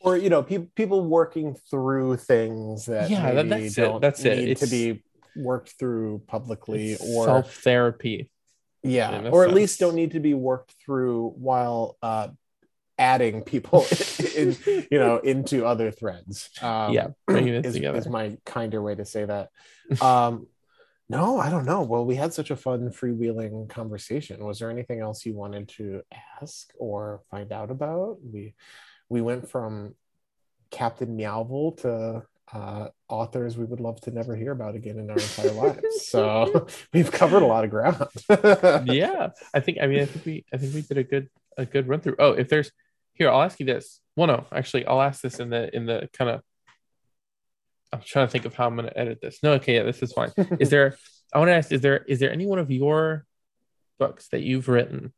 Speaker 4: Or you know pe- people working through things that
Speaker 2: yeah that, that's it that's it.
Speaker 4: it's, to be worked through publicly or
Speaker 2: self therapy
Speaker 4: yeah or at least don't need to be worked through while uh, adding people in, you know into other threads
Speaker 2: um, yeah
Speaker 4: is, is, my kinder way to say that um no i don't know well we had such a fun freewheeling conversation was there anything else you wanted to ask or find out about we we went from captain meowville to uh, authors we would love to never hear about again in our entire lives. So we've covered a lot of ground.
Speaker 2: yeah, I think. I mean, I think we. I think we did a good a good run through. Oh, if there's here, I'll ask you this. Well, no, actually, I'll ask this in the in the kind of. I'm trying to think of how I'm going to edit this. No, okay, yeah, this is fine. is there? I want to ask: Is there is there any one of your books that you've written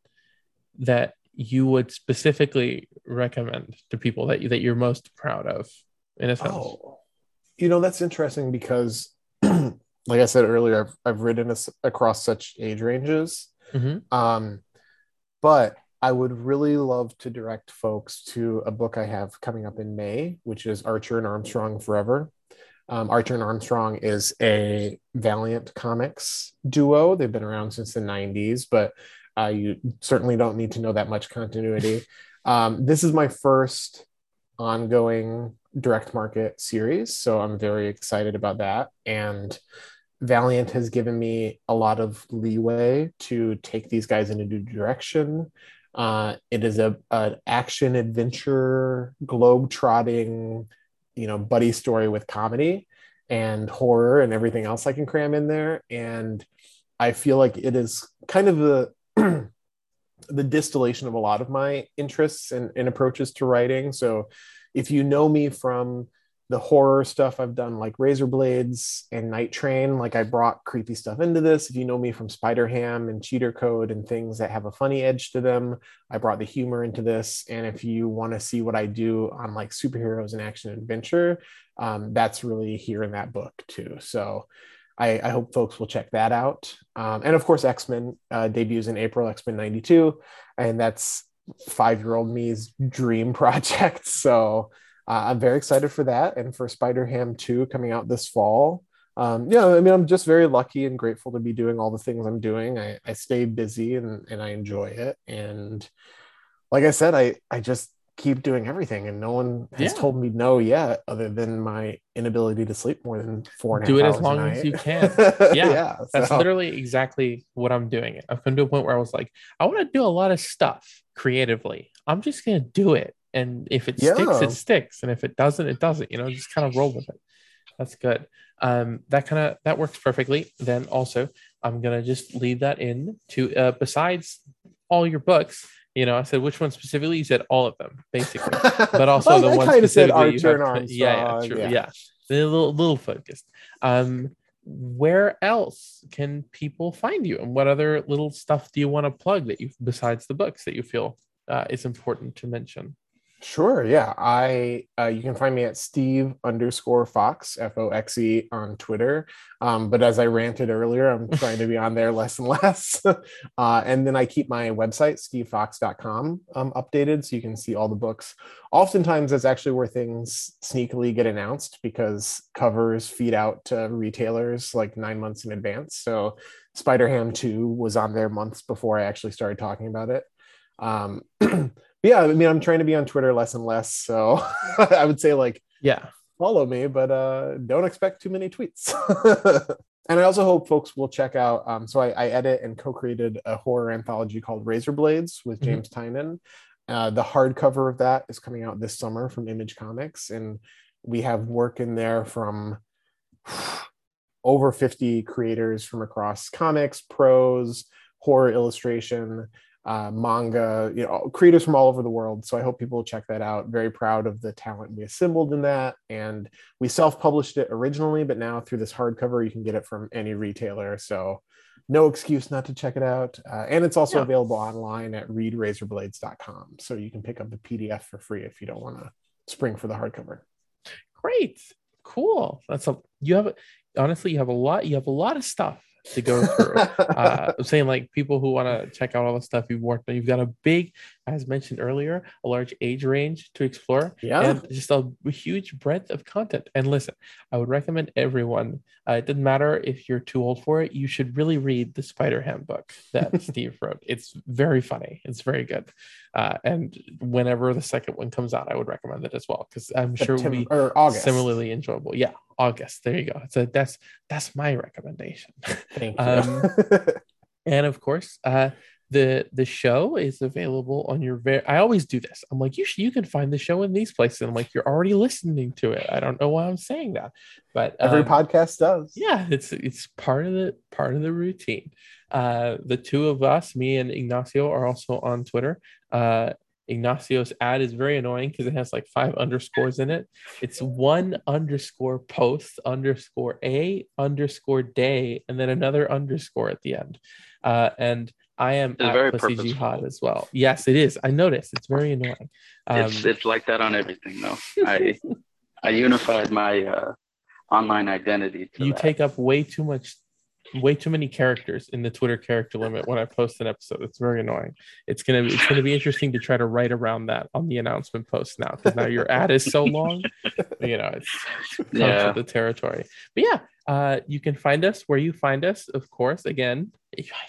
Speaker 2: that you would specifically recommend to people that you that you're most proud of? In a sense. Oh,
Speaker 4: you know that's interesting because, like I said earlier, I've I've written a, across such age ranges.
Speaker 2: Mm-hmm.
Speaker 4: Um, but I would really love to direct folks to a book I have coming up in May, which is Archer and Armstrong Forever. Um, Archer and Armstrong is a Valiant Comics duo. They've been around since the 90s, but uh, you certainly don't need to know that much continuity. Um, this is my first ongoing direct market series, so I'm very excited about that. And Valiant has given me a lot of leeway to take these guys in a new direction. Uh, it is a an action adventure, globe trotting, you know, buddy story with comedy and horror and everything else I can cram in there. And I feel like it is kind of the the distillation of a lot of my interests and, and approaches to writing. So if you know me from the horror stuff I've done, like Razor Blades and Night Train. Like I brought creepy stuff into this. If you know me from Spider Ham and Cheater Code and things that have a funny edge to them, I brought the humor into this. And if you want to see what I do on like superheroes and action adventure, um, that's really here in that book too. So I, I hope folks will check that out. Um, and of course, X Men uh, debuts in April, X Men 92. And that's five year old me's dream project. So uh, I'm very excited for that and for Spider Ham 2 coming out this fall. Um, yeah, I mean, I'm just very lucky and grateful to be doing all the things I'm doing. I, I stay busy and, and I enjoy it. And like I said, I, I just keep doing everything and no one has yeah. told me no yet other than my inability to sleep more than four and
Speaker 2: do it as long as you can yeah, yeah that's so. literally exactly what i'm doing i've come to a point where i was like i want to do a lot of stuff creatively i'm just going to do it and if it yeah. sticks it sticks and if it doesn't it doesn't you know just kind of roll with it. That's good. Um that kind of that works perfectly. Then also i'm gonna just leave that in to uh, besides all your books you know i said which one specifically? You said all of them basically. But also the one specifically you have, yeah yeah, true, yeah. yeah. A little little focused. Um where else can people find you? And what other little stuff do you want to plug that you besides the books that you feel uh, is important to mention
Speaker 4: Sure. Yeah. I uh, you can find me at Steve underscore Fox F O X E on Twitter. Um, but as I ranted earlier, I'm trying to be on there less and less. uh, and then I keep my website stevefoxe.com um, updated so you can see all the books. Oftentimes, that's actually where things sneakily get announced because covers feed out to retailers like nine months in advance. So Spider Ham 2 was on there months before I actually started talking about it. Um, yeah, I mean, I'm trying to be on Twitter less and less. So I would say like,
Speaker 2: yeah,
Speaker 4: follow me, but uh, don't expect too many tweets. and I also hope folks will check out. Um, so I, I, edit and co-created a horror anthology called Razor Blades with mm-hmm. James mm-hmm. Tynion. Uh, the hardcover of that is coming out this summer from Image Comics, and we have work in there from over 50 creators from across comics, prose, horror illustration, uh, manga, you know, creators from all over the world. So I hope people will check that out. Very proud of the talent we assembled in that. And we self published it originally, but now through this hardcover, you can get it from any retailer. So no excuse not to check it out. Uh, and it's also yeah. available online at readrazorblades.com. So you can pick up the PDF for free if you don't want to spring for the hardcover.
Speaker 2: Great. Cool. That's a, you have, honestly, you have a lot, you have a lot of stuff to go through. uh, I'm saying like people who want to check out all the stuff you've worked on. You've got a big, as mentioned earlier, a large age range to explore.
Speaker 4: Yeah.
Speaker 2: And just a, huge breadth of content. And listen, I would recommend everyone. Uh, it doesn't matter if you're too old for it. You should really read the Spider Ham book that Steve wrote. It's very funny. It's very good. Uh, and whenever the second one comes out, I would recommend it as well because I'm sure it'll be similarly enjoyable. Yeah, August. There you go. So that's that's my recommendation.
Speaker 4: Thank you. um,
Speaker 2: and of course, uh, the the show is available on your very. I always do this. I'm like, you you can find the show in these places. I'm like, you're already listening to it. I don't know why I'm saying that, but
Speaker 4: every um, podcast does.
Speaker 2: Yeah, it's it's part of the part of the routine. Uh, the two of us, me and Ignacio, are also on Twitter. Uh, Ignacio's ad is very annoying because it has like five underscores in it. It's one underscore post underscore a underscore day and then another underscore at the end. Uh, and I am
Speaker 3: it's at Pussy
Speaker 2: Jihad as well. Yes, it is. I noticed. It's very annoying.
Speaker 3: Um, it's it's like that on everything though. I I unified my uh, online identity.
Speaker 2: you that. take up way too much way too many characters in the Twitter character limit when I post an episode. It's very annoying. It's gonna be, it's gonna be interesting to try to write around that on the announcement post now because now your ad is so long. you know, it's yeah. the territory. But yeah, uh, you can find us where you find us, of course. Again,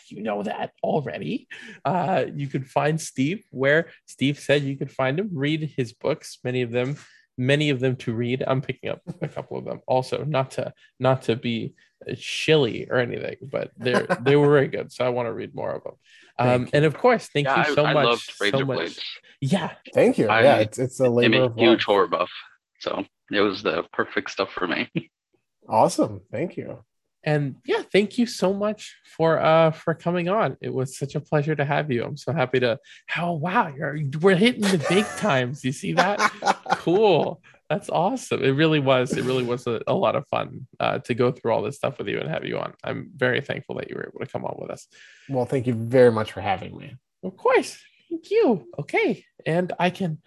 Speaker 2: you know that already. Uh, you can find Steve where Steve said you could find him. Read his books, many of them many of them to read. I'm picking up a couple of them also, not to not to be shilly or anything, but they they were very good. So I want to read more of them. Um, and of course, thank yeah, you so I, much. I loved Razor so Blades. Much. Yeah,
Speaker 4: thank you. I, yeah, it's it's a labor of
Speaker 3: huge horror buff, so it was the perfect stuff for me.
Speaker 4: awesome, thank you
Speaker 2: and yeah thank you so much for uh for coming on it was such a pleasure to have you i'm so happy to how oh, wow you're we're hitting the big times you see that cool. That's awesome. It really was. It really was a, a lot of fun uh, to go through all this stuff with you and have you on. I'm very thankful that you were able to come on with us.
Speaker 4: Well, thank you very much for having me.
Speaker 2: Of course. Thank you. Okay. And I can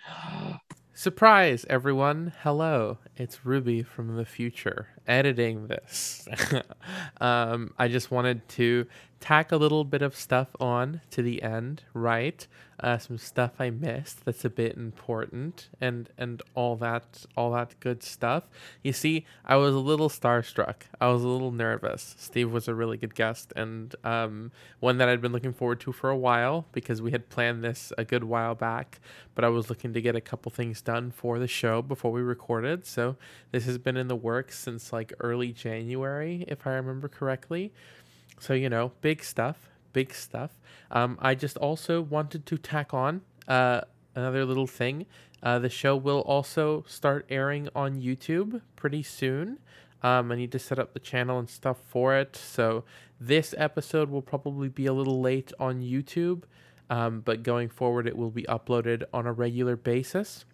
Speaker 2: surprise everyone. Hello. It's Ruby from the future editing this. um, I just wanted to tack a little bit of stuff on to the end, right? Uh, some stuff I missed that's a bit important, and and all that all that good stuff. You see, I was a little starstruck. I was a little nervous. Steve was a really good guest, and um, one that I'd been looking forward to for a while because we had planned this a good while back. But I was looking to get a couple things done for the show before we recorded, so this has been in the works since like early January, if I remember correctly. So, you know, big stuff, big stuff. Um, I just also wanted to tack on uh, another little thing. Uh, the show will also start airing on YouTube pretty soon. Um, I need to set up the channel and stuff for it. So, this episode will probably be a little late on YouTube, um, but going forward, it will be uploaded on a regular basis.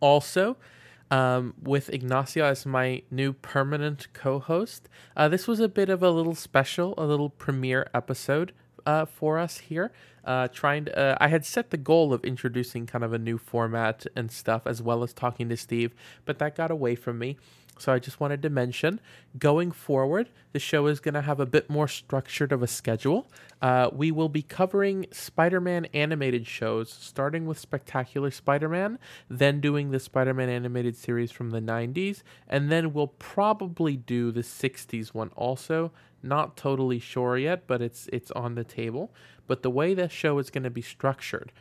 Speaker 2: Also, um, with Ignacio as my new permanent co host. Uh, this was a bit of a little special, a little premiere episode uh, for us here. Uh, trying to, uh, I had set the goal of introducing kind of a new format and stuff, as well as talking to Steve, but that got away from me. So I just wanted to mention going forward, the show is going to have a bit more structured of a schedule. Uh, we will be covering Spider Man animated shows, starting with Spectacular Spider Man, then doing the Spider Man animated series from the 90s, and then we'll probably do the 60s one also. Not totally sure yet, but it's it's on the table. But the way the show is going to be structured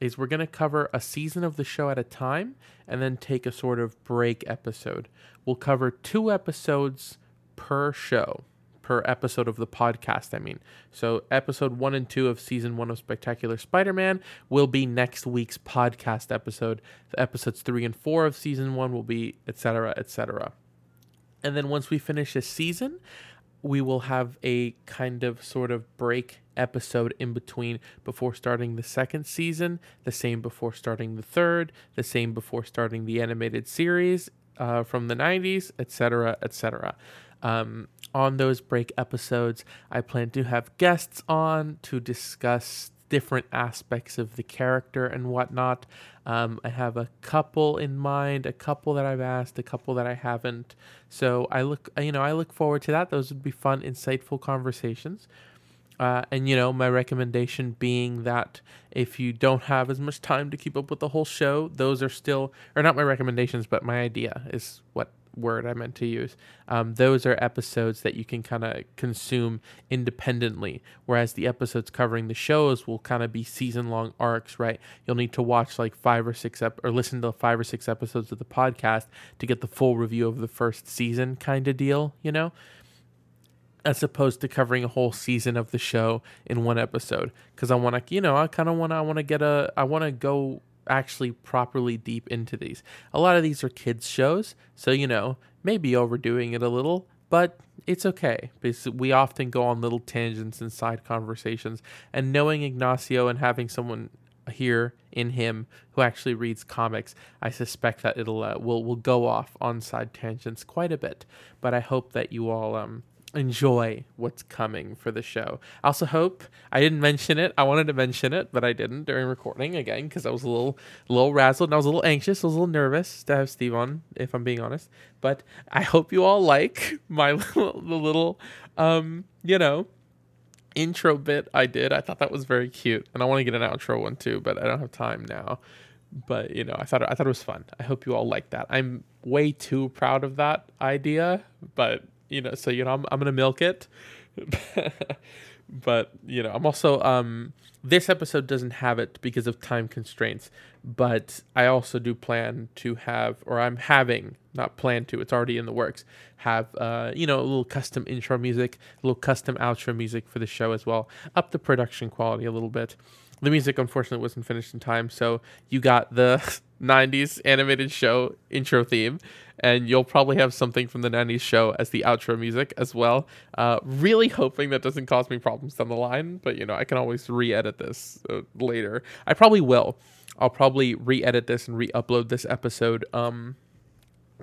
Speaker 2: is we're going to cover a season of the show at a time and then take a sort of break episode. We'll cover two episodes per show, per episode of the podcast, I mean. So, episode one and two of season one of Spectacular Spider Man will be next week's podcast episode. The episodes three and four of season one will be, etc., etc. And then once we finish a season, we will have a kind of sort of break episode in between before starting the second season, the same before starting the third, the same before starting the animated series uh, from the 90s, etc., etc. Um, on those break episodes, I plan to have guests on to discuss different aspects of the character and whatnot. Um, I have a couple in mind, a couple that I've asked, a couple that I haven't. So I look, you know, I look forward to that. Those would be fun, insightful conversations. Uh, and you know, my recommendation being that if you don't have as much time to keep up with the whole show, those are still, or not my recommendations, but my idea is what word I meant to use. Um, those are episodes that you can kind of consume independently, whereas the episodes covering the shows will kind of be season long arcs, right? You'll need to watch like five or six ep- or listen to five or six episodes of the podcast to get the full review of the first season, kind of deal, you know? As opposed to covering a whole season of the show in one episode, because I want to, you know, I kind of want to, I want to get a, I want to go actually properly deep into these. A lot of these are kids shows, so you know, maybe overdoing it a little, but it's okay because we often go on little tangents and side conversations. And knowing Ignacio and having someone here in him who actually reads comics, I suspect that it'll uh, will will go off on side tangents quite a bit. But I hope that you all um enjoy what's coming for the show. I also hope I didn't mention it. I wanted to mention it, but I didn't during recording again because I was a little, little razzled and I was a little anxious. I was a little nervous to have Steve on, if I'm being honest. But I hope you all like my little, the little, um, you know, intro bit I did. I thought that was very cute, and I want to get an outro one too, but I don't have time now. But you know, I thought I thought it was fun. I hope you all like that. I'm way too proud of that idea, but you know, so you know, I'm I'm gonna milk it. but you know, I'm also um this episode doesn't have it because of time constraints, but I also do plan to have, or I'm having, not plan to, it's already in the works, have uh you know a little custom intro music, a little custom outro music for the show as well, up the production quality a little bit. The music unfortunately wasn't finished in time, so you got the 90s animated show intro theme and you'll probably have something from the 90s show as the outro music as well. Uh, really hoping that doesn't cause me problems down the line, but you know, I can always re edit this uh, later. I probably will. I'll probably re-edit this and re-upload this episode um,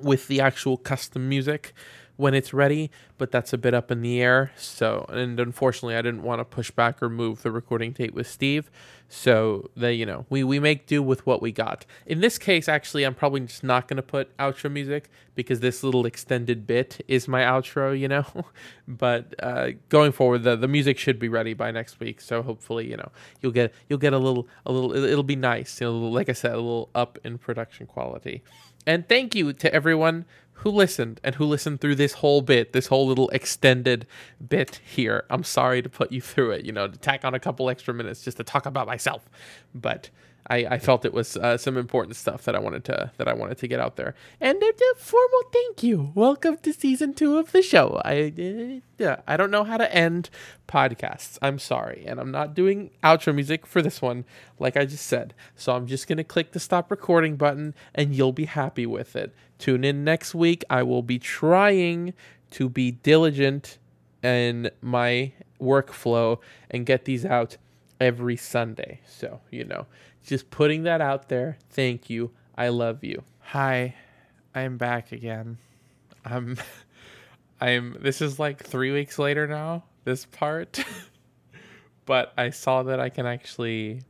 Speaker 2: with the actual custom music when it's ready, but that's a bit up in the air. So, and unfortunately, I didn't want to push back or move the recording date with Steve. So, they, you know, we, we make do with what we got. In this case, actually, I'm probably just not going to put outro music because this little extended bit is my outro, you know. but uh, going forward, the, the music should be ready by next week. So hopefully, you know, you'll get you'll get a little a little it'll be nice. You know, like I said, a little up in production quality. And thank you to everyone who listened and who listened through this whole bit, this whole little extended bit here. I'm sorry to put you through it, you know, to tack on a couple extra minutes just to talk about myself. But I, I felt it was uh, some important stuff that I wanted to that I wanted to get out there. And a, a formal thank you. Welcome to season two of the show. I uh, I don't know how to end podcasts. I'm sorry, and I'm not doing outro music for this one, like I just said. So I'm just gonna click the stop recording button, and you'll be happy with it. Tune in next week. I will be trying to be diligent in my workflow and get these out every Sunday. So you know just putting that out there. Thank you. I love you. Hi, I'm back again. I'm I'm this is like 3 weeks later now, this part. but I saw that I can actually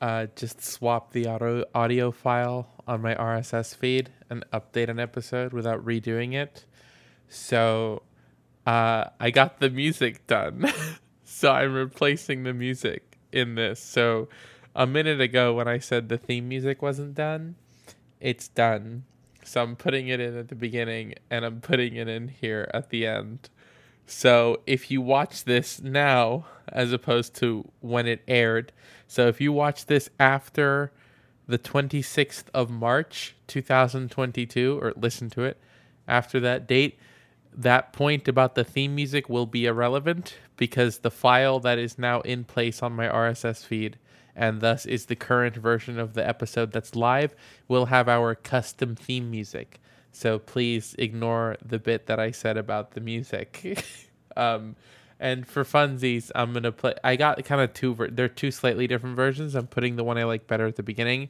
Speaker 2: uh, just swap the audio audio file on my RSS feed and update an episode without redoing it. So uh, I got the music done. so I'm replacing the music in this. So a minute ago when I said the theme music wasn't done, it's done. So I'm putting it in at the beginning and I'm putting it in here at the end. So if you watch this now, as opposed to when it aired, so if you watch this after the 26th of March 2022, or listen to it after that date, that point about the theme music will be irrelevant because the file that is now in place on my RSS feed and thus is the current version of the episode that's live, We'll have our custom theme music. So please ignore the bit that I said about the music. um, and for funsies, I'm gonna play. I got kind of two. Ver- they're two slightly different versions. I'm putting the one I like better at the beginning,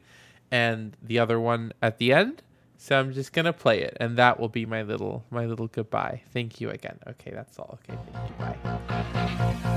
Speaker 2: and the other one at the end. So I'm just gonna play it, and that will be my little my little goodbye. Thank you again. Okay, that's all. Okay, thank you. Bye.